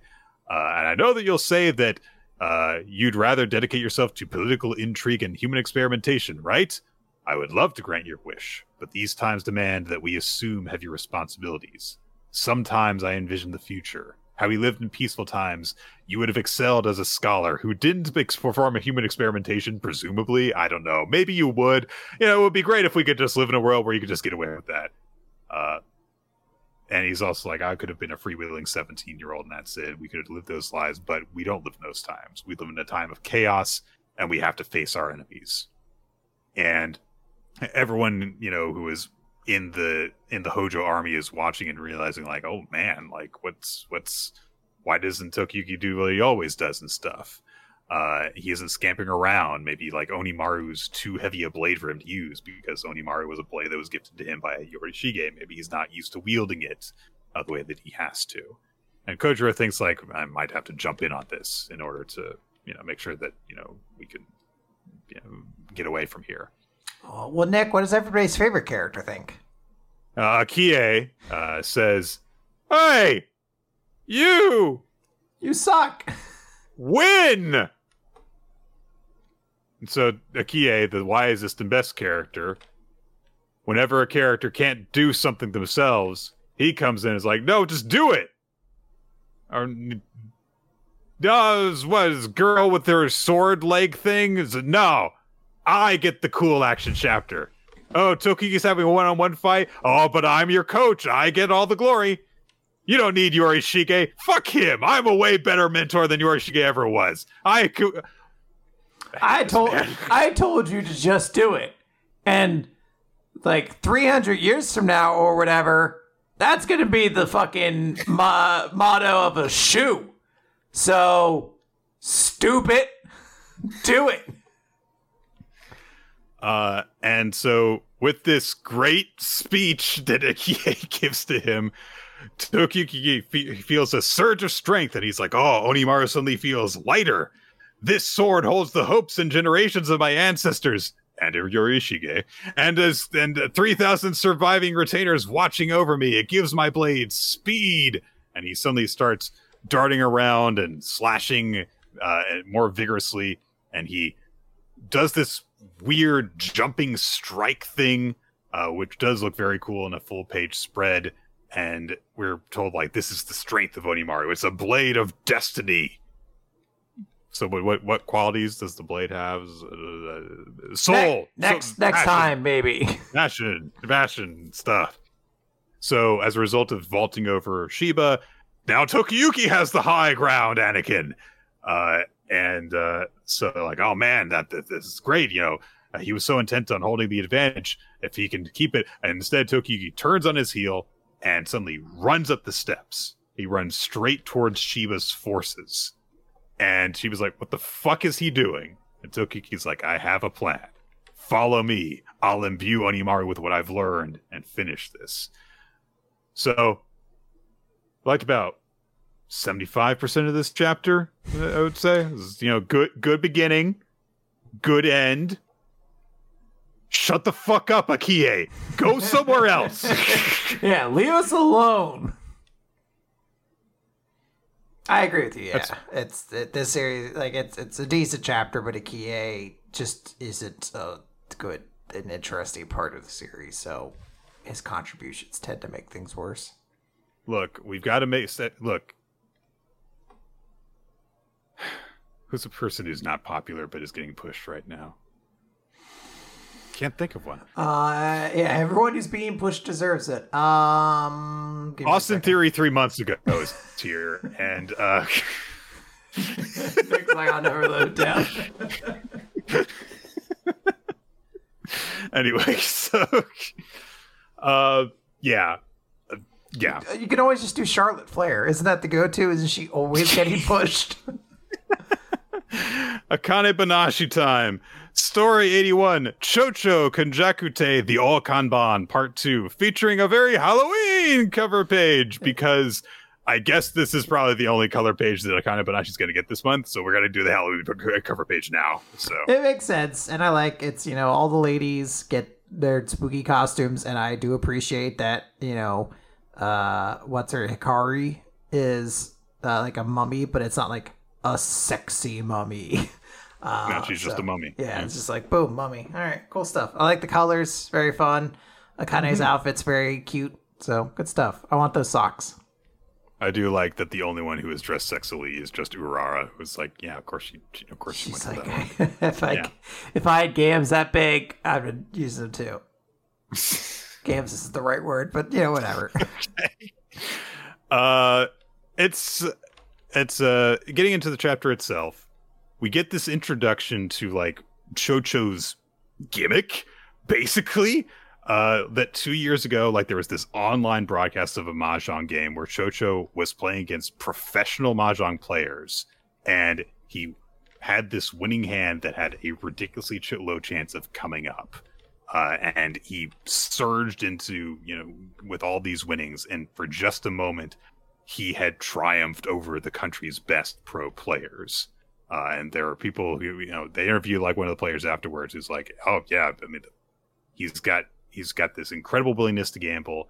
Uh, and I know that you'll say that uh, you'd rather dedicate yourself to political intrigue and human experimentation, right? I would love to grant your wish, but these times demand that we assume heavy responsibilities. Sometimes I envision the future. How he lived in peaceful times, you would have excelled as a scholar who didn't ex- perform a human experimentation, presumably. I don't know. Maybe you would. You know, it would be great if we could just live in a world where you could just get away with that. Uh, and he's also like, I could have been a freewheeling 17 year old and that's it. We could have lived those lives, but we don't live in those times. We live in a time of chaos and we have to face our enemies. And everyone, you know, who is in the in the Hojo army is watching and realizing like, oh man, like what's what's why doesn't Tokiyuki do what he always does and stuff? Uh, he isn't scampering around. Maybe like Onimaru's too heavy a blade for him to use because Onimaru was a blade that was gifted to him by Yorishige. Maybe he's not used to wielding it uh, the way that he has to. And Kojiro thinks like I might have to jump in on this in order to you know make sure that you know we can you know, get away from here. Oh, well, Nick, what does everybody's favorite character think? Uh, Akie uh, says, "Hey, you You suck. win!" And so Akie, the wisest and best character, whenever a character can't do something themselves, he comes in and is like, "No, just do it." Or does what is girl with her sword leg thing? Is no, I get the cool action chapter. Oh, Tokiyuki's having a one-on-one fight. Oh, but I'm your coach. I get all the glory. You don't need Yorishige. Fuck him. I'm a way better mentor than Yorishige ever was. I cou- I told I told you to just do it, and like 300 years from now or whatever, that's gonna be the fucking mo- motto of a shoe. So stupid, do it. Uh, and so with this great speech that Akie gives to him, Tokiyuki fe- feels a surge of strength, and he's like, "Oh, Onimaru suddenly feels lighter. This sword holds the hopes and generations of my ancestors." And Yorishige, and as and three thousand surviving retainers watching over me, it gives my blade speed. And he suddenly starts darting around and slashing uh, more vigorously, and he does this weird jumping strike thing, uh, which does look very cool in a full page spread. And we're told like this is the strength of Onimaru. It's a blade of destiny. So what what, what qualities does the blade have? Uh, soul. Ne- next So- next passion, time, maybe. passion, passion stuff. So as a result of vaulting over Shiba now Tokiyuki has the high ground, Anakin. Uh, and uh, so like, oh man, that, that this is great. You know, uh, he was so intent on holding the advantage. If he can keep it, and instead Tokiyuki turns on his heel and suddenly runs up the steps. He runs straight towards Shiba's forces, and she was like, "What the fuck is he doing?" And Tokiyuki's like, "I have a plan. Follow me. I'll imbue Onimaru with what I've learned and finish this." So, like about 75% of this chapter, I would say. Is, you know, good good beginning, good end. Shut the fuck up, Akie. Go somewhere else. yeah, leave us alone. I agree with you. Yeah, That's... it's it, this series like it's it's a decent chapter, but Akie just isn't a good and interesting part of the series. So his contributions tend to make things worse. Look, we've got to make. Look, who's a person who's not popular but is getting pushed right now? Can't think of one. Uh, yeah, everyone who's being pushed deserves it. Um, Austin Theory three months ago was here, and uh, like I'll never live down. anyway, so uh, yeah, uh, yeah. You can always just do Charlotte Flair. Isn't that the go-to? Isn't she always getting pushed? Akane Banashi time. Story 81 Chocho Kenjakute the All Kanban Part 2, featuring a very Halloween cover page because I guess this is probably the only color page that Akane Banashi's going to get this month. So we're going to do the Halloween cover page now. So it makes sense. And I like it's, you know, all the ladies get their spooky costumes. And I do appreciate that, you know, uh, what's her Hikari is uh, like a mummy, but it's not like a sexy mummy. Uh, no, she's so, just a mummy. Yeah, yeah, it's just like boom, mummy. All right, cool stuff. I like the colors, very fun. Akane's mm-hmm. outfit's very cute, so good stuff. I want those socks. I do like that the only one who is dressed sexily is just Urara, who's like, yeah, of course she, she of course she She's went like, that if I yeah. if I had gams that big, I would use them too. gams is the right word, but you know, whatever. okay. Uh, it's it's uh getting into the chapter itself we get this introduction to like Chocho's gimmick, basically. Uh, that two years ago, like there was this online broadcast of a mahjong game where Chocho was playing against professional mahjong players, and he had this winning hand that had a ridiculously low chance of coming up. Uh, and he surged into, you know, with all these winnings, and for just a moment, he had triumphed over the country's best pro players. Uh, and there are people who, you know, they interview like one of the players afterwards who's like, oh, yeah, I mean, he's got he's got this incredible willingness to gamble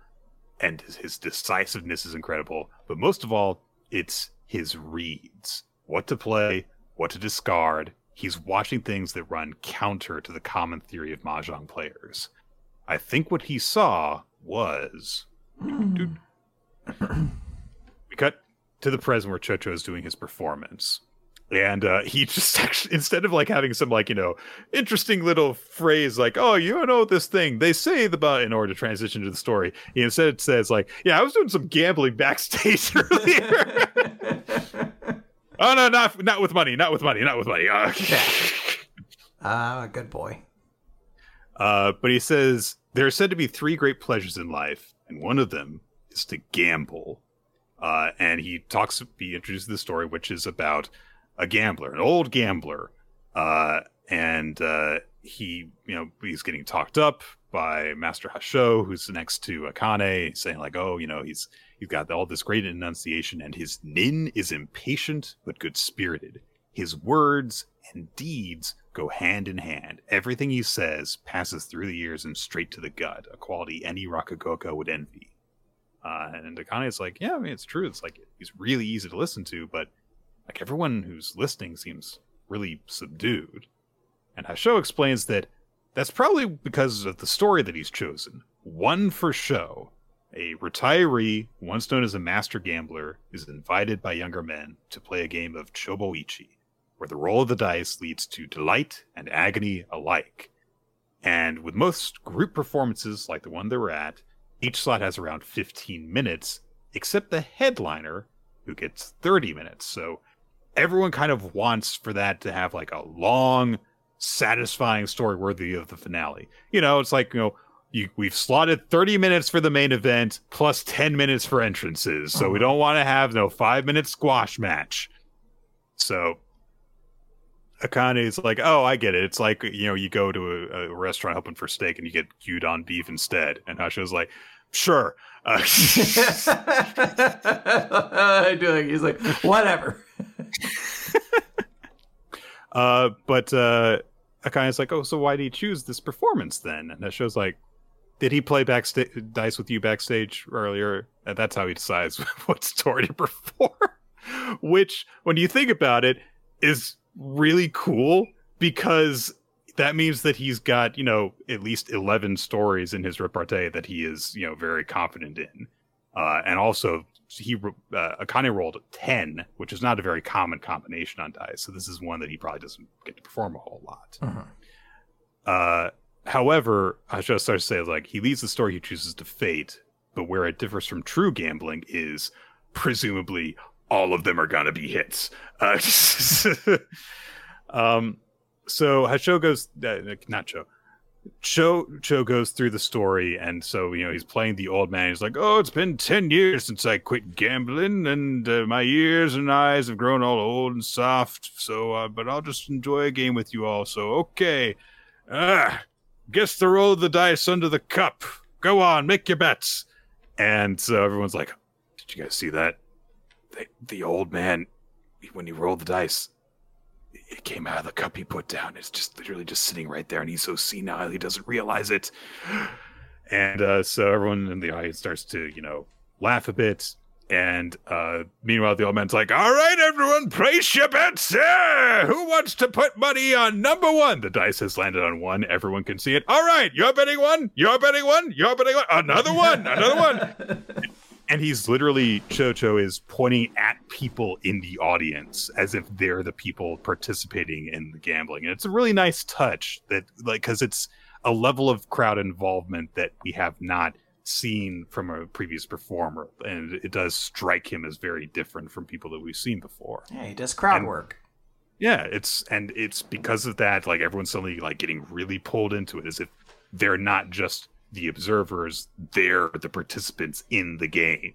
and his, his decisiveness is incredible. But most of all, it's his reads what to play, what to discard. He's watching things that run counter to the common theory of mahjong players. I think what he saw was. to the present where Chocho is doing his performance. And uh, he just actually instead of like having some like you know interesting little phrase like oh you know this thing they say the in order to transition to the story he instead says like yeah i was doing some gambling backstage earlier. Oh no not not with money not with money not with money. Uh, uh good boy. Uh but he says there are said to be three great pleasures in life and one of them is to gamble uh, and he talks he introduces the story which is about a gambler, an old gambler, uh, and uh, he, you know, he's getting talked up by Master Hasho, who's next to Akane, saying like, "Oh, you know, he's he's got all this great enunciation, and his nin is impatient but good spirited. His words and deeds go hand in hand. Everything he says passes through the ears and straight to the gut, a quality any Rakugoka would envy." Uh, and Akane is like, "Yeah, I mean, it's true. It's like he's really easy to listen to, but." Like everyone who's listening seems really subdued. And Hasho explains that that's probably because of the story that he's chosen. One for show. A retiree, once known as a master gambler, is invited by younger men to play a game of Choboichi, where the roll of the dice leads to delight and agony alike. And with most group performances like the one they were at, each slot has around 15 minutes, except the headliner who gets 30 minutes. So everyone kind of wants for that to have like a long, satisfying story worthy of the finale. You know, it's like, you know, you, we've slotted 30 minutes for the main event plus 10 minutes for entrances. So we don't want to have no five minute squash match. So Akane is like, oh, I get it. It's like, you know, you go to a, a restaurant hoping for steak and you get gyudon beef instead. And Hasho's like, sure. Uh, I do like he's like whatever. uh, but uh, Akane's like, oh, so why did he choose this performance then? And that shows like, did he play backstage dice with you backstage earlier? And that's how he decides what story to perform. Which, when you think about it, is really cool because that means that he's got you know at least 11 stories in his repartee that he is you know very confident in. Uh, and also he uh, akane rolled 10 which is not a very common combination on dice so this is one that he probably doesn't get to perform a whole lot. Mhm. uh, however i just start to say like he leads the story he chooses to fate but where it differs from true gambling is presumably all of them are gonna be hits. Uh, um so Hasho goes uh, not Cho. Cho Cho goes through the story, and so you know he's playing the old man. He's like, "Oh, it's been ten years since I quit gambling, and uh, my ears and eyes have grown all old and soft. So, uh, but I'll just enjoy a game with you all. So, okay, ah, guess the roll the dice under the cup. Go on, make your bets." And so everyone's like, "Did you guys see that? The old man, when he rolled the dice, it came out of the cup he put down. It's just literally just sitting right there, and he's so senile he doesn't realize it. And uh, so everyone in the audience starts to, you know, laugh a bit. And uh, meanwhile, the old man's like, "All right, everyone, place your bets. Yeah! Who wants to put money on number one?" The dice has landed on one. Everyone can see it. All right, you're betting one. You're betting one. You're betting one. Another one. Another one and he's literally Chocho is pointing at people in the audience as if they're the people participating in the gambling, and it's a really nice touch that like because it's a level of crowd involvement that we have not seen from a previous performer, and it does strike him as very different from people that we've seen before. Yeah, he does crowd And- work. Yeah, it's and it's because of that, like everyone's suddenly like getting really pulled into it as if they're not just the observers, they're the participants in the game.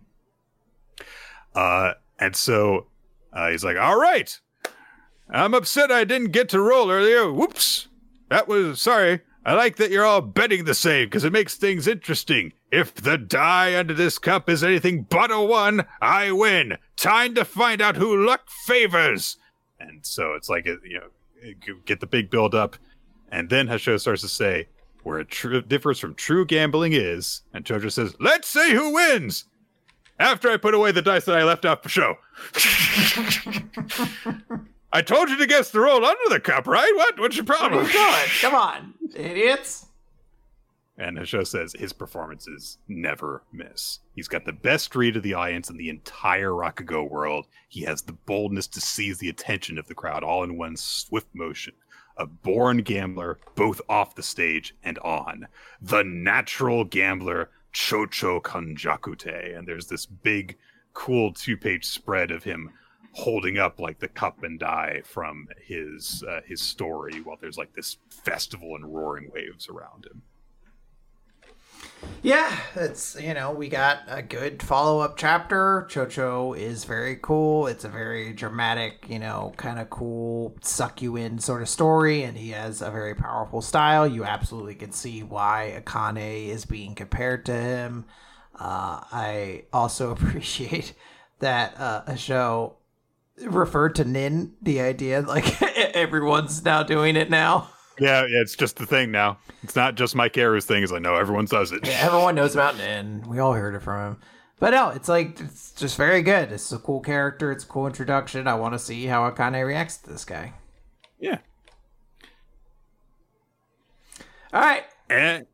Uh and so uh, he's like, All right. I'm upset I didn't get to roll earlier. Whoops. That was sorry. I like that you're all betting the same because it makes things interesting. If the die under this cup is anything but a one, I win. Time to find out who luck favors and so it's like you know get the big build up and then Hasho starts to say where it tr- differs from true gambling is and Jojo says let's see who wins after I put away the dice that I left out for show I told you to guess the roll under the cup right what what's your What are problem oh you doing? Come on, idiots. And Hasho says his performances never miss. He's got the best read of the audience in the entire Rakugo world. He has the boldness to seize the attention of the crowd all in one swift motion. A born gambler, both off the stage and on. The natural gambler, Chocho Kanjakute. And there's this big, cool two page spread of him holding up like the cup and die from his uh, his story while there's like this festival and roaring waves around him. Yeah, it's you know we got a good follow up chapter. Chocho is very cool. It's a very dramatic, you know, kind of cool, suck you in sort of story, and he has a very powerful style. You absolutely can see why Akane is being compared to him. Uh, I also appreciate that uh, a show referred to Nin. The idea like everyone's now doing it now. Yeah, yeah, it's just the thing now. It's not just Mike Aru's thing. It's like, no, everyone does it. Yeah, everyone knows about Nin. We all heard it from him. But no, it's like it's just very good. It's a cool character. It's a cool introduction. I want to see how Akane reacts to this guy. Yeah. All right, And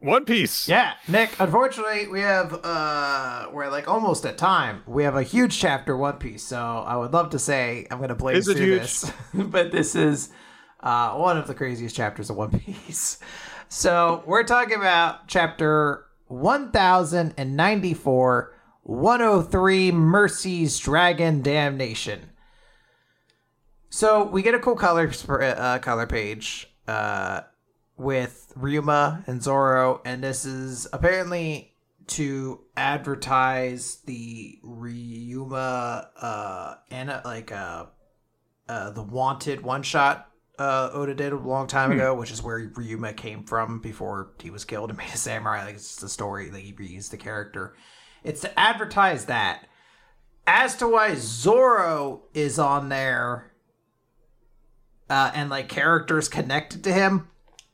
One Piece. yeah, Nick. Unfortunately, we have uh, we're like almost at time. We have a huge chapter One Piece, so I would love to say I'm gonna blaze Is it through huge? this, but this is uh, one of the craziest chapters of One Piece. So we're talking about chapter 1094 103 Mercy's Dragon Damnation. So we get a cool color uh, color page uh, with Ryuma and Zoro, and this is apparently to advertise the Ryuma uh and like uh, uh the wanted one shot uh Oda did a long time hmm. ago, which is where Ryuma came from before he was killed and made a samurai. Like it's the story, like he reused the character. It's to advertise that. As to why Zoro is on there uh and like characters connected to him,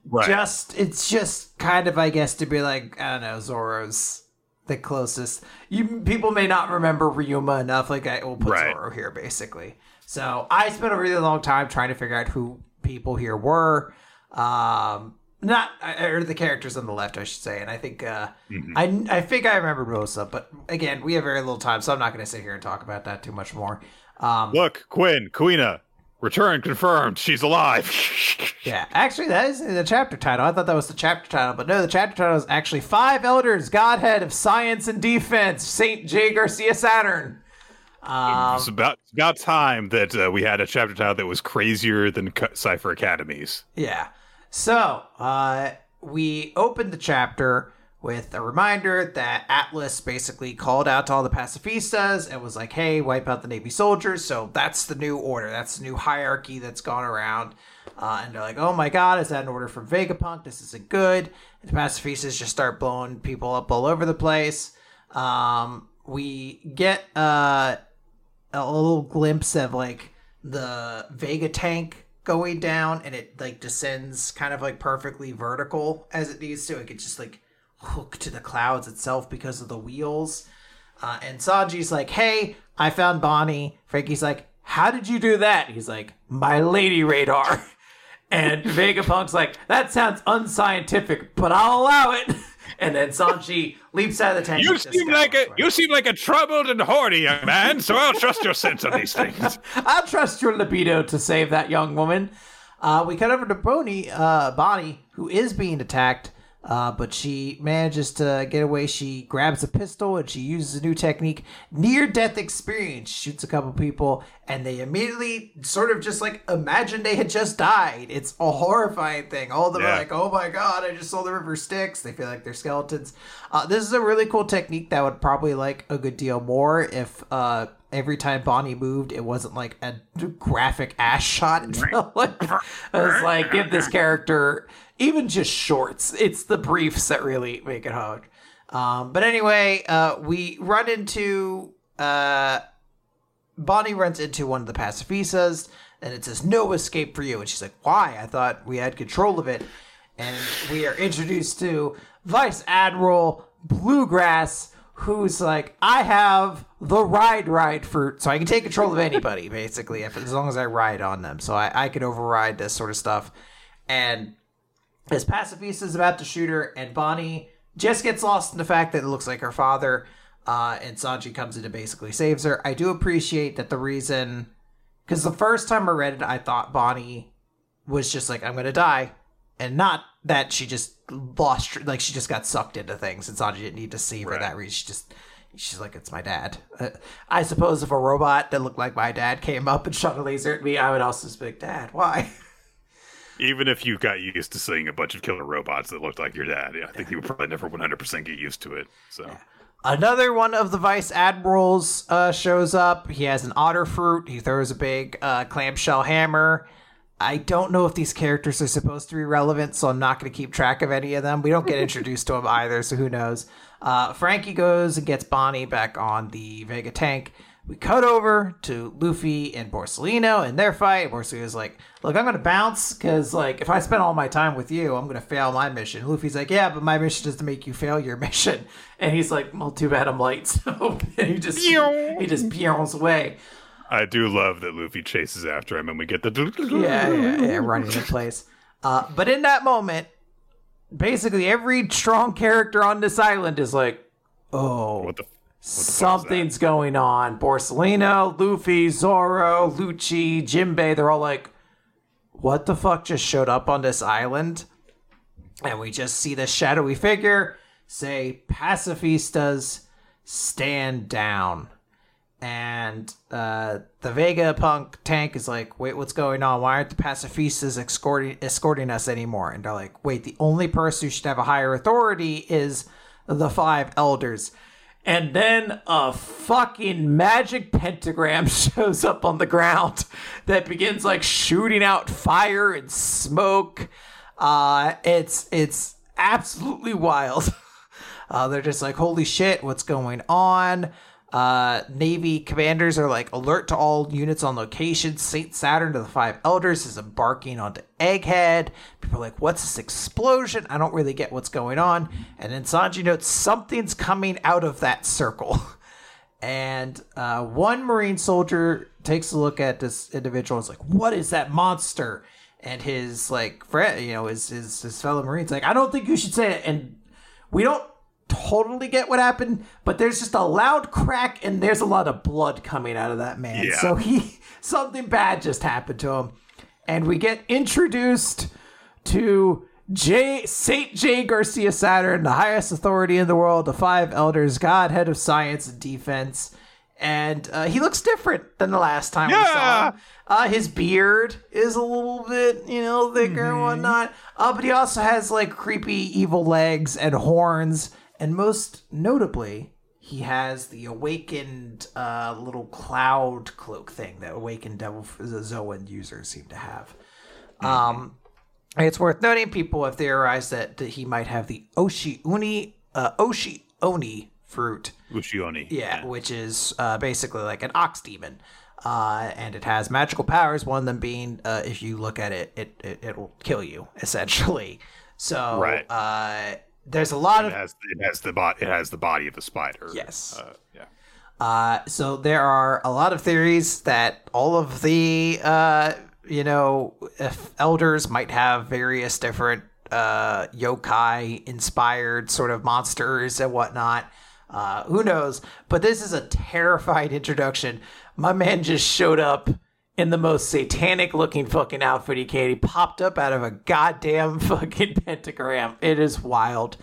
Right. Just it's just kind of I guess to be like I don't know Zoro's the closest. You people may not remember Ryuma enough. Like I will put right. Zoro here basically. So I spent a really long time trying to figure out who people here were. Um, not or the characters on the left, I should say. And I think uh, mm-hmm. I I think I remember most of, but again, we have very little time, so I'm not going to sit here and talk about that too much more. Um, Look, Quinn, Kuina, Return confirmed. She's alive. yeah, actually, that is the chapter title. I thought that was the chapter title, but no, the chapter title is actually Five Elders, Godhead of Science and Defense, Saint Jaygarcia Saturn. Um, it's about it's about time that uh, we had a chapter title that was crazier than Cipher Academies. Yeah. So uh, we opened the chapter with a reminder that Atlas basically called out to all the pacifistas and was like, hey, wipe out the Navy soldiers. So that's the new order. That's the new hierarchy that's gone around. Uh, and they're like, oh my God, is that an order from Vegapunk? This isn't good. And the pacifistas just start blowing people up all over the place. Um, we get uh, a little glimpse of like the Vega tank going down and it like descends kind of like perfectly vertical as it needs to. It gets just like hook to the clouds itself because of the wheels. Uh, and Sanji's like, hey, I found Bonnie. Franky's like, how did you do that? He's like, my lady radar. And Vegapunk's like, that sounds unscientific, but I'll allow it. And then Sanji leaps out of the tank. You seem like a you seem like a troubled and horny young man, so I'll trust your sense of these things. I'll trust your libido to save that young woman. Uh, we cut over to Bonnie, uh, Bonnie, who is being attacked uh, but she manages to get away. She grabs a pistol and she uses a new technique, near death experience. Shoots a couple people, and they immediately sort of just like imagine they had just died. It's a horrifying thing. All of them yeah. are like, "Oh my god, I just saw the river Styx." They feel like they're skeletons. Uh, this is a really cool technique that would probably like a good deal more if uh, every time Bonnie moved, it wasn't like a graphic ass shot. It like it was like give this character even just shorts. It's the briefs that really make it hard. Um, but anyway, uh, we run into uh, Bonnie runs into one of the pacifistas, and it says "No escape for you," and she's like, "Why? I thought we had control of it." And we are introduced to Vice Admiral Bluegrass, who's like, "I have the ride ride for, so I can take control of anybody, basically, if, as long as I ride on them. So I, I can override this sort of stuff." And as Pacifista is about to shoot her, and Bonnie just gets lost in the fact that it looks like her father, uh, and Sanji comes in and basically saves her. I do appreciate that the reason, because the first time I read it, I thought Bonnie was just like, I'm gonna die, and not that she just lost, like she just got sucked into things, and Sanji didn't need to save right. her that reason. She just she's like, it's my dad. Uh, I suppose if a robot that looked like my dad came up and shot a laser at me, I would also speak, Dad, why? Even if you got used to seeing a bunch of killer robots that looked like your dad, I think you would probably never 100% get used to it. So. Another one of the vice admirals uh, shows up. He has an otter fruit. He throws a big uh, clamshell hammer. I don't know if these characters are supposed to be relevant, so I'm not going to keep track of any of them. We don't get introduced to them either, so who knows? Uh, Franky goes and gets Bonnie back on the Vega tank. We cut over to Luffy and Borsalino and their fight. Borsalino's like, "Look, I'm gonna bounce because like if I spend all my time with you, I'm gonna fail my mission." Luffy's like, "Yeah, but my mission is to make you fail your mission." And he's like, "Well, too bad I'm late." So he just he just peels away. I do love that Luffy chases after him, and we get the yeah, yeah, yeah, running in place. Uh, but in that moment, basically every strong character on this island is like, "Oh, what the something's going on. Borsalino, Luffy, Zoro, Lucci, Jinbei, they're all like, what the fuck just showed up on this island? And we just see this shadowy figure say pacifistas stand down. And uh, the Vegapunk tank is like, wait, what's going on? Why aren't the pacifistas escorting escorting us anymore? And they're like, wait, the only person who should have a higher authority is the five elders. And then a fucking magic pentagram shows up on the ground that begins like shooting out fire and smoke. Uh, it's it's absolutely wild. Uh, they're just like, holy shit, what's going on? Uh, Navy commanders are like, alert to all units on location. Saint Saturn to the Five Elders is embarking onto Egghead. People are like, what's this explosion? I don't really get what's going on. And then Sanji notes something's coming out of that circle. and uh, one Marine soldier takes a look at this individual and is like, what is that monster? And his like friend, you know, his, his his fellow Marines like, I don't think you should say it. And we don't totally get what happened, but there's just a loud crack and there's a lot of blood coming out of that man. Yeah. So he something bad just happened to him. And we get introduced to J Saint Jaygarcia Saturn, the highest authority in the world, the five elders, god, head of science and defense. And uh, he looks different than the last time we saw him. Uh, his beard is a little bit, you know, thicker and whatnot. Uh, but he also has like creepy evil legs and horns. And most notably, he has the awakened uh, little cloud cloak thing that awakened Devil Zoan users seem to have. Um, it's worth noting people have theorized that, that he might have the Oshi Uni uh, Oshi Oni fruit. Ushioni. Yeah, which is uh, basically like an ox demon. Uh, and it has magical powers. One of them being, uh, if you look at it, it, it it'll kill you essentially. So Right. uh, there's a lot It of has it has the bot it has the body of a spider. Yes. Uh, yeah. Uh, so there are a lot of theories that all of the uh, you know if elders might have various different uh, yokai inspired sort of monsters and whatnot. Uh, who knows? But this is a terrified introduction. My man just showed up in the most satanic looking fucking outfit he can. He popped up out of a goddamn fucking pentagram. It is wild.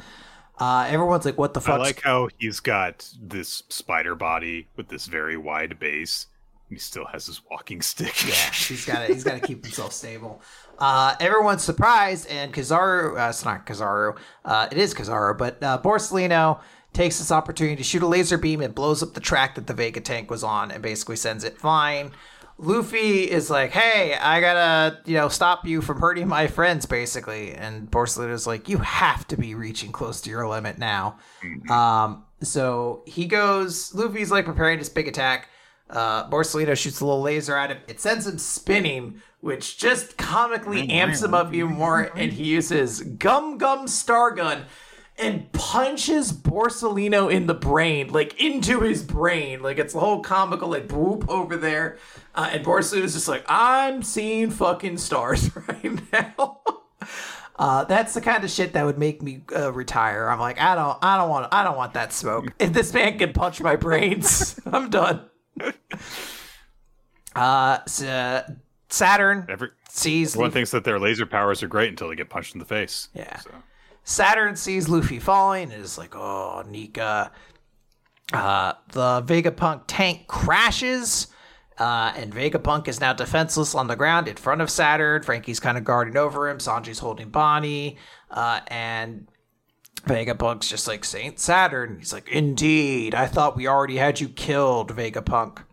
Uh, everyone's like, "What the fuck?" I like how he's got this spider body with this very wide base. He still has his walking stick. Yeah, he's got to he's got to keep himself stable. Uh, everyone's surprised, and Kizaru, uh, it's not Kizaru, uh, it is Kizaru, but uh, Borsalino takes this opportunity to shoot a laser beam and blows up the track that the Vega tank was on, and basically sends it flying. Luffy is like, "Hey, I gotta, you know, stop you from hurting my friends," basically, and Borsalino's like, "You have to be reaching close to your limit now." Um, so he goes. Luffy's like preparing his big attack. Uh, Borsalino shoots a little laser at him. It sends him spinning, which just comically amps him up even more. And he uses Gum Gum Star Gun and punches Borsalino in the brain, like into his brain. Like it's the whole comical, like boop over there. Uh, and Borsalino's just like, I'm seeing fucking stars right now. Uh, that's the kind of shit that would make me uh, retire. I'm like, I don't, I don't want, I don't want that smoke. If this man can punch my brains, I'm done. Uh, so Saturn Every, sees everyone Luffy, thinks that their laser powers are great until they get punched in the face. Yeah. So. Saturn sees Luffy falling and is like, oh, Nika. Uh, the Vegapunk tank crashes. Uh, and Vegapunk is now defenseless on the ground in front of Saturn. Franky's kind of guarding over him. Sanji's holding Bonnie. Uh, and Vegapunk's just like, Saint Saturn. He's like, indeed. I thought we already had you killed, Vegapunk.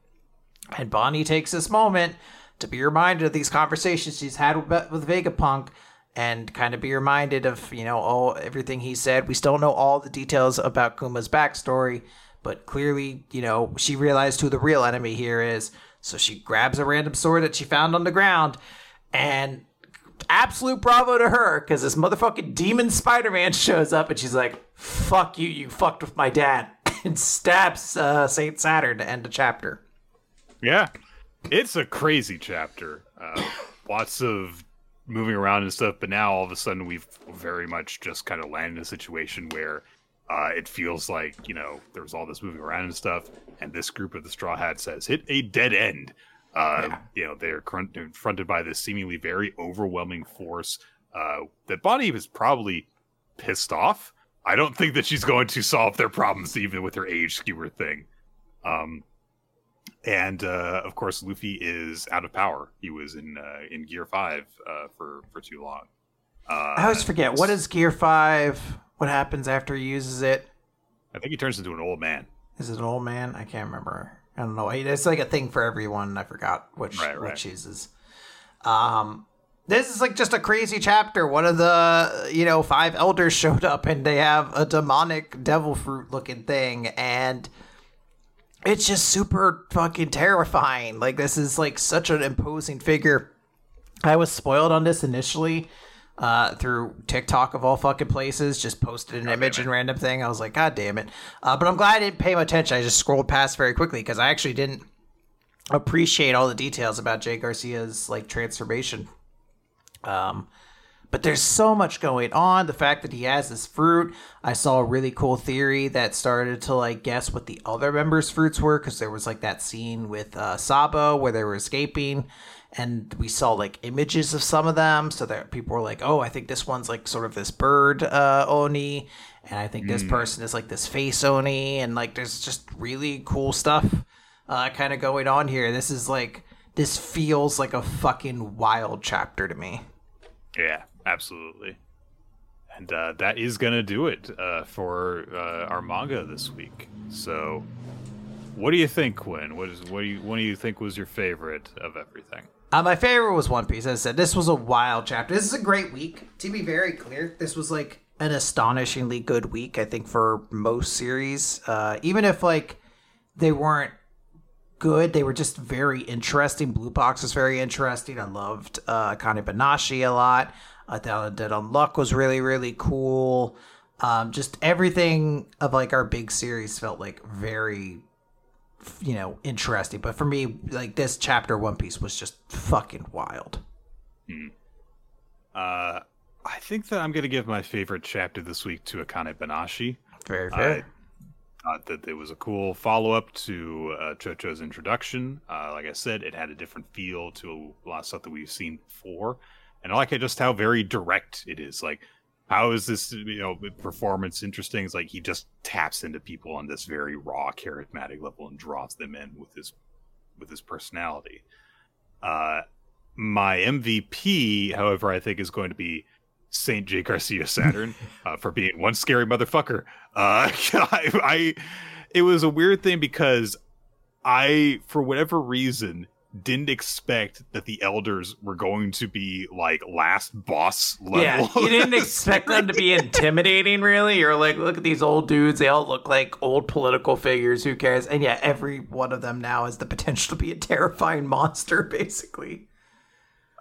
And Bonnie takes this moment to be reminded of these conversations she's had with, with Vegapunk and kind of be reminded of, you know, oh, everything he said. We still know all the details about Kuma's backstory, but clearly, you know, she realized who the real enemy here is. So she grabs a random sword that she found on the ground and absolute bravo to her because this motherfucking demon Spider Man shows up and she's like, fuck you, you fucked with my dad, and stabs uh, Saint Saturn to end the chapter. Yeah, it's a crazy chapter. Uh, lots of moving around and stuff, but now all of a sudden we've very much just kind of landed in a situation where uh, it feels like you know there was all this moving around and stuff, and this group of the Straw Hats has hit a dead end. Uh, You know they're confronted by this seemingly very overwhelming force uh, that Bonnie is probably pissed off I don't think that she's going to solve their problems even with her age skewer thing. Um, and uh, of course, Luffy is out of power. He was in uh, in Gear Five uh, for for too long. Uh, I always forget what is Gear Five. What happens after he uses it? I think he turns into an old man. Is it an old man? I can't remember. I don't know. It's like a thing for everyone. I forgot which right, right. which uses. Um, this is like just a crazy chapter. One of the you know five elders showed up and they have a demonic devil fruit looking thing and it's just super fucking terrifying. Like this is like such an imposing figure. I was spoiled on this initially uh, through TikTok of all fucking places. Just posted an image and random thing. I was like, God damn it! Uh, but I'm glad I didn't pay much attention. I just scrolled past very quickly because I actually didn't appreciate all the details about Jaygarcia's like transformation. Um, but there's so much going on. The fact that he has this fruit. I saw a really cool theory that started to like guess what the other members' fruits were because there was like that scene with uh, Sabo where they were escaping, and we saw like images of some of them. So that people were like, "Oh, I think this one's like sort of this bird uh, oni, and I think mm. this hmm. person is like this face oni, and like there's just really cool stuff uh, kind of going on here. This is like this feels like a fucking wild chapter to me. Yeah, absolutely. And uh, that is gonna do it uh, for uh, our manga this week. So, what do you think, Quinn? What is what do you what do you think was your favorite of everything? Uh, my favorite was One Piece. As I said, this was a wild chapter. This is a great week. To be very clear, this was like an astonishingly good week. I think for most series, uh, even if like they weren't good, they were just very interesting. Blue Box was very interesting. I loved uh, Akane Banashi a lot. I thought Undead Unluck was really, really cool. Um, just everything of like our big series felt like very, you know, interesting. But for me, like this chapter One Piece was just fucking wild. Hmm. Uh, I think that I'm going to give my favorite chapter this week to Akane Banashi. Very fair. I thought that it was a cool follow up to uh, Chocho's introduction. Uh, like I said, it had a different feel to a lot of stuff that we've seen before and I like it just how very direct it is. Like, how is this you know performance interesting? It's like he just taps into people on this very raw, charismatic level and draws them in with his with his personality. Uh, my MVP, however, I think is going to be Saint Jaygarcia Saturn uh, for being one scary motherfucker. Uh, I, I, it was a weird thing because I, for whatever reason, didn't expect that the elders were going to be like last boss level. Yeah, you didn't expect them to be intimidating, really. You're like, look at these old dudes; they all look like old political figures. Who cares? And yeah, every one of them now has the potential to be a terrifying monster, basically.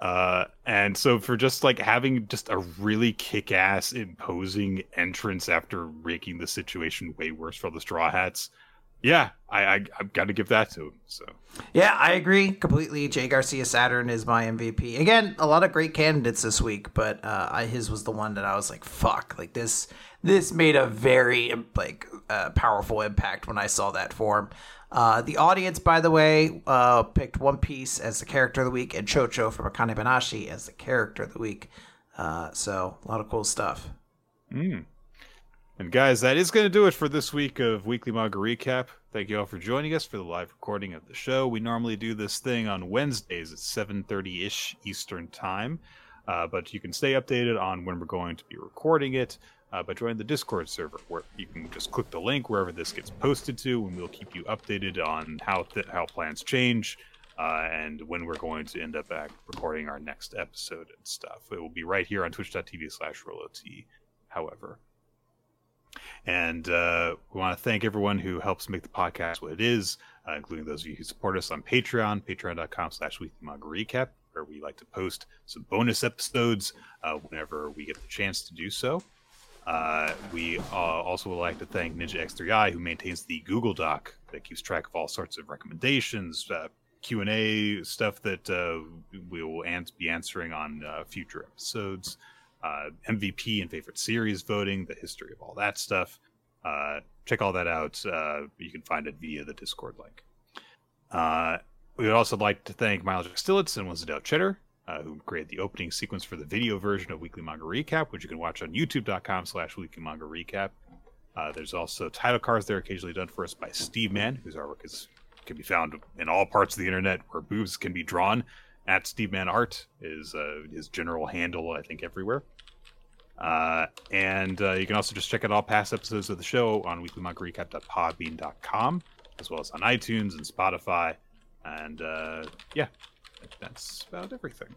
Uh, and so for just like having just a really kick-ass, imposing entrance after making the situation way worse for the Straw Hats, yeah, I, I I've got to give that to him. So yeah, I agree completely. Jaygarcia Saturn is my MVP. Again, a lot of great candidates this week, but uh, I, his was the one that I was like, fuck, like this. This made a very like uh, powerful impact when I saw that form. Uh, the audience, by the way, uh, picked One Piece as the character of the week and Chocho from Akane Banashi as the character of the week. Uh, so a lot of cool stuff. Mm. And guys, that is going to do it for this week of Weekly Manga Recap. Thank you all for joining us for the live recording of the show. We normally do this thing on Wednesdays at 7:30ish Eastern Time, uh, but you can stay updated on when we're going to be recording it uh, by joining the Discord server, where you can just click the link wherever this gets posted to, and we'll keep you updated on how th- how plans change. Uh, and when we're going to end up back recording our next episode and stuff. It will be right here on twitch.tv slash RoloT, however. And uh, we want to thank everyone who helps make the podcast what it is, uh, including those of you who support us on Patreon, patreon.com slash recap, where we like to post some bonus episodes uh, whenever we get the chance to do so. Uh, we uh, also would like to thank Ninja X3i, who maintains the Google Doc that keeps track of all sorts of recommendations, uh, Q&A stuff that we will an- be answering on future episodes uh, MVP and favorite series voting, the history of all that stuff. Uh, check all that out. Uh, you can find it via the Discord link. Uh, we would also like to thank Miles Stillitz and Winslow Cheddar uh, who created the opening sequence for the video version of Weekly Manga Recap, which you can watch on youtube.com slash Weekly Manga Recap. Uh, there's also title cards there occasionally done for us by Steve Mann, whose artwork is can be found in all parts of the internet where boobs can be drawn. At Steve Man Art is uh, his general handle, I think, everywhere. Uh, and uh, you can also just check out all past episodes of the show on weeklymangarecap.podbean.com, as well as on iTunes and Spotify. And uh, yeah, that's about everything.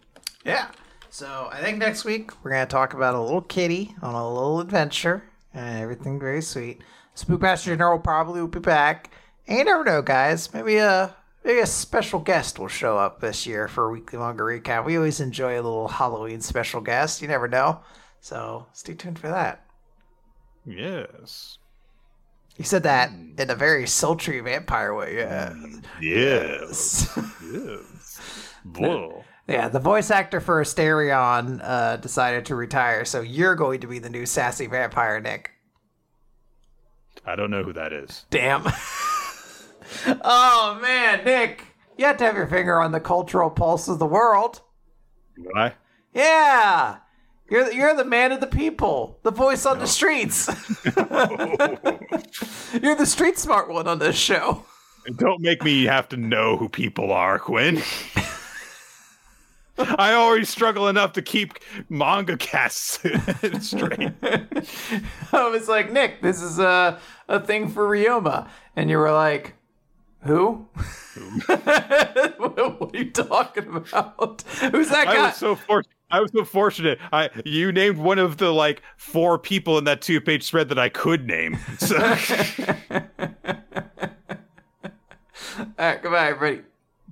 Yeah. So I think next week we're gonna talk about a little kitty on a little adventure and everything very sweet. Spookmaster General probably will be back. And you never know, guys. Maybe a maybe a special guest will show up this year for a weekly manga recap. We always enjoy a little Halloween special guest. You never know. So stay tuned for that. Yes. You said that in a very sultry vampire way. Yeah. Yes. yes. Whoa. Yeah, the voice actor for Astarion uh, decided to retire, so you're going to be the new sassy vampire, Nick. I don't know who that is. Damn. oh man, Nick, you have to have your finger on the cultural pulse of the world. Why? Yeah, you're you're the man of the people, the voice on the streets. you're the street smart one on this show. Don't make me have to know who people are, Quinn. I always struggle enough to keep manga casts straight. I was like, Nick, this is a a thing for Ryoma, and you were like, who? what are you talking about? Who's that guy? I was so fortunate. I was so fortunate. I you named one of the like four people in that two page spread that I could name. So. All right, goodbye, everybody.